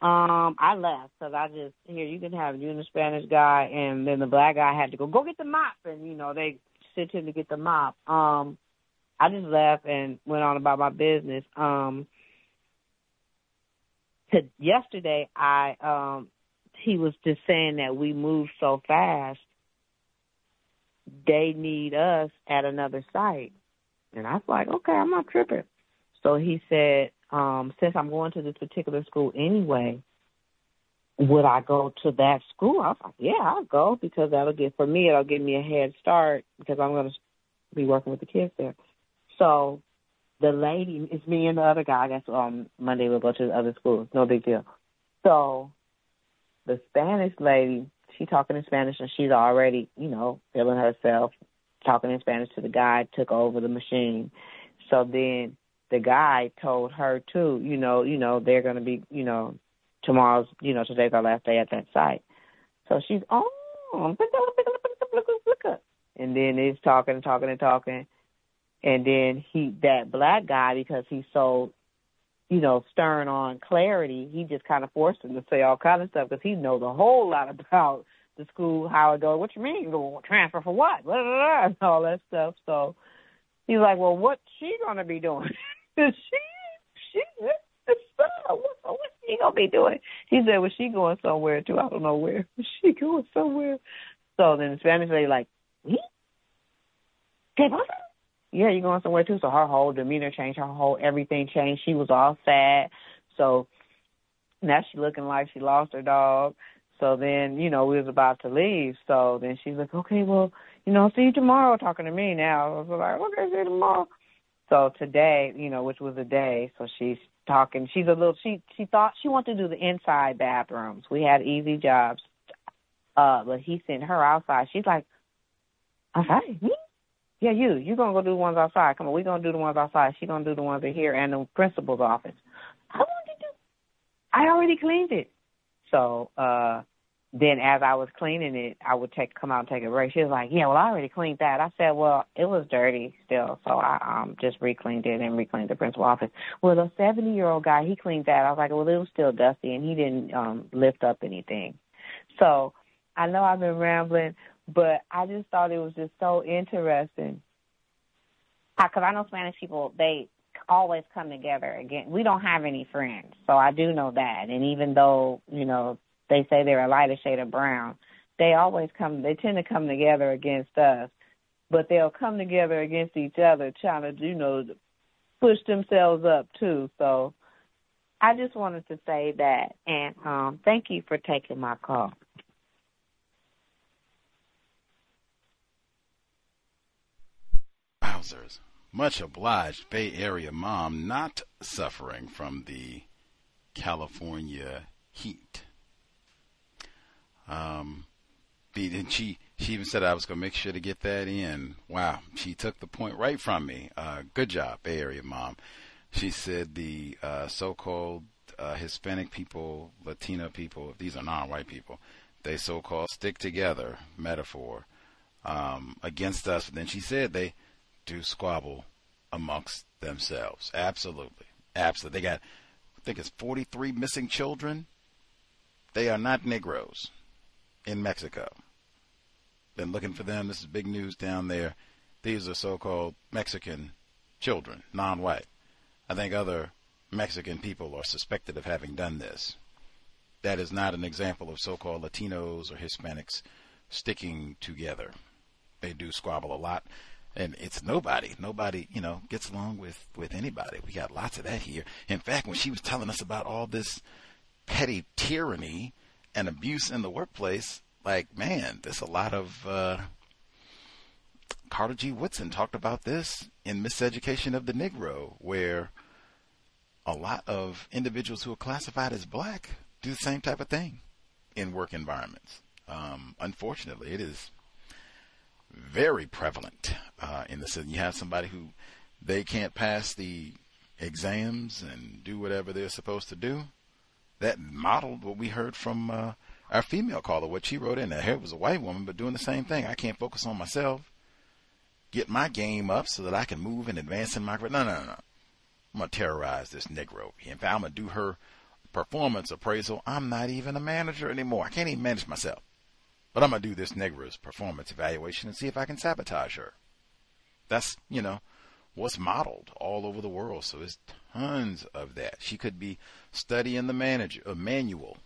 Um, I left because I just here you can have you and the Spanish guy, and then the black guy had to go go get the mop, and you know they sent him to get the mop. Um, I just left and went on about my business. Um, to yesterday, I um, he was just saying that we moved so fast they need us at another site. And I was like, okay, I'm not tripping. So he said, um, since I'm going to this particular school anyway, would I go to that school? I was like, yeah, I'll go because that'll get for me. It'll give me a head start because I'm going to be working with the kids there. So the lady, it's me and the other guy. I guess um Monday we'll go to the other school. No big deal. So the Spanish lady, she talking in Spanish and she's already, you know, feeling herself, talking in Spanish to the guy, took over the machine. So then the guy told her too, you know, you know, they're gonna be, you know, tomorrow's, you know, today's our last day at that site. So she's, oh, and then it's talking and talking and talking. And then he, that black guy, because he's so, you know, stern on clarity, he just kind of forced him to say all kind of stuff because he knows a whole lot about the school, how it goes. What you mean? Transfer for what? Blah, blah, blah, and all that stuff. So he's like, well, what's she gonna be doing? she, she, what's, what's she gonna be doing? He said, well, she going somewhere too. I don't know where. She going somewhere. So then the Spanish lady like, me? ¿Qué pasa? Yeah, you're going somewhere too. So her whole demeanor changed, her whole everything changed. She was all sad. So now she looking like she lost her dog. So then, you know, we was about to leave. So then she's like, okay, well, you know, see you tomorrow. Talking to me now. I was like, okay, see you tomorrow. So today, you know, which was a day, so she's talking. She's a little. She she thought she wanted to do the inside bathrooms. We had easy jobs, uh, but he sent her outside. She's like, outside me? Yeah, you. You're gonna go do the ones outside? Come on, we gonna do the ones outside. She gonna do the ones in here and the principal's office. I want to do. I already cleaned it. So uh then as I was cleaning it, I would take come out and take a break. She was like, "Yeah, well, I already cleaned that." I said, "Well, it was dirty still, so I um just re-cleaned it and re-cleaned the principal office." Well, the seventy-year-old guy, he cleaned that. I was like, "Well, it was still dusty, and he didn't um lift up anything." So I know I've been rambling, but I just thought it was just so interesting because I know Spanish people they always come together again. We don't have any friends, so I do know that. And even though you know they say they're a lighter shade of brown, they always come. They tend to come together against us, but they'll come together against each other, trying to you know push themselves up too. So I just wanted to say that, and um, thank you for taking my call. Wowzers. Much obliged, Bay Area mom not suffering from the California heat. Um, and she she even said I was gonna make sure to get that in. Wow, she took the point right from me. Uh, good job, Bay Area mom. She said the uh, so-called uh, Hispanic people, Latino people, these are non-white people, they so-called stick together, metaphor, um, against us. And then she said they do squabble amongst themselves. Absolutely. Absolutely. They got, I think it's 43 missing children. They are not Negroes in Mexico. Been looking for them. This is big news down there. These are so called Mexican children, non white. I think other Mexican people are suspected of having done this. That is not an example of so called Latinos or Hispanics sticking together. They do squabble a lot and it's nobody. Nobody, you know, gets along with with anybody. We got lots of that here. In fact, when she was telling us about all this petty tyranny and abuse in the workplace, like man, there's a lot of. Uh, Carter G. Woodson talked about this in Miseducation of the Negro, where a lot of individuals who are classified as black do the same type of thing in work environments. Um, unfortunately, it is very prevalent uh, in the city. You have somebody who they can't pass the exams and do whatever they're supposed to do. That modeled what we heard from uh, our female caller, what she wrote in there. Here was a white woman, but doing the same thing. I can't focus on myself, get my game up so that I can move and advance in my career. No, no, no. I'm gonna terrorize this Negro. In fact, I'm gonna do her performance appraisal. I'm not even a manager anymore. I can't even manage myself. But I'm going to do this Negro's performance evaluation and see if I can sabotage her. That's, you know, what's modeled all over the world. So there's tons of that. She could be studying the manager, a uh, manual.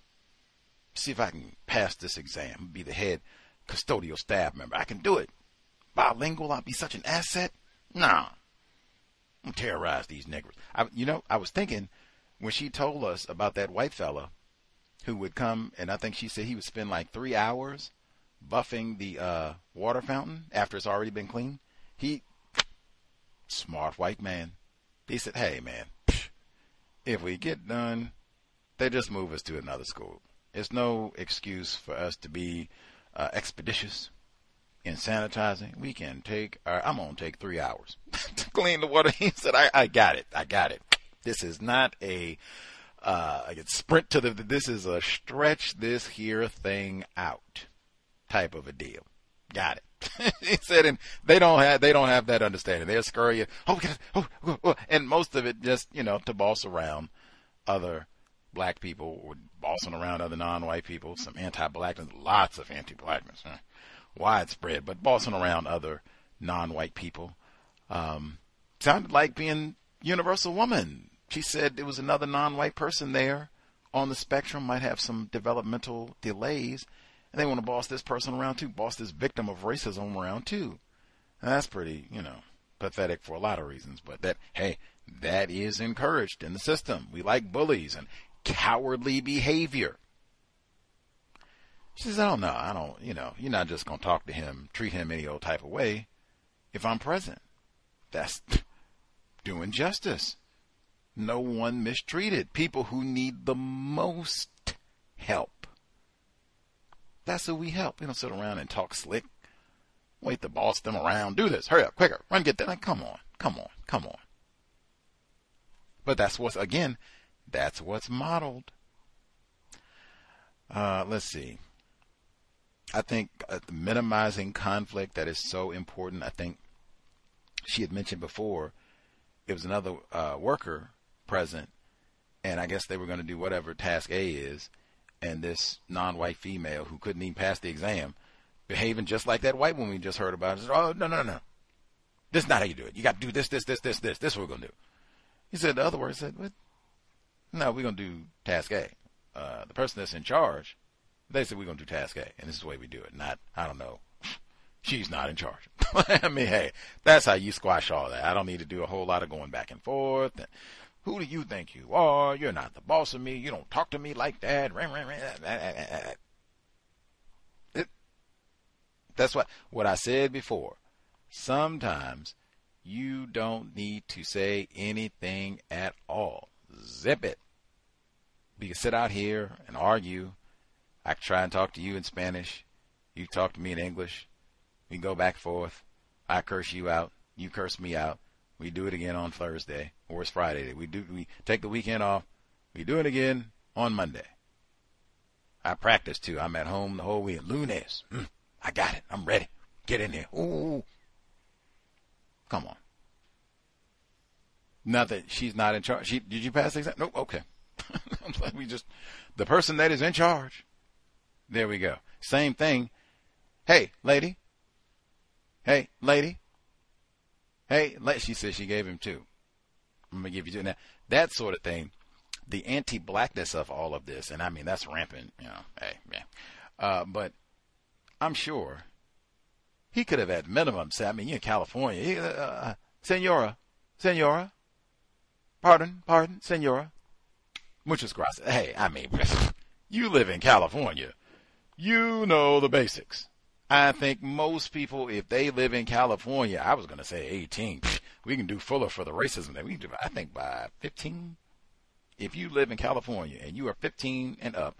See if I can pass this exam, be the head custodial staff member. I can do it. bilingual. I'll be such an asset. Nah. I'm terrorize these niggers. I, you know, I was thinking when she told us about that white fella who would come, and I think she said he would spend like three hours buffing the uh, water fountain after it's already been cleaned. He, smart white man, he said, "Hey man, if we get done, they just move us to another school. It's no excuse for us to be uh, expeditious in sanitizing. We can take, I'm gonna take three hours to clean the water." He said, "I, I got it. I got it. This is not a." Uh, sprint to the. This is a stretch this here thing out type of a deal. Got it. he said, and they don't have they don't have that understanding. They're scurrying. Oh, oh, oh, oh, and most of it just you know to boss around other black people or bossing around other non-white people. Some anti-blackness, lots of anti-blackness, huh? widespread, but bossing around other non-white people. Um, sounded like being universal woman she said there was another non-white person there on the spectrum, might have some developmental delays, and they want to boss this person around too, boss this victim of racism around too. And that's pretty, you know, pathetic for a lot of reasons. But that, hey, that is encouraged in the system. We like bullies and cowardly behavior. She says, I don't know. I don't, you know, you're not just going to talk to him, treat him any old type of way if I'm present. That's doing justice no one mistreated. People who need the most help. That's who we help. We don't sit around and talk slick. Wait to boss them around. Do this. Hurry up, quicker. Run, get that. Like, come on, come on, come on. But that's what's, again, that's what's modeled. Uh, let's see. I think uh, minimizing conflict that is so important. I think she had mentioned before it was another uh, worker present, and I guess they were going to do whatever task A is, and this non-white female who couldn't even pass the exam, behaving just like that white woman we just heard about. Said, oh no no no, this is not how you do it. You got to do this this this this this. This is what we're going to do. He said the other words said, what? No, we're going to do task A. Uh, the person that's in charge, they said we're going to do task A, and this is the way we do it. Not I don't know. She's not in charge. I mean, hey, that's how you squash all that. I don't need to do a whole lot of going back and forth. And, who do you think you are? You're not the boss of me. You don't talk to me like that. It, that's what what I said before. Sometimes you don't need to say anything at all. Zip it. We can sit out here and argue. I can try and talk to you in Spanish. You talk to me in English. We can go back and forth. I curse you out. You curse me out. We do it again on Thursday, or it's Friday. We do we take the weekend off. We do it again on Monday. I practice too. I'm at home the whole week. Lunes. Mm, I got it. I'm ready. Get in there. Ooh. Come on. Nothing. She's not in charge. She did you pass the exam? Nope. Okay. we just the person that is in charge. There we go. Same thing. Hey, lady. Hey, lady. Hey, she said she gave him two. I'm gonna give you two. Now that sort of thing, the anti-blackness of all of this, and I mean that's rampant. You know, hey, man. Uh, but I'm sure he could have at minimum said, I mean, you're in California. He, uh, uh, senora, senora, pardon, pardon, senora. Muchas gracias. Hey, I mean, you live in California. You know the basics. I think most people, if they live in California, I was going to say 18, we can do fuller for the racism that we do. I think by 15, if you live in California and you are 15 and up,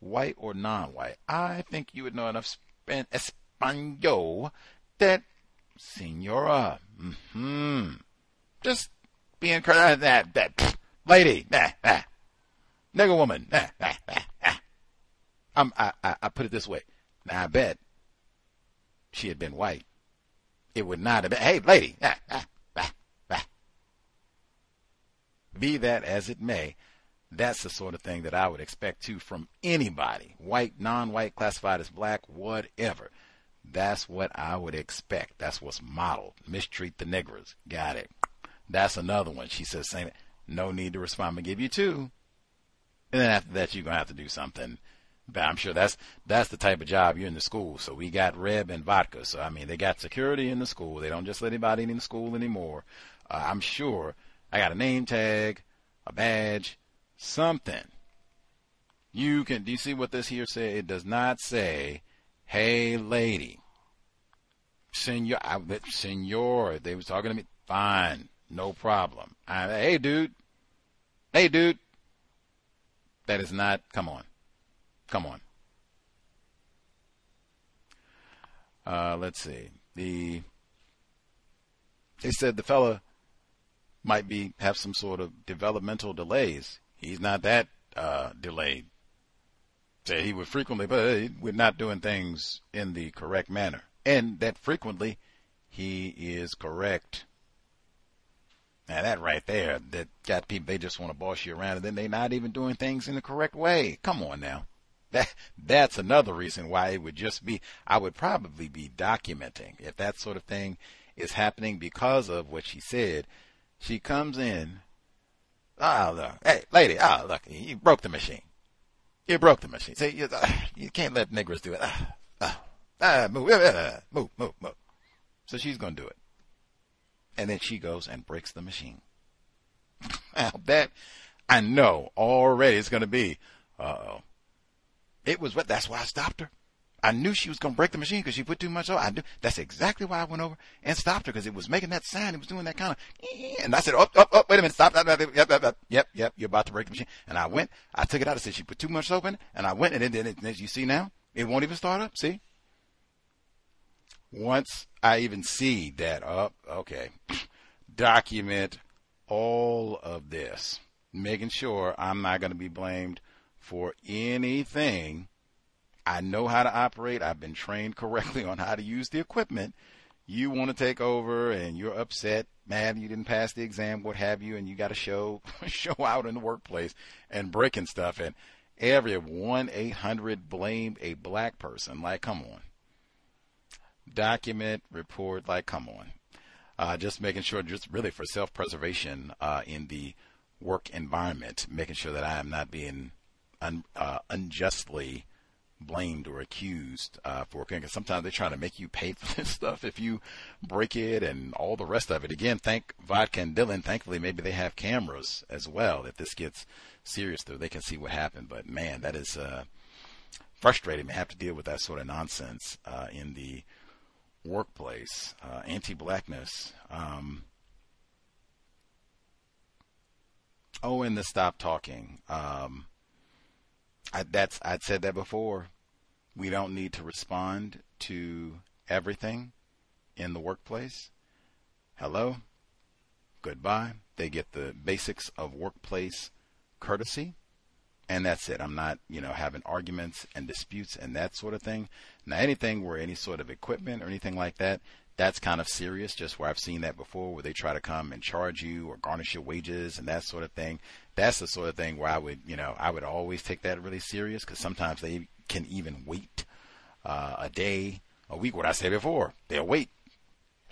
white or non-white, I think you would know enough Espanol that, senora, mm-hmm, just being encouraged that, that, lady, nah, nigger woman. I'm, I, I, I put it this way. Now I bet she had been white, it would not have been, hey, lady, ah, ah, ah, ah. be that as it may, that's the sort of thing that I would expect too from anybody, white, non-white, classified as black, whatever. That's what I would expect. That's what's modeled. Mistreat the niggers. Got it. That's another one. She says, same. No need to respond. To give you two. And then after that, you're going to have to do something But I'm sure that's that's the type of job you're in the school. So we got Reb and vodka. So I mean, they got security in the school. They don't just let anybody in the school anymore. Uh, I'm sure I got a name tag, a badge, something. You can. Do you see what this here say? It does not say, "Hey, lady." Senor, I, senor. They was talking to me. Fine, no problem. I, hey, dude. Hey, dude. That is not. Come on. Come on. Uh, let's see. The they said the fella might be have some sort of developmental delays. He's not that uh, delayed. Say he would frequently, but we're not doing things in the correct manner, and that frequently he is correct. Now that right there, that got people they just want to boss you around, and then they're not even doing things in the correct way. Come on now. That that's another reason why it would just be I would probably be documenting if that sort of thing is happening because of what she said. She comes in, ah oh, look, hey lady, ah oh, look, you broke the machine. You broke the machine. See, you, uh, you can't let niggers do it. Ah, ah, ah move, uh, move, move, move. So she's gonna do it, and then she goes and breaks the machine. now that I know already it's gonna be, uh oh it was what. That's why I stopped her. I knew she was going to break the machine because she put too much on. I knew that's exactly why I went over and stopped her because it was making that sound. It was doing that kind of, and I said, "Oh, oh, oh, wait a minute, stop that! Yep, yep, yep, yep, you're about to break the machine." And I went, I took it out. I said she put too much soap in, it, and I went, and then, as you see now, it won't even start up. See, once I even see that up, oh, okay, document all of this, making sure I'm not going to be blamed for anything. I know how to operate. I've been trained correctly on how to use the equipment. You want to take over and you're upset, mad you didn't pass the exam, what have you, and you got to show show out in the workplace and breaking stuff. And every one eight hundred blame a black person. Like, come on. Document, report, like, come on. Uh, just making sure, just really for self preservation uh, in the work environment, making sure that I am not being un, uh, unjustly blamed or accused uh, for because sometimes they try to make you pay for this stuff if you break it and all the rest of it. Again, thank Vodka and Dylan. Thankfully, maybe they have cameras as well. If this gets serious, though, they can see what happened. But man, that is uh, frustrating to have to deal with that sort of nonsense uh, in the workplace. Uh, anti-blackness. Um, oh, and the stop talking. Um, I, that's I'd said that before. We don't need to respond to everything in the workplace. Hello, goodbye. They get the basics of workplace courtesy, and that's it. I'm not, you know, having arguments and disputes and that sort of thing. Now, anything where any sort of equipment or anything like that, that's kind of serious, just where I've seen that before, where they try to come and charge you or garnish your wages and that sort of thing. That's the sort of thing where I would, you know, I would always take that really serious because sometimes they can even wait uh, a day, a week. What I said before, they'll wait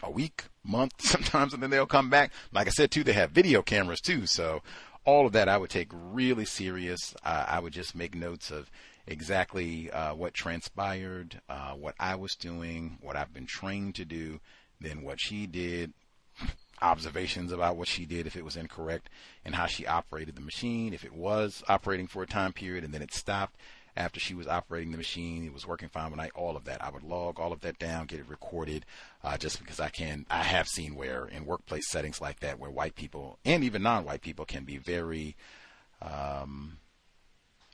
a week, month, sometimes, and then they'll come back. Like I said too, they have video cameras too, so all of that I would take really serious. Uh, I would just make notes of exactly uh, what transpired, uh, what I was doing, what I've been trained to do, then what she did, observations about what she did if it was incorrect, and how she operated the machine, if it was operating for a time period and then it stopped after she was operating the machine, it was working fine when I all of that. I would log all of that down, get it recorded, uh, just because I can. I have seen where in workplace settings like that, where white people and even non-white people can be very um,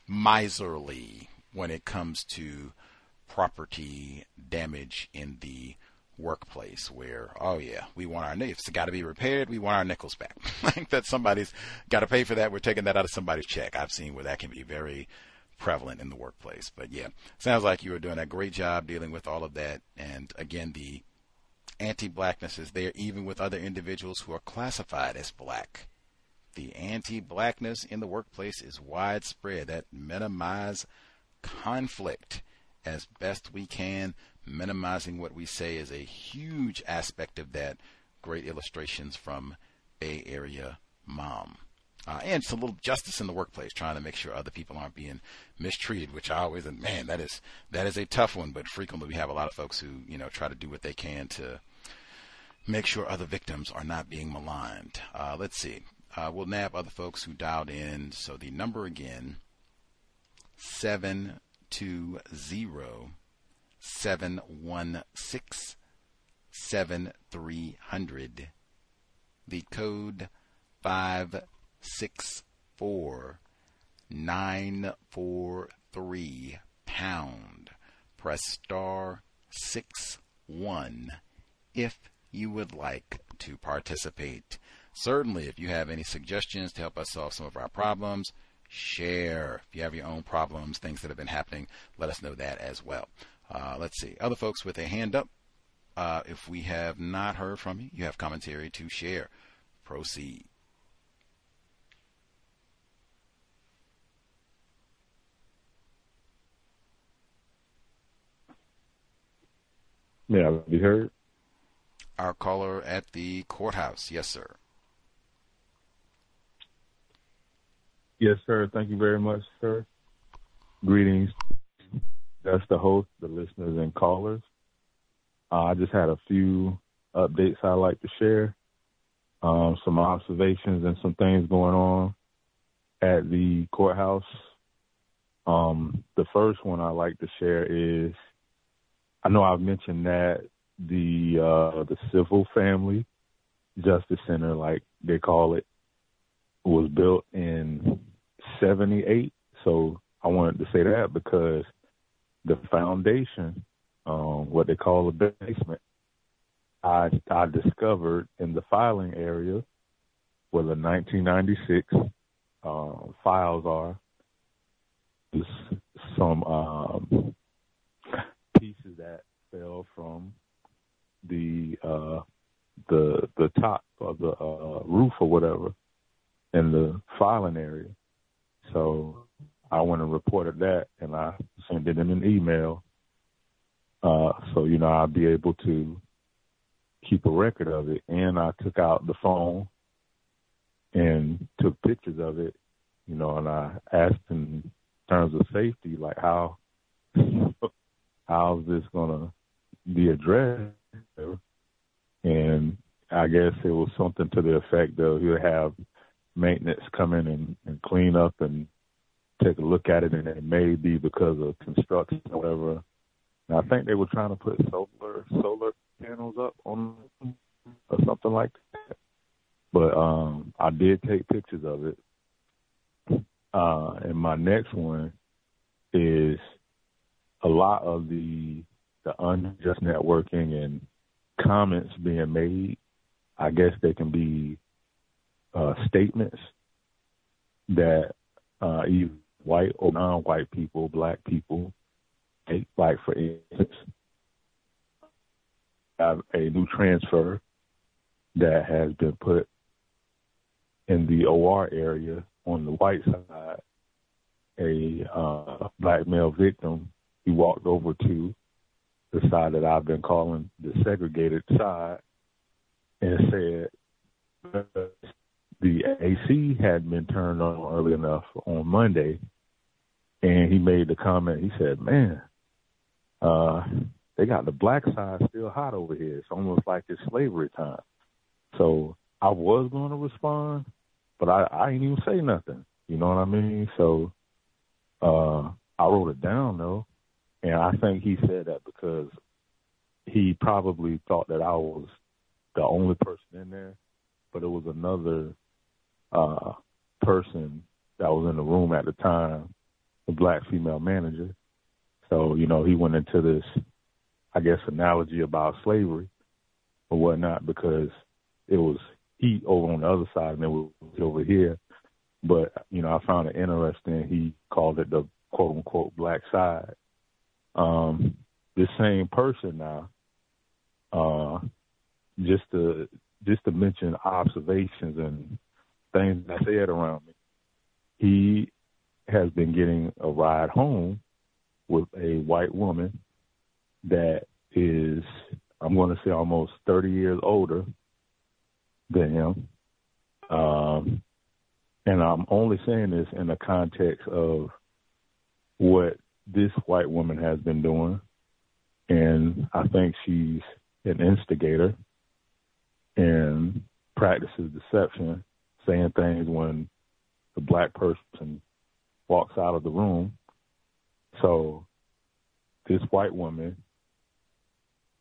miserly when it comes to property damage in the workplace where oh yeah we want our it's got to be repaired we want our nickels back. Like that somebody's got to pay for that. We're taking that out of somebody's check. I've seen where that can be very prevalent in the workplace. But yeah sounds like you were doing a great job dealing with all of that. And again the anti-blackness is there even with other individuals who are classified as black. The anti-blackness in the workplace is widespread. That minimize conflict as best we can. Minimizing what we say is a huge aspect of that. Great illustrations from Bay Area Mom. Uh, and it's a little justice in the workplace, trying to make sure other people aren't being mistreated. Which I always, man, that is that is a tough one. But frequently, we have a lot of folks who, you know, try to do what they can to make sure other victims are not being maligned. Uh, let's see. Uh, we'll nab other folks who dialed in. So the number again, 720 716 7300. The code 564 943 pound. Press star 6 1 if you would like to participate. Certainly, if you have any suggestions to help us solve some of our problems, share. If you have your own problems, things that have been happening, let us know that as well. Uh, let's see. Other folks with a hand up. Uh, if we have not heard from you, you have commentary to share. Proceed. May I be heard? Our caller at the courthouse. Yes, sir. Yes, sir. Thank you very much, sir. Greetings. That's the host, the listeners, and callers. Uh, I just had a few updates I'd like to share, um, some observations and some things going on at the courthouse. Um, the first one I'd like to share is I know I've mentioned that the uh, the Civil Family Justice Center, like they call it, was built in 78. So I wanted to say that because the foundation, um, what they call a basement, I I discovered in the filing area where the 1996 uh, files are. Some um, pieces that fell from the uh, the the top of the uh, roof or whatever in the filing area. So I went and reported that, and I sent it in an email. Uh, so you know I'll be able to keep a record of it. And I took out the phone and took pictures of it. You know, and I asked in terms of safety, like how how's this gonna be addressed? And I guess it was something to the effect of he'll have maintenance come in and, and clean up and take a look at it, and it may be because of construction or whatever. And I think they were trying to put solar solar panels up on or something like that. But um I did take pictures of it. Uh and my next one is a lot of the the unjust networking and comments being made. I guess they can be uh, statements that uh, either white or non-white people, black people, like for instance, have a new transfer that has been put in the OR area on the white side. A uh, black male victim he walked over to the side that I've been calling the segregated side and said the AC hadn't been turned on early enough on Monday. And he made the comment, he said, Man, uh, they got the black side still hot over here. It's almost like it's slavery time. So I was going to respond, but I, I ain't even say nothing. You know what I mean? So uh, I wrote it down though, and I think he said that because he probably thought that I was the only person in there, but it was another uh, person that was in the room at the time, the black female manager. So, you know, he went into this, I guess, analogy about slavery or whatnot because it was heat over on the other side and it was over here. But, you know, I found it interesting. He called it the quote unquote black side. Um, this same person now, uh, just to just to mention observations and things that I said around me. He has been getting a ride home with a white woman that is, I'm going to say, almost 30 years older than him. Um, And I'm only saying this in the context of what this white woman has been doing. And I think she's an instigator and practices deception, saying things when the black person walks out of the room. So this white woman,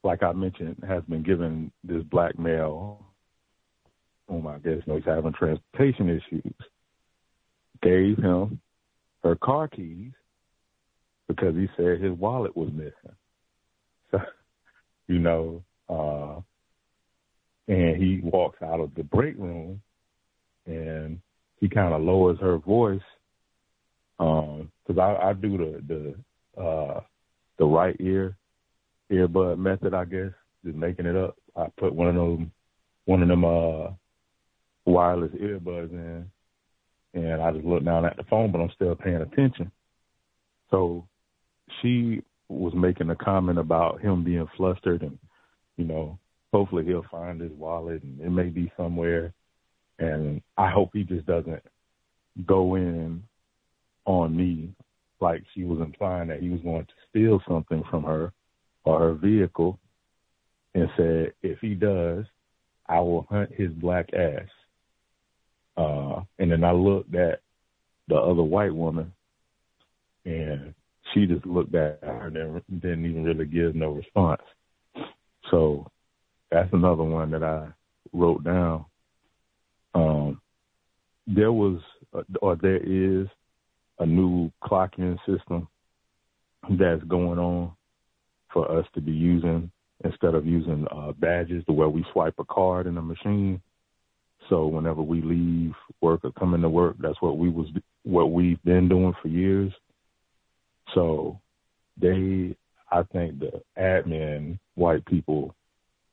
like I mentioned, has been given this black male, whom I guess knows having transportation issues, gave him her car keys because he said his wallet was missing. So, you know, uh, and he walks out of the break room and he kind of lowers her voice um because I, I do the the uh the right ear earbud method i guess just making it up. I put one of them one of them uh wireless earbuds in and i just look down at the phone but i'm still paying attention. So she was making a comment about him being flustered and you know hopefully he'll find his wallet and it may be somewhere. And I hope he just doesn't go in on me like she was implying that he was going to steal something from her or her vehicle and said if he does I will hunt his black ass. Uh and then I looked at the other white woman and she just looked at her and didn't even really give no response. So that's another one that I wrote down um, there was, uh, or there is, a new clocking system that's going on for us to be using instead of using uh, badges to where we swipe a card in a machine. So whenever we leave work or come into work, that's what we was what we've been doing for years. So they, I think the admin white people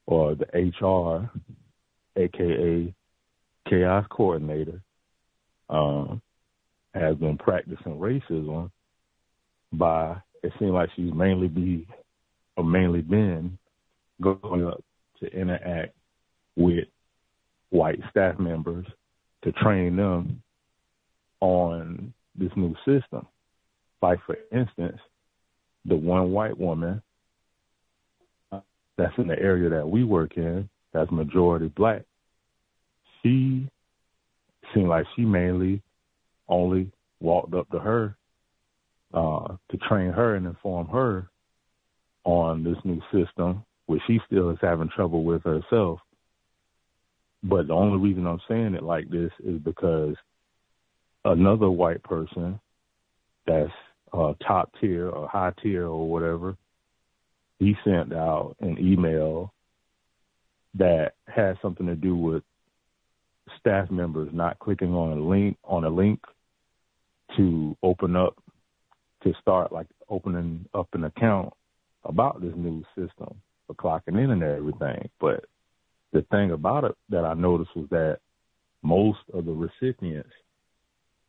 or the HR, aka chaos coordinator um, has been practicing racism by it seems like she's mainly be or mainly been going up to interact with white staff members to train them on this new system. Like for instance, the one white woman that's in the area that we work in, that's majority black, she seemed like she mainly only walked up to her uh, to train her and inform her on this new system, which she still is having trouble with herself. But the only reason I'm saying it like this is because another white person that's uh, top tier or high tier or whatever, he sent out an email that had something to do with staff members not clicking on a link on a link to open up to start like opening up an account about this new system for clocking in and everything. But the thing about it that I noticed was that most of the recipients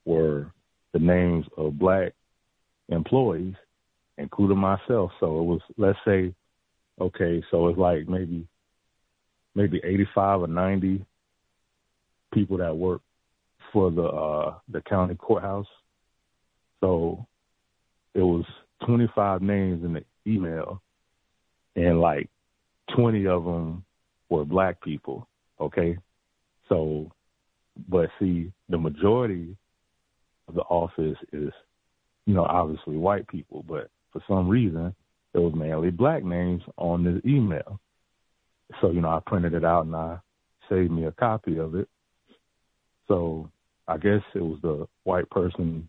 were the names of black employees, including myself. So it was let's say, okay, so it's like maybe maybe eighty five or ninety people that work for the uh the county courthouse. So it was 25 names in the email and like 20 of them were black people, okay? So but see the majority of the office is you know obviously white people, but for some reason there was mainly black names on this email. So, you know, I printed it out and I saved me a copy of it so I guess it was the white person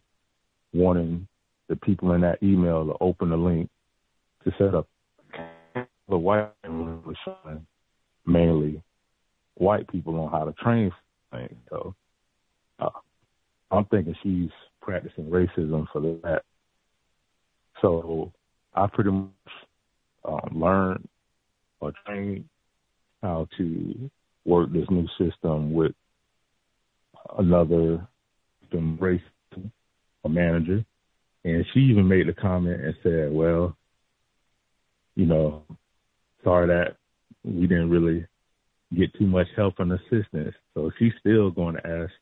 wanting the people in that email to open the link to set up the white was showing mainly white people on how to train. So uh, I'm thinking she's practicing racism for that. So I pretty much um, learned or trained how to work this new system with another race a manager, and she even made the comment and said, "Well, you know, sorry that we didn't really get too much help and assistance." So she's still going to ask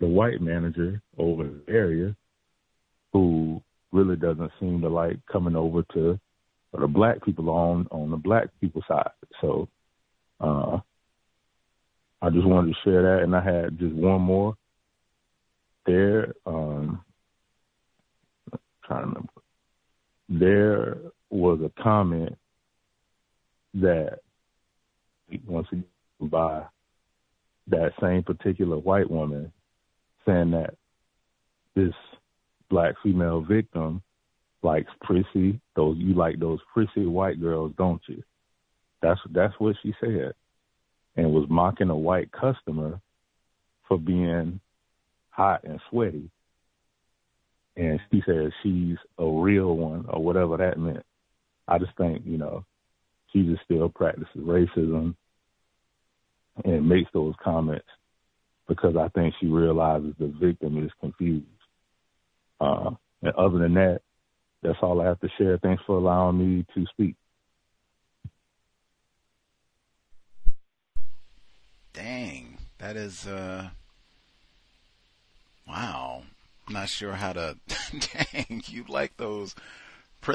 the white manager over the area who really doesn't seem to like coming over to the black people on on the black people side. So uh I just wanted to share that and I had just one more there um trying to remember. There was a comment that once again by that same particular white woman saying that this black female victim likes prissy those you like those prissy white girls don't you? That's that's what she said. And was mocking a white customer for being hot and sweaty and she said she's a real one or whatever that meant i just think you know she just still practices racism and makes those comments because I think she realizes the victim is confused. Uh, and other than that, that's all I have to share. Thanks for allowing me to speak. Dang, that is uh, wow. Not sure how to. dang, you like those?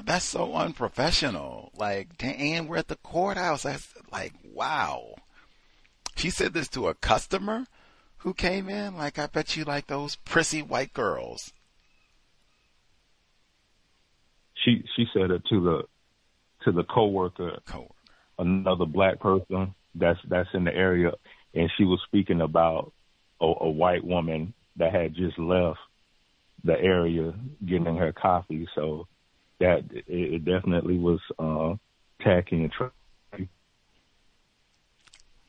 That's so unprofessional. Like, dang, we're at the courthouse. That's like, wow. She said this to a customer who came in. Like, I bet you like those prissy white girls. She she said it to the to the coworker, coworker, another black person that's that's in the area, and she was speaking about a, a white woman that had just left the area getting her coffee. So that it, it definitely was uh, tacky and tr-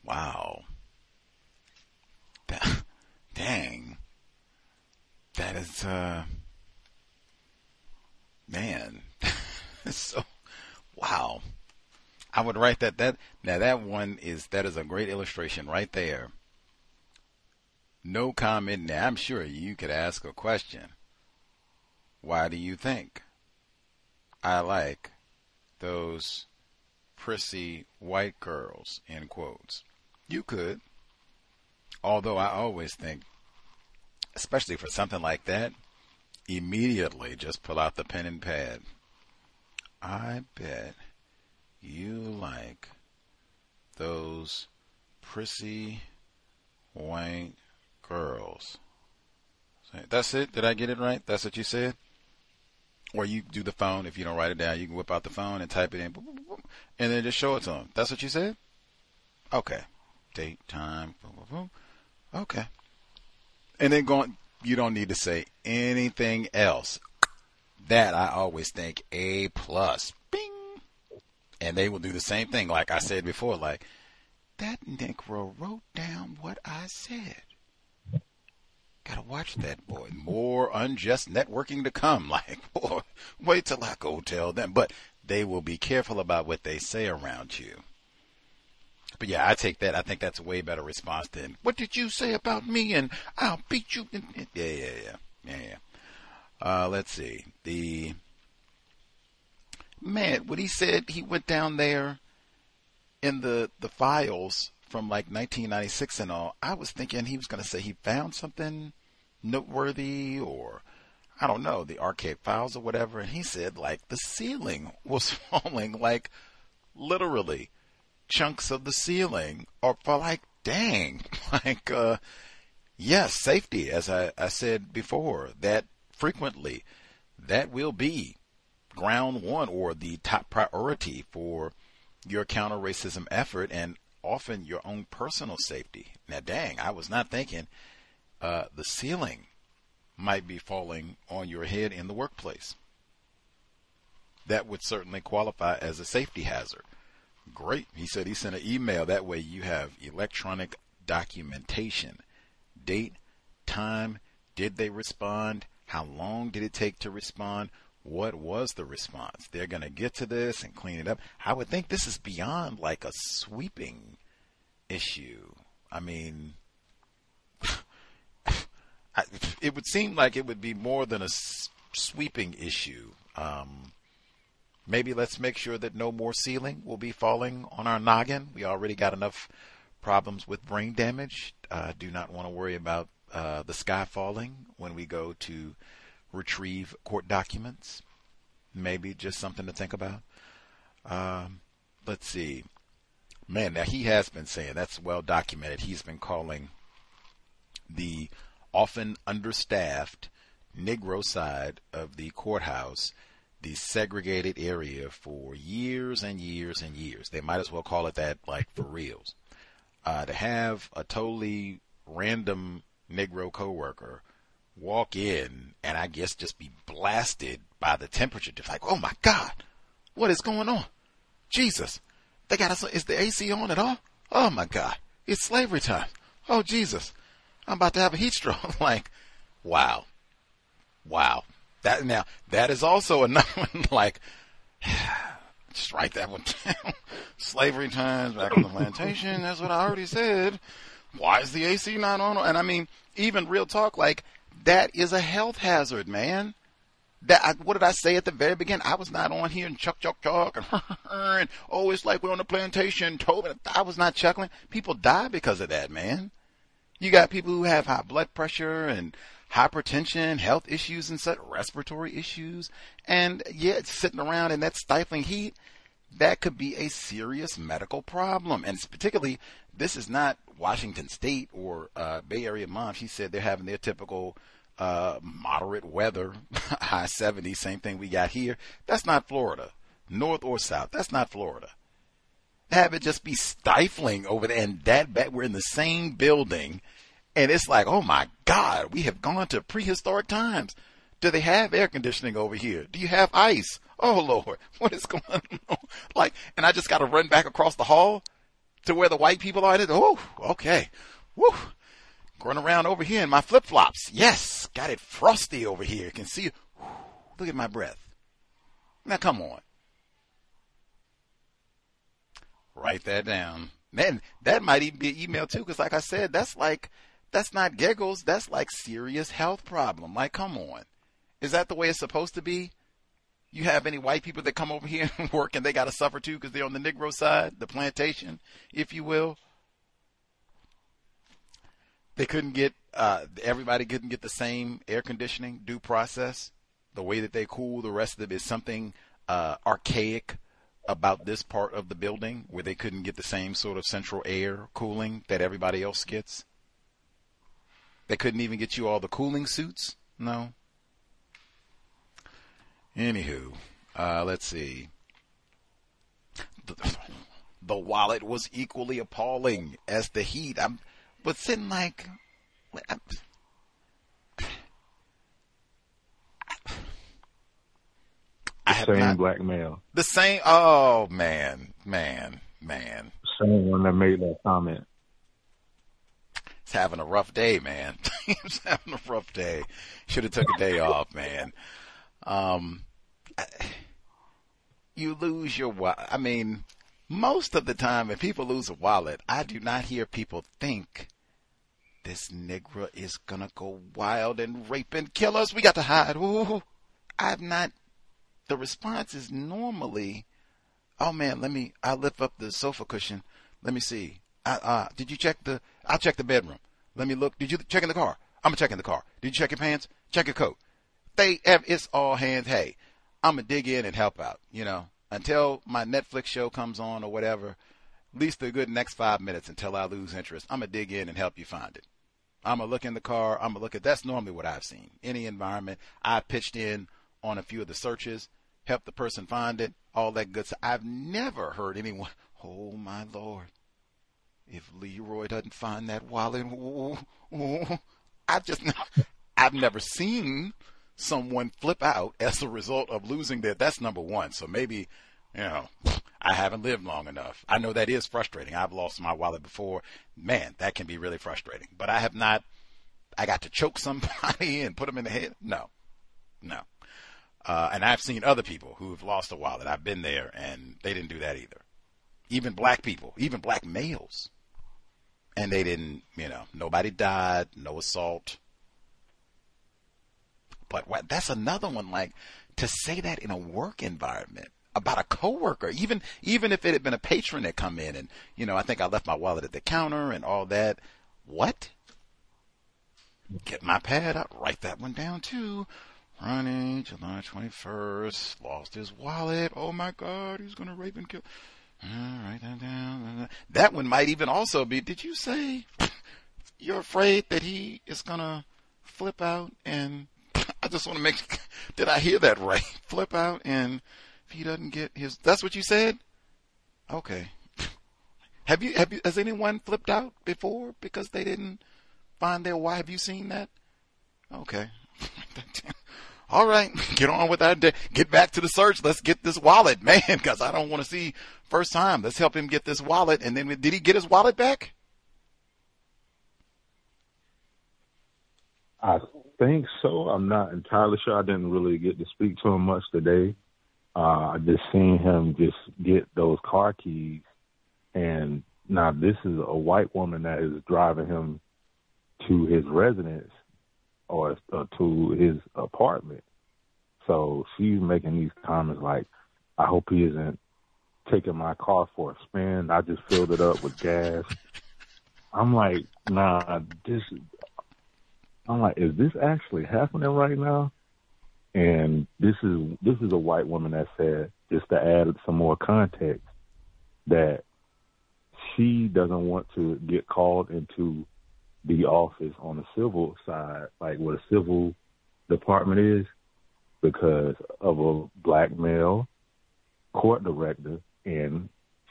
Wow. Dang. That is, uh, man. so, wow. I would write that, that, now that one is, that is a great illustration right there. No comment. Now, I'm sure you could ask a question. Why do you think I like those prissy white girls, in quotes? You could. Although I always think, especially for something like that, immediately just pull out the pen and pad. I bet you like those prissy white girls. That's it? Did I get it right? That's what you said? Or you do the phone. If you don't write it down, you can whip out the phone and type it in, and then just show it to them. That's what you said? Okay date, time, boom, boom, boom. Okay. And then going, you don't need to say anything else. That I always think A plus. Bing. And they will do the same thing, like I said before, like, that Negro wrote down what I said. Gotta watch that boy. More unjust networking to come. Like, boy, wait till I go tell them. But they will be careful about what they say around you. But yeah, I take that. I think that's a way better response than "What did you say about me?" and "I'll beat you." Yeah, yeah, yeah, yeah, yeah. Uh, let's see. The man, what he said, he went down there in the the files from like 1996 and all. I was thinking he was going to say he found something noteworthy or I don't know the archaic files or whatever, and he said like the ceiling was falling, like literally chunks of the ceiling or for like, dang, like, uh, yes, safety, as I, I said before, that frequently that will be ground one or the top priority for your counter racism effort and often your own personal safety. Now, dang, I was not thinking uh, the ceiling might be falling on your head in the workplace. That would certainly qualify as a safety hazard. Great. He said he sent an email. That way you have electronic documentation. Date, time, did they respond? How long did it take to respond? What was the response? They're going to get to this and clean it up. I would think this is beyond like a sweeping issue. I mean, it would seem like it would be more than a sweeping issue. Um, Maybe let's make sure that no more ceiling will be falling on our noggin. We already got enough problems with brain damage. Uh, do not want to worry about uh, the sky falling when we go to retrieve court documents. Maybe just something to think about. Um, let's see. Man, now he has been saying that's well documented. He's been calling the often understaffed Negro side of the courthouse the segregated area for years and years and years. They might as well call it that, like for reals. Uh, to have a totally random Negro coworker walk in and I guess just be blasted by the temperature, just like, oh my God, what is going on? Jesus, they got us. Is the AC on at all? Oh my God, it's slavery time. Oh Jesus, I'm about to have a heat stroke. like, wow, wow. That now that is also another one. Like, just write that one down. Slavery times back on the plantation. That's what I already said. Why is the AC not on? And I mean, even real talk, like that is a health hazard, man. That I, what did I say at the very beginning? I was not on here and chuck chuck chuck and, and oh, it's like we're on the plantation. Told I was not chuckling. People die because of that, man. You got people who have high blood pressure and hypertension, health issues and such, respiratory issues. And yeah, sitting around in that stifling heat, that could be a serious medical problem. And particularly, this is not Washington State or uh, Bay Area mom. She said they're having their typical uh, moderate weather, high 70s, same thing we got here. That's not Florida, north or south. That's not Florida. Have it just be stifling over there, and that bad. We're in the same building and it's like, oh my God, we have gone to prehistoric times. Do they have air conditioning over here? Do you have ice? Oh Lord, what is going on? Like, and I just got to run back across the hall to where the white people are. Oh, okay. Woo. Going around over here in my flip flops. Yes, got it frosty over here. Can see. Look at my breath. Now come on. Write that down. Man, that might even be an email too, because like I said, that's like that's not giggles. That's like serious health problem. Like, come on. Is that the way it's supposed to be? You have any white people that come over here and work and they got to suffer too because they're on the Negro side, the plantation, if you will? They couldn't get, uh, everybody couldn't get the same air conditioning due process. The way that they cool the rest of it is something uh, archaic about this part of the building where they couldn't get the same sort of central air cooling that everybody else gets. They couldn't even get you all the cooling suits? No. Anywho, uh, let's see. The, the, wallet was equally appalling as the heat. I'm, but sitting like, the same not, black male. The same. Oh man, man, man. Same one that made that comment he's having a rough day, man. he's having a rough day. Should have took a day off, man. Um, you lose your wallet. I mean, most of the time, if people lose a wallet, I do not hear people think this nigger is gonna go wild and rape and kill us. We got to hide. Ooh, I've not. The response is normally, oh man, let me. I lift up the sofa cushion. Let me see. Uh, uh, did you check the? I'll check the bedroom. Let me look. Did you check in the car? I'm gonna check in the car. Did you check your pants? Check your coat. They it's all hands. Hey, I'm gonna dig in and help out. You know, until my Netflix show comes on or whatever. At least the good next five minutes until I lose interest. I'm gonna dig in and help you find it. I'm gonna look in the car. I'm gonna look at. That's normally what I've seen. Any environment. I pitched in on a few of the searches, helped the person find it, all that good stuff. I've never heard anyone. Oh my lord if Leroy doesn't find that wallet, ooh, ooh, I just I've never seen someone flip out as a result of losing their. That's number one. So maybe you know I haven't lived long enough. I know that is frustrating. I've lost my wallet before. Man, that can be really frustrating. But I have not. I got to choke somebody and put them in the head. No, no. Uh, and I've seen other people who've lost a wallet. I've been there, and they didn't do that either. Even black people, even black males and they didn't, you know, nobody died, no assault. But what, that's another one. Like to say that in a work environment about a coworker, even even if it had been a patron that come in and you know, I think I left my wallet at the counter and all that. What? get my pad up, write that one down too. Ronnie, July 21st, lost his wallet. Oh my God, he's gonna rape and kill. Uh, write that down. That one might even also be, did you say you're afraid that he is gonna flip out and I just want to make, did I hear that right? Flip out and he doesn't get his, that's what you said? Okay. Have you, have you, has anyone flipped out before because they didn't find their wife? Have you seen that? Okay. All right, get on with that. Get back to the search. Let's get this wallet, man, because I don't want to see first time. Let's help him get this wallet. And then, did he get his wallet back? I think so. I'm not entirely sure. I didn't really get to speak to him much today. Uh, just seen him just get those car keys, and now this is a white woman that is driving him to his residence or uh, to his apartment. So she's making these comments like, "I hope he isn't taking my car for a spin. I just filled it up with gas." I'm like, "Nah, this." I'm like, "Is this actually happening right now?" And this is this is a white woman that said, just to add some more context, that she doesn't want to get called into the office on the civil side, like what a civil department is, because of a black male court director, and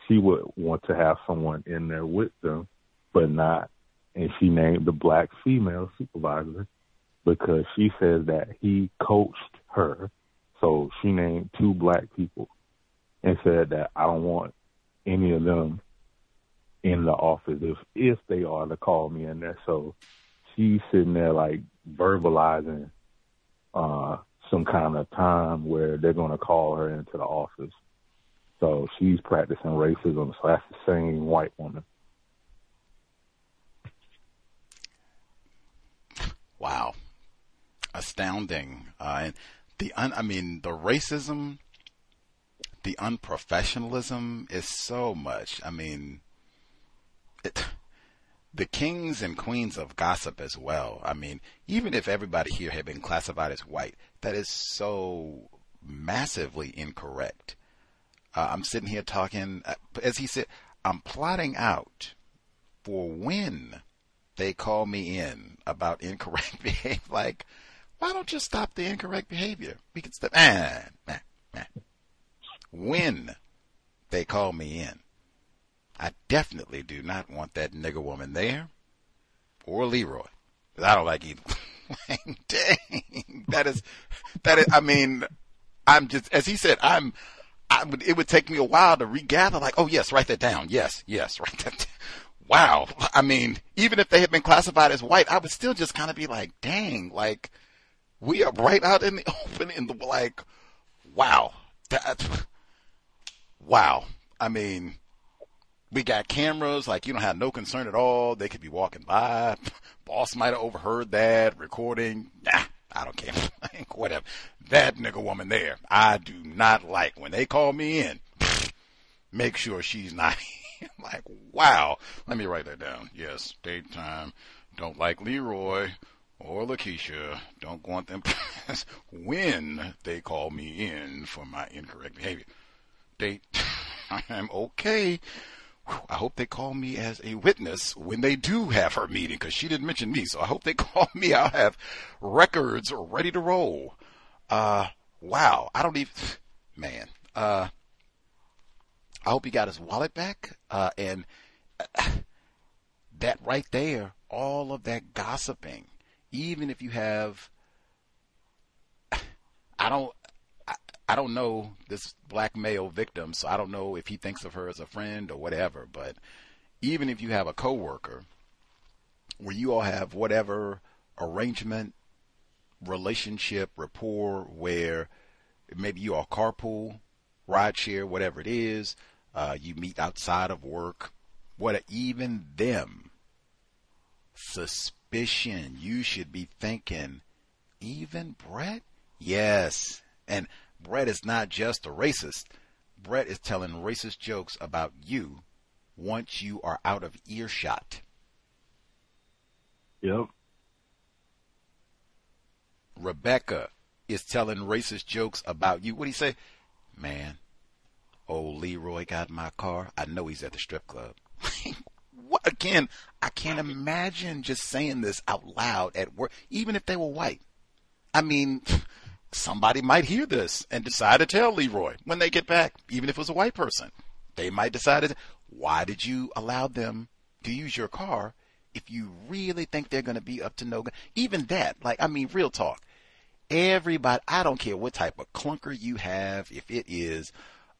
she would want to have someone in there with them, but not. And she named the black female supervisor because she says that he coached her. So she named two black people and said that I don't want any of them in the office if if they are to call me in there. So she's sitting there like verbalizing uh some kind of time where they're gonna call her into the office. So she's practicing racism, so that's the same white woman. Wow. Astounding. Uh, and the un, I mean, the racism, the unprofessionalism is so much. I mean, it, the kings and queens of gossip as well. I mean, even if everybody here had been classified as white, that is so massively incorrect. Uh, I'm sitting here talking, uh, as he said, I'm plotting out for when they call me in about incorrect behavior. Like, why don't you stop the incorrect behavior? We can stop. Ah, ah, ah. When they call me in, I definitely do not want that nigger woman there or Leroy. I don't like either. Dang, that is that is. I mean, I'm just as he said. I'm. I would. It would take me a while to regather. Like, oh yes, write that down. Yes, yes, write that. Down. Wow. I mean, even if they had been classified as white, I would still just kind of be like, dang, like we are right out in the open. In the like, wow, that. Wow. I mean, we got cameras, like you don't have no concern at all. They could be walking by. Boss might have overheard that recording. Nah, I don't care. Whatever. That nigga woman there, I do not like. When they call me in, make sure she's not like, wow. Let me write that down. Yes, date time. Don't like Leroy or Lakeisha. Don't want them when they call me in for my incorrect behavior. Date. I'm okay I hope they call me as a witness when they do have her meeting because she didn't mention me. So I hope they call me. I'll have records ready to roll. Uh, wow. I don't even, man. Uh, I hope he got his wallet back. Uh, and that right there, all of that gossiping, even if you have, I don't, I don't know this black male victim, so I don't know if he thinks of her as a friend or whatever. But even if you have a coworker where you all have whatever arrangement, relationship, rapport, where maybe you all carpool, ride share, whatever it is, uh, you meet outside of work, what even them suspicion, you should be thinking, even Brett? Yes. And Brett is not just a racist. Brett is telling racist jokes about you once you are out of earshot. Yep. Rebecca is telling racist jokes about you. What do you say? Man, old Leroy got my car. I know he's at the strip club. what again? I can't imagine just saying this out loud at work, even if they were white. I mean, somebody might hear this and decide to tell Leroy when they get back, even if it was a white person. They might decide, to, why did you allow them to use your car if you really think they're going to be up to no good? Even that, like, I mean, real talk. Everybody, I don't care what type of clunker you have, if it is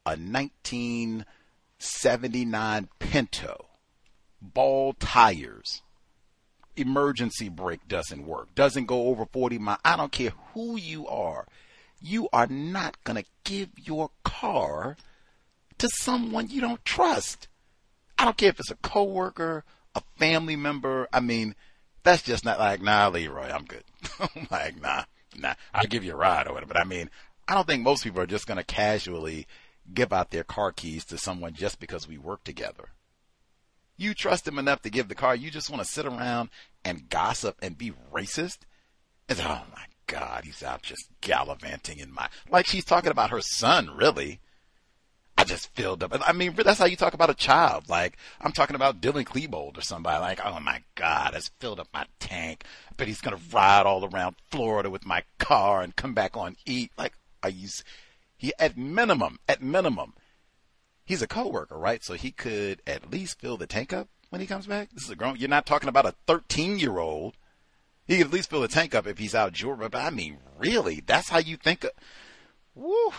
a 1979 Pinto, ball tires, emergency brake doesn't work, doesn't go over 40 miles. I don't care who you are. You are not going to give your car to someone you don't trust. I don't care if it's a coworker, a family member. I mean, that's just not like, nah, Leroy, I'm good. I'm like, nah, nah, I'll give you a ride or whatever. But I mean, I don't think most people are just going to casually give out their car keys to someone just because we work together. You trust him enough to give the car. You just want to sit around and gossip and be racist. It's, oh my God, he's out just gallivanting in my, like she's talking about her son, really. I just filled up. I mean, that's how you talk about a child. Like, I'm talking about Dylan Klebold or somebody. Like, oh my God, it's filled up my tank. But he's to ride all around Florida with my car and come back on eat. Like, are you, he, at minimum, at minimum, he's a coworker, right? So he could at least fill the tank up when he comes back. This is a grown. You're not talking about a 13 year old. He could at least fill the tank up if he's out Georgia. But I mean, really, that's how you think of. Woo.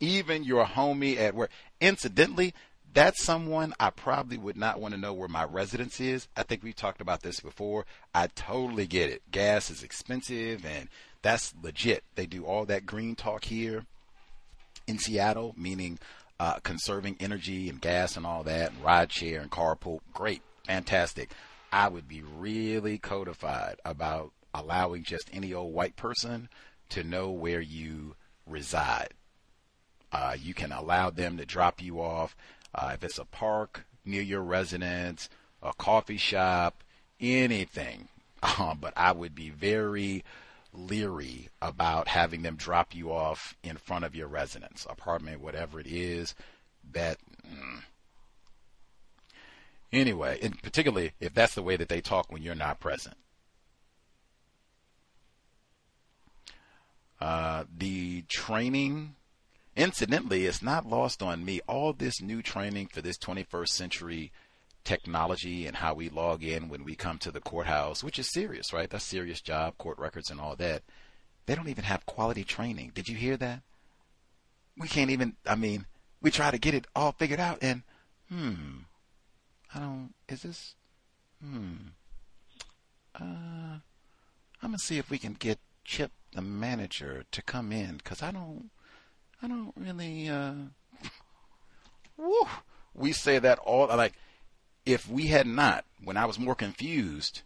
Even your homie at work. Incidentally, that's someone I probably would not want to know where my residence is. I think we talked about this before. I totally get it. Gas is expensive and that's legit. They do all that green talk here in Seattle, meaning uh, conserving energy and gas and all that, and ride share and carpool. Great, fantastic. I would be really codified about allowing just any old white person to know where you reside. Uh, you can allow them to drop you off uh, if it's a park near your residence, a coffee shop, anything. Uh, but I would be very leery about having them drop you off in front of your residence, apartment, whatever it is. That. Mm. Anyway, and particularly if that's the way that they talk when you're not present. Uh, the training, incidentally, it's not lost on me. All this new training for this 21st century technology and how we log in when we come to the courthouse, which is serious, right? That's serious job, court records and all that. They don't even have quality training. Did you hear that? We can't even, I mean, we try to get it all figured out and, hmm, I don't, is this, hmm, uh, I'm gonna see if we can get Chip, the manager, to come in, cause I don't, I don't really, uh, woo, we say that all, like, if we had not, when I was more confused,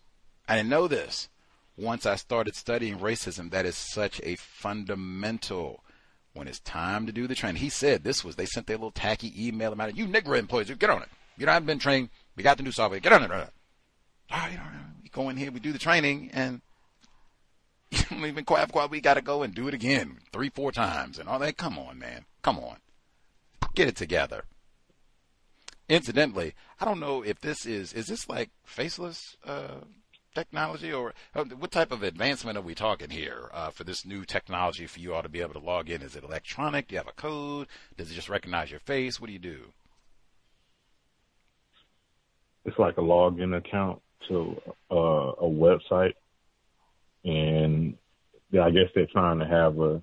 I didn't know this. Once I started studying racism, that is such a fundamental. When it's time to do the training, he said this was. They sent their little tacky email about it. You Negro employees, get on it. You know, I've been trained. We got the new software. Get on it. Oh, you know, we go in here, we do the training, and even quite, quite we got to go and do it again three, four times, and all that. Come on, man. Come on. Get it together. Incidentally, I don't know if this is is this like faceless uh, technology or uh, what type of advancement are we talking here uh, for this new technology for you all to be able to log in? Is it electronic? Do you have a code? Does it just recognize your face? What do you do? It's like a login account to uh, a website, and I guess they're trying to have a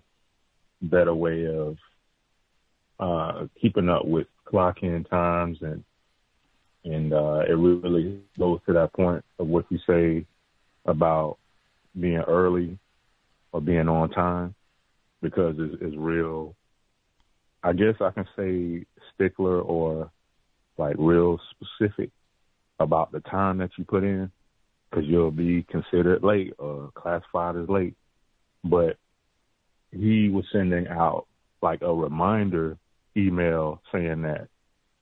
better way of uh, keeping up with clock in times and and uh, it really goes to that point of what you say about being early or being on time because it's, it's real. I guess I can say stickler or like real specific about the time that you put in because you'll be considered late or classified as late. But he was sending out like a reminder email saying that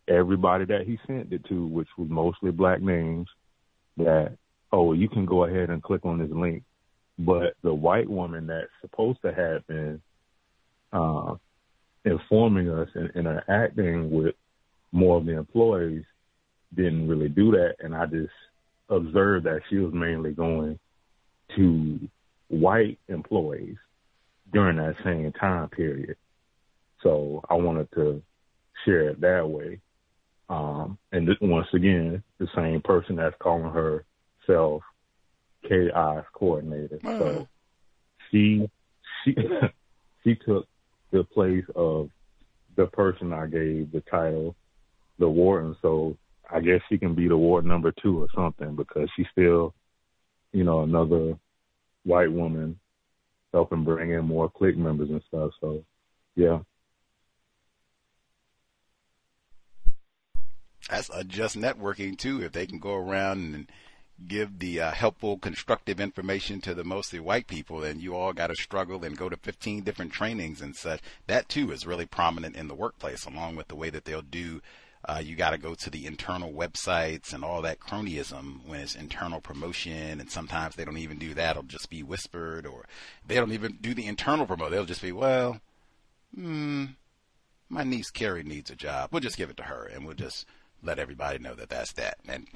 everybody that he sent it to, which was mostly black names, that, oh, you can go ahead and click on this link but the white woman that's supposed to have been uh, informing us and interacting with more of the employees didn't really do that, and I just observed that she was mainly going to white employees during that same time period. So I wanted to share it that way. Um, and once again, the same person that's calling herself chaos coordinator. Oh. So she she she took the place of the person I gave the title, the warden. So I guess she can be the ward number two or something because she's still, you know, another white woman helping bring in more clique members and stuff. So yeah. That's just networking too. If they can go around and give the uh, helpful, constructive information to the mostly white people, and you all got to struggle and go to 15 different trainings and such. That too is really prominent in the workplace, along with the way that they'll do. Uh, you got to go to the internal websites and all that cronyism when it's internal promotion, and sometimes they don't even do that. It'll just be whispered, or they don't even do the internal promote. They'll just be, well, hmm, my niece Carrie needs a job. We'll just give it to her, and we'll just let everybody know that that's that. And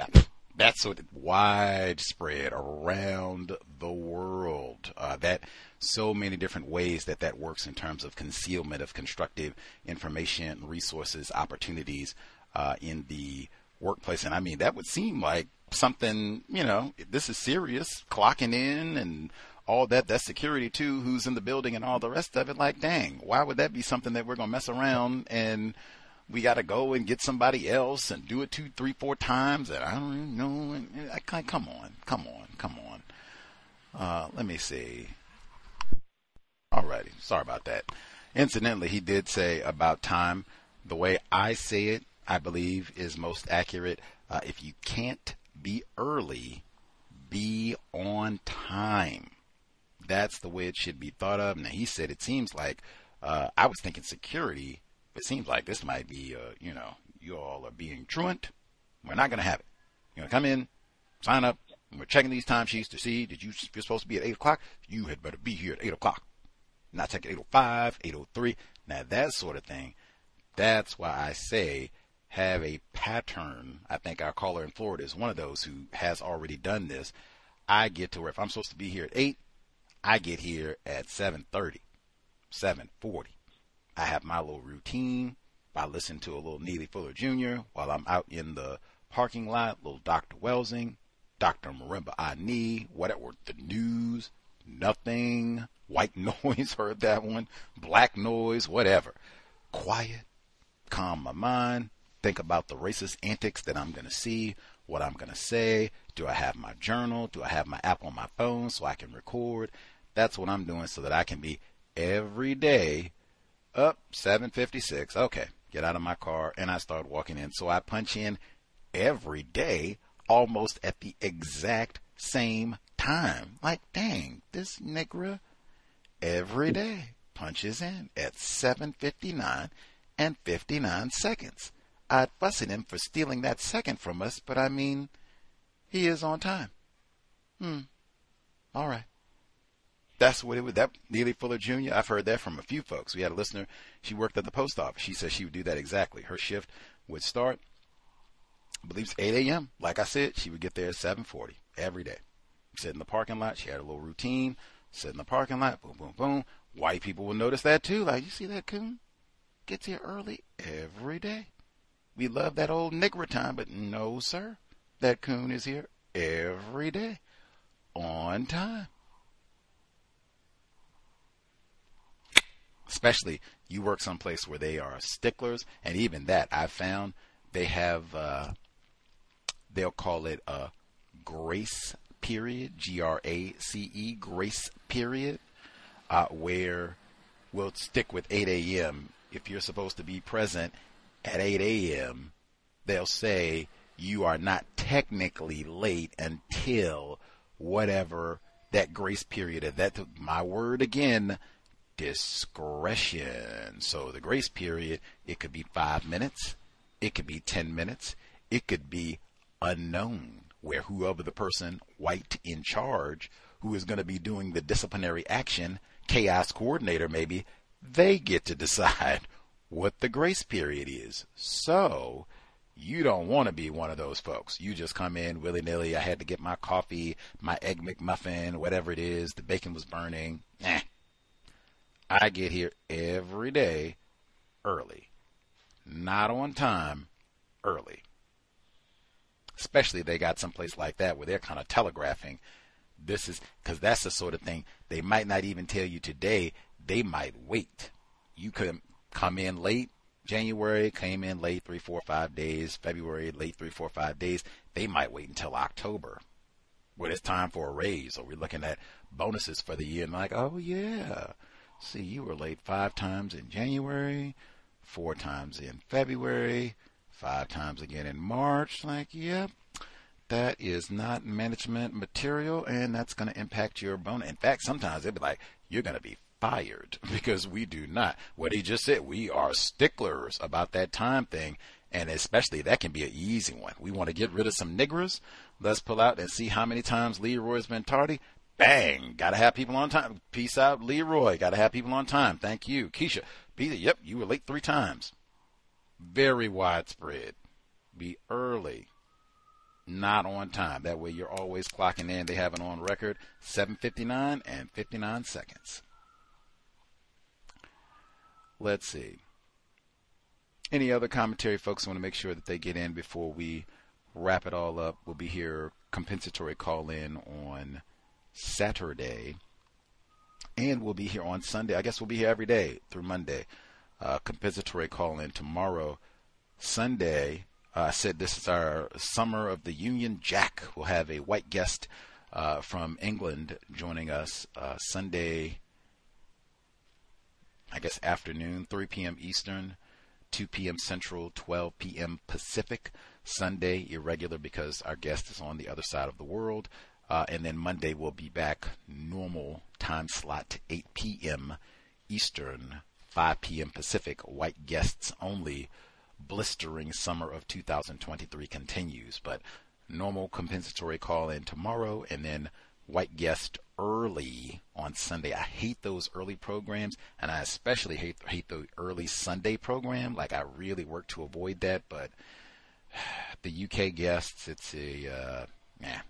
that's of widespread around the world. Uh, that so many different ways that that works in terms of concealment of constructive information, resources, opportunities uh, in the workplace. And I mean, that would seem like something, you know, this is serious, clocking in and all that, that security too, who's in the building and all the rest of it. Like, dang, why would that be something that we're going to mess around and we got to go and get somebody else and do it two, three, four times. And I don't even know. I come on, come on, come on. Uh, let me see. Alrighty, sorry about that. Incidentally, he did say about time. The way I say it, I believe, is most accurate. Uh, if you can't be early, be on time. That's the way it should be thought of. Now, he said it seems like uh, I was thinking security it seems like this might be, uh, you know, you all are being truant. We're not going to have it. You're going to come in, sign up, and we're checking these timesheets to see did you, you're supposed to be at 8 o'clock. You had better be here at 8 o'clock. Not at 8.05, 8.03. Now, that sort of thing. That's why I say have a pattern. I think our caller in Florida is one of those who has already done this. I get to where if I'm supposed to be here at 8, I get here at 7.30, 7.40. I have my little routine. I listen to a little Neely Fuller Jr. while I'm out in the parking lot, little Dr. Welsing, Dr. Marimba Ani, whatever, the news, nothing, white noise, heard that one, black noise, whatever. Quiet, calm my mind, think about the racist antics that I'm going to see, what I'm going to say. Do I have my journal? Do I have my app on my phone so I can record? That's what I'm doing so that I can be every day up 756. Okay, get out of my car and I start walking in. So I punch in every day almost at the exact same time. Like, dang, this nigga every day punches in at 7:59 and 59 seconds. I'd fuss at him for stealing that second from us, but I mean, he is on time. Hmm. All right. That's what it was. That Neely Fuller Jr. I've heard that from a few folks. We had a listener. She worked at the post office. She said she would do that exactly. Her shift would start, I believe it's 8 a.m. Like I said, she would get there at 7:40 every day. Sit in the parking lot. She had a little routine. Sit in the parking lot. Boom, boom, boom. White people will notice that too. Like you see that coon gets here early every day. We love that old nigger time, but no, sir. That coon is here every day on time. Especially you work someplace where they are sticklers, and even that I've found they have uh, they'll call it a grace period, G R A C E, grace period, uh, where we'll stick with 8 a.m. If you're supposed to be present at 8 a.m., they'll say you are not technically late until whatever that grace period is. That my word again, discretion. So the grace period, it could be five minutes, it could be 10 minutes, it could be unknown, where whoever the person white in charge who is going to be doing the disciplinary action, chaos coordinator maybe, they get to decide what the grace period is. So, you don't want to be one of those folks. You just come in willy nilly. I had to get my coffee, my egg McMuffin, whatever it is. The bacon was burning. Nah. I get here every day early. Not on time, early. Especially they got someplace like that where they're kind of telegraphing. This is because that's the sort of thing they might not even tell you today. They might wait. You could come in late, January came in late three, four, five days. February late three, four, five days. They might wait until October, when it's time for a raise, or we're looking at bonuses for the year. And like, oh yeah, see, you were late five times in January, four times in February, five times again in March. Like, yep, that is not management material, and that's going to impact your bonus. In fact, sometimes they'd be like, you're going to be fired because we do not. What he just said, we are sticklers about that time thing. And especially that can be an easy one. We want to get rid of some niggers. Let's pull out and see how many times Leroy's been tardy. Bang! Got to have people on time. Peace out, Leroy. Got to have people on time. Thank you, Keisha. Peter, yep, you were late three times. Very widespread. Be early, not on time. That way you're always clocking in. They have it on record 7:59 and 59 seconds. Let's see. Any other commentary folks want to make sure that they get in before we wrap it all up? We'll be here compensatory call in on Saturday. And we'll be here on Sunday. I guess we'll be here every day through Monday. Uh, compensatory call in tomorrow. Sunday, uh, I said this is our Summer of the Union Jack. We'll have a white guest uh, from England joining us uh, Sunday I guess afternoon, 3 p.m. Eastern, 2 p.m. Central, 12 p.m. Pacific. Sunday, irregular because our guest is on the other side of the world. Uh, and then Monday, we'll be back normal time slot, 8 p.m. Eastern, 5 p.m. Pacific. White guests only. Blistering summer of 2023 continues, but normal compensatory call in tomorrow, and then white guest early on Sunday. I hate those early programs, and I especially hate hate the early Sunday program. Like I really work to avoid that, but the UK guests, it's a uh, yeah,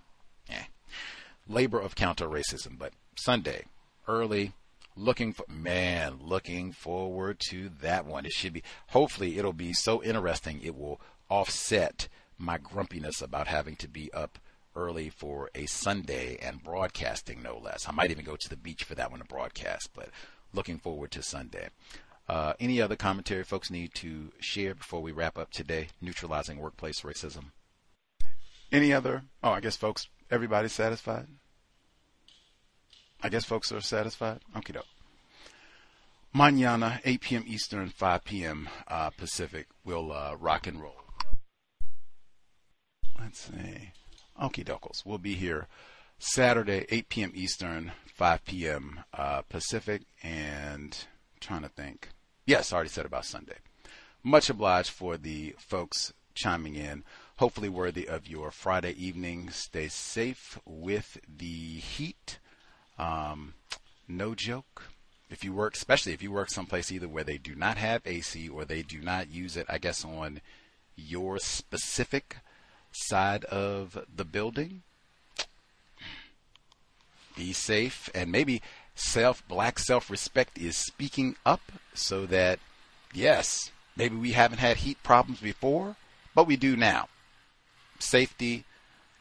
labor of counter racism. But Sunday early, looking for man, looking forward to that one. It should be. Hopefully, it'll be so interesting. It will offset my grumpiness about having to be up early for a Sunday and broadcasting, no less. I might even go to the beach for that one to broadcast, but looking forward to Sunday. Uh, any other commentary folks need to share before we wrap up today? Neutralizing workplace racism. Any other? Oh, I guess folks, everybody's satisfied. I guess folks are satisfied. Okay, doke. Mañana, 8 p.m. Eastern, 5 p.m. Uh, Pacific. We'll uh, rock and roll. Let's see. Okie dokes. We'll be here Saturday, 8 p.m. Eastern, 5 p.m. Uh, Pacific, and I'm trying to think. Yes, I already said about Sunday. Much obliged for the folks chiming in. Hopefully worthy of your Friday evening. Stay safe with the heat. Um, no joke. If you work, especially if you work someplace either where they do not have AC or they do not use it, I guess on your specific side of the building. Be safe and maybe self black self respect is speaking up so that yes, maybe we haven't had heat problems before, but we do now. Safety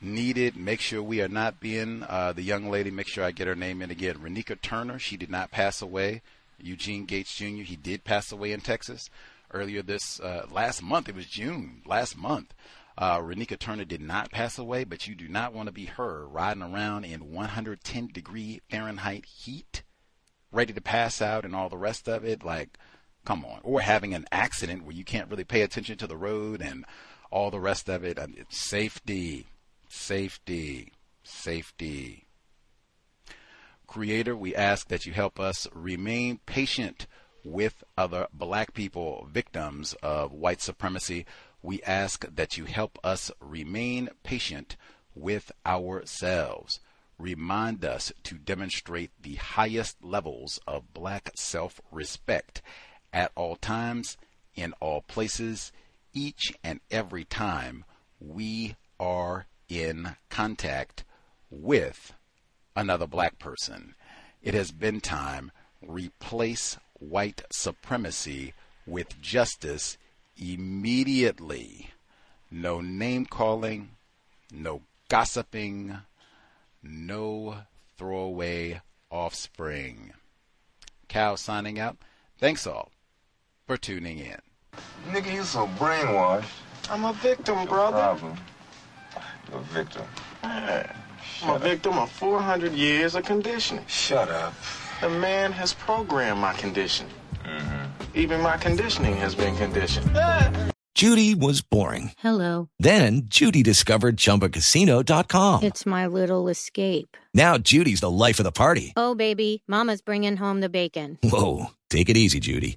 needed. Make sure we are not being uh, the young lady. Make sure I get her name in again. Renika Turner. She did not pass away. Eugene Gates Jr. He did pass away in Texas earlier this uh, last month. It was June last month. Uh, Renika Turner did not pass away, but you do not want to be her riding around in 110 degree Fahrenheit heat, ready to pass out and all the rest of it. Like, come on. Or having an accident where you can't really pay attention to the road and all the rest of it. Mean, safety, safety, safety. Creator, we ask that you help us remain patient with other black people, victims of white supremacy we ask that you help us remain patient with ourselves. remind us to demonstrate the highest levels of black self respect at all times, in all places, each and every time we are in contact with another black person. It has been time. Replace white supremacy with justice immediately. No name calling, no gossiping, no throwaway offspring. Cal signing out. Thanks all for tuning in. Nigga, you so brainwashed. I'm a victim, No brother. problem. You're a victim. Man, I'm a victim of 400 years of conditioning. Shut up. The man has programmed my conditioning. Mm-hmm. Even my conditioning has been conditioned. Judy was boring. Hello. Then Judy discovered ChumbaCasino.com. It's my little escape. Now Judy's the life of the party. Oh, baby, Mama's bringing home the bacon. Whoa, take it easy, Judy.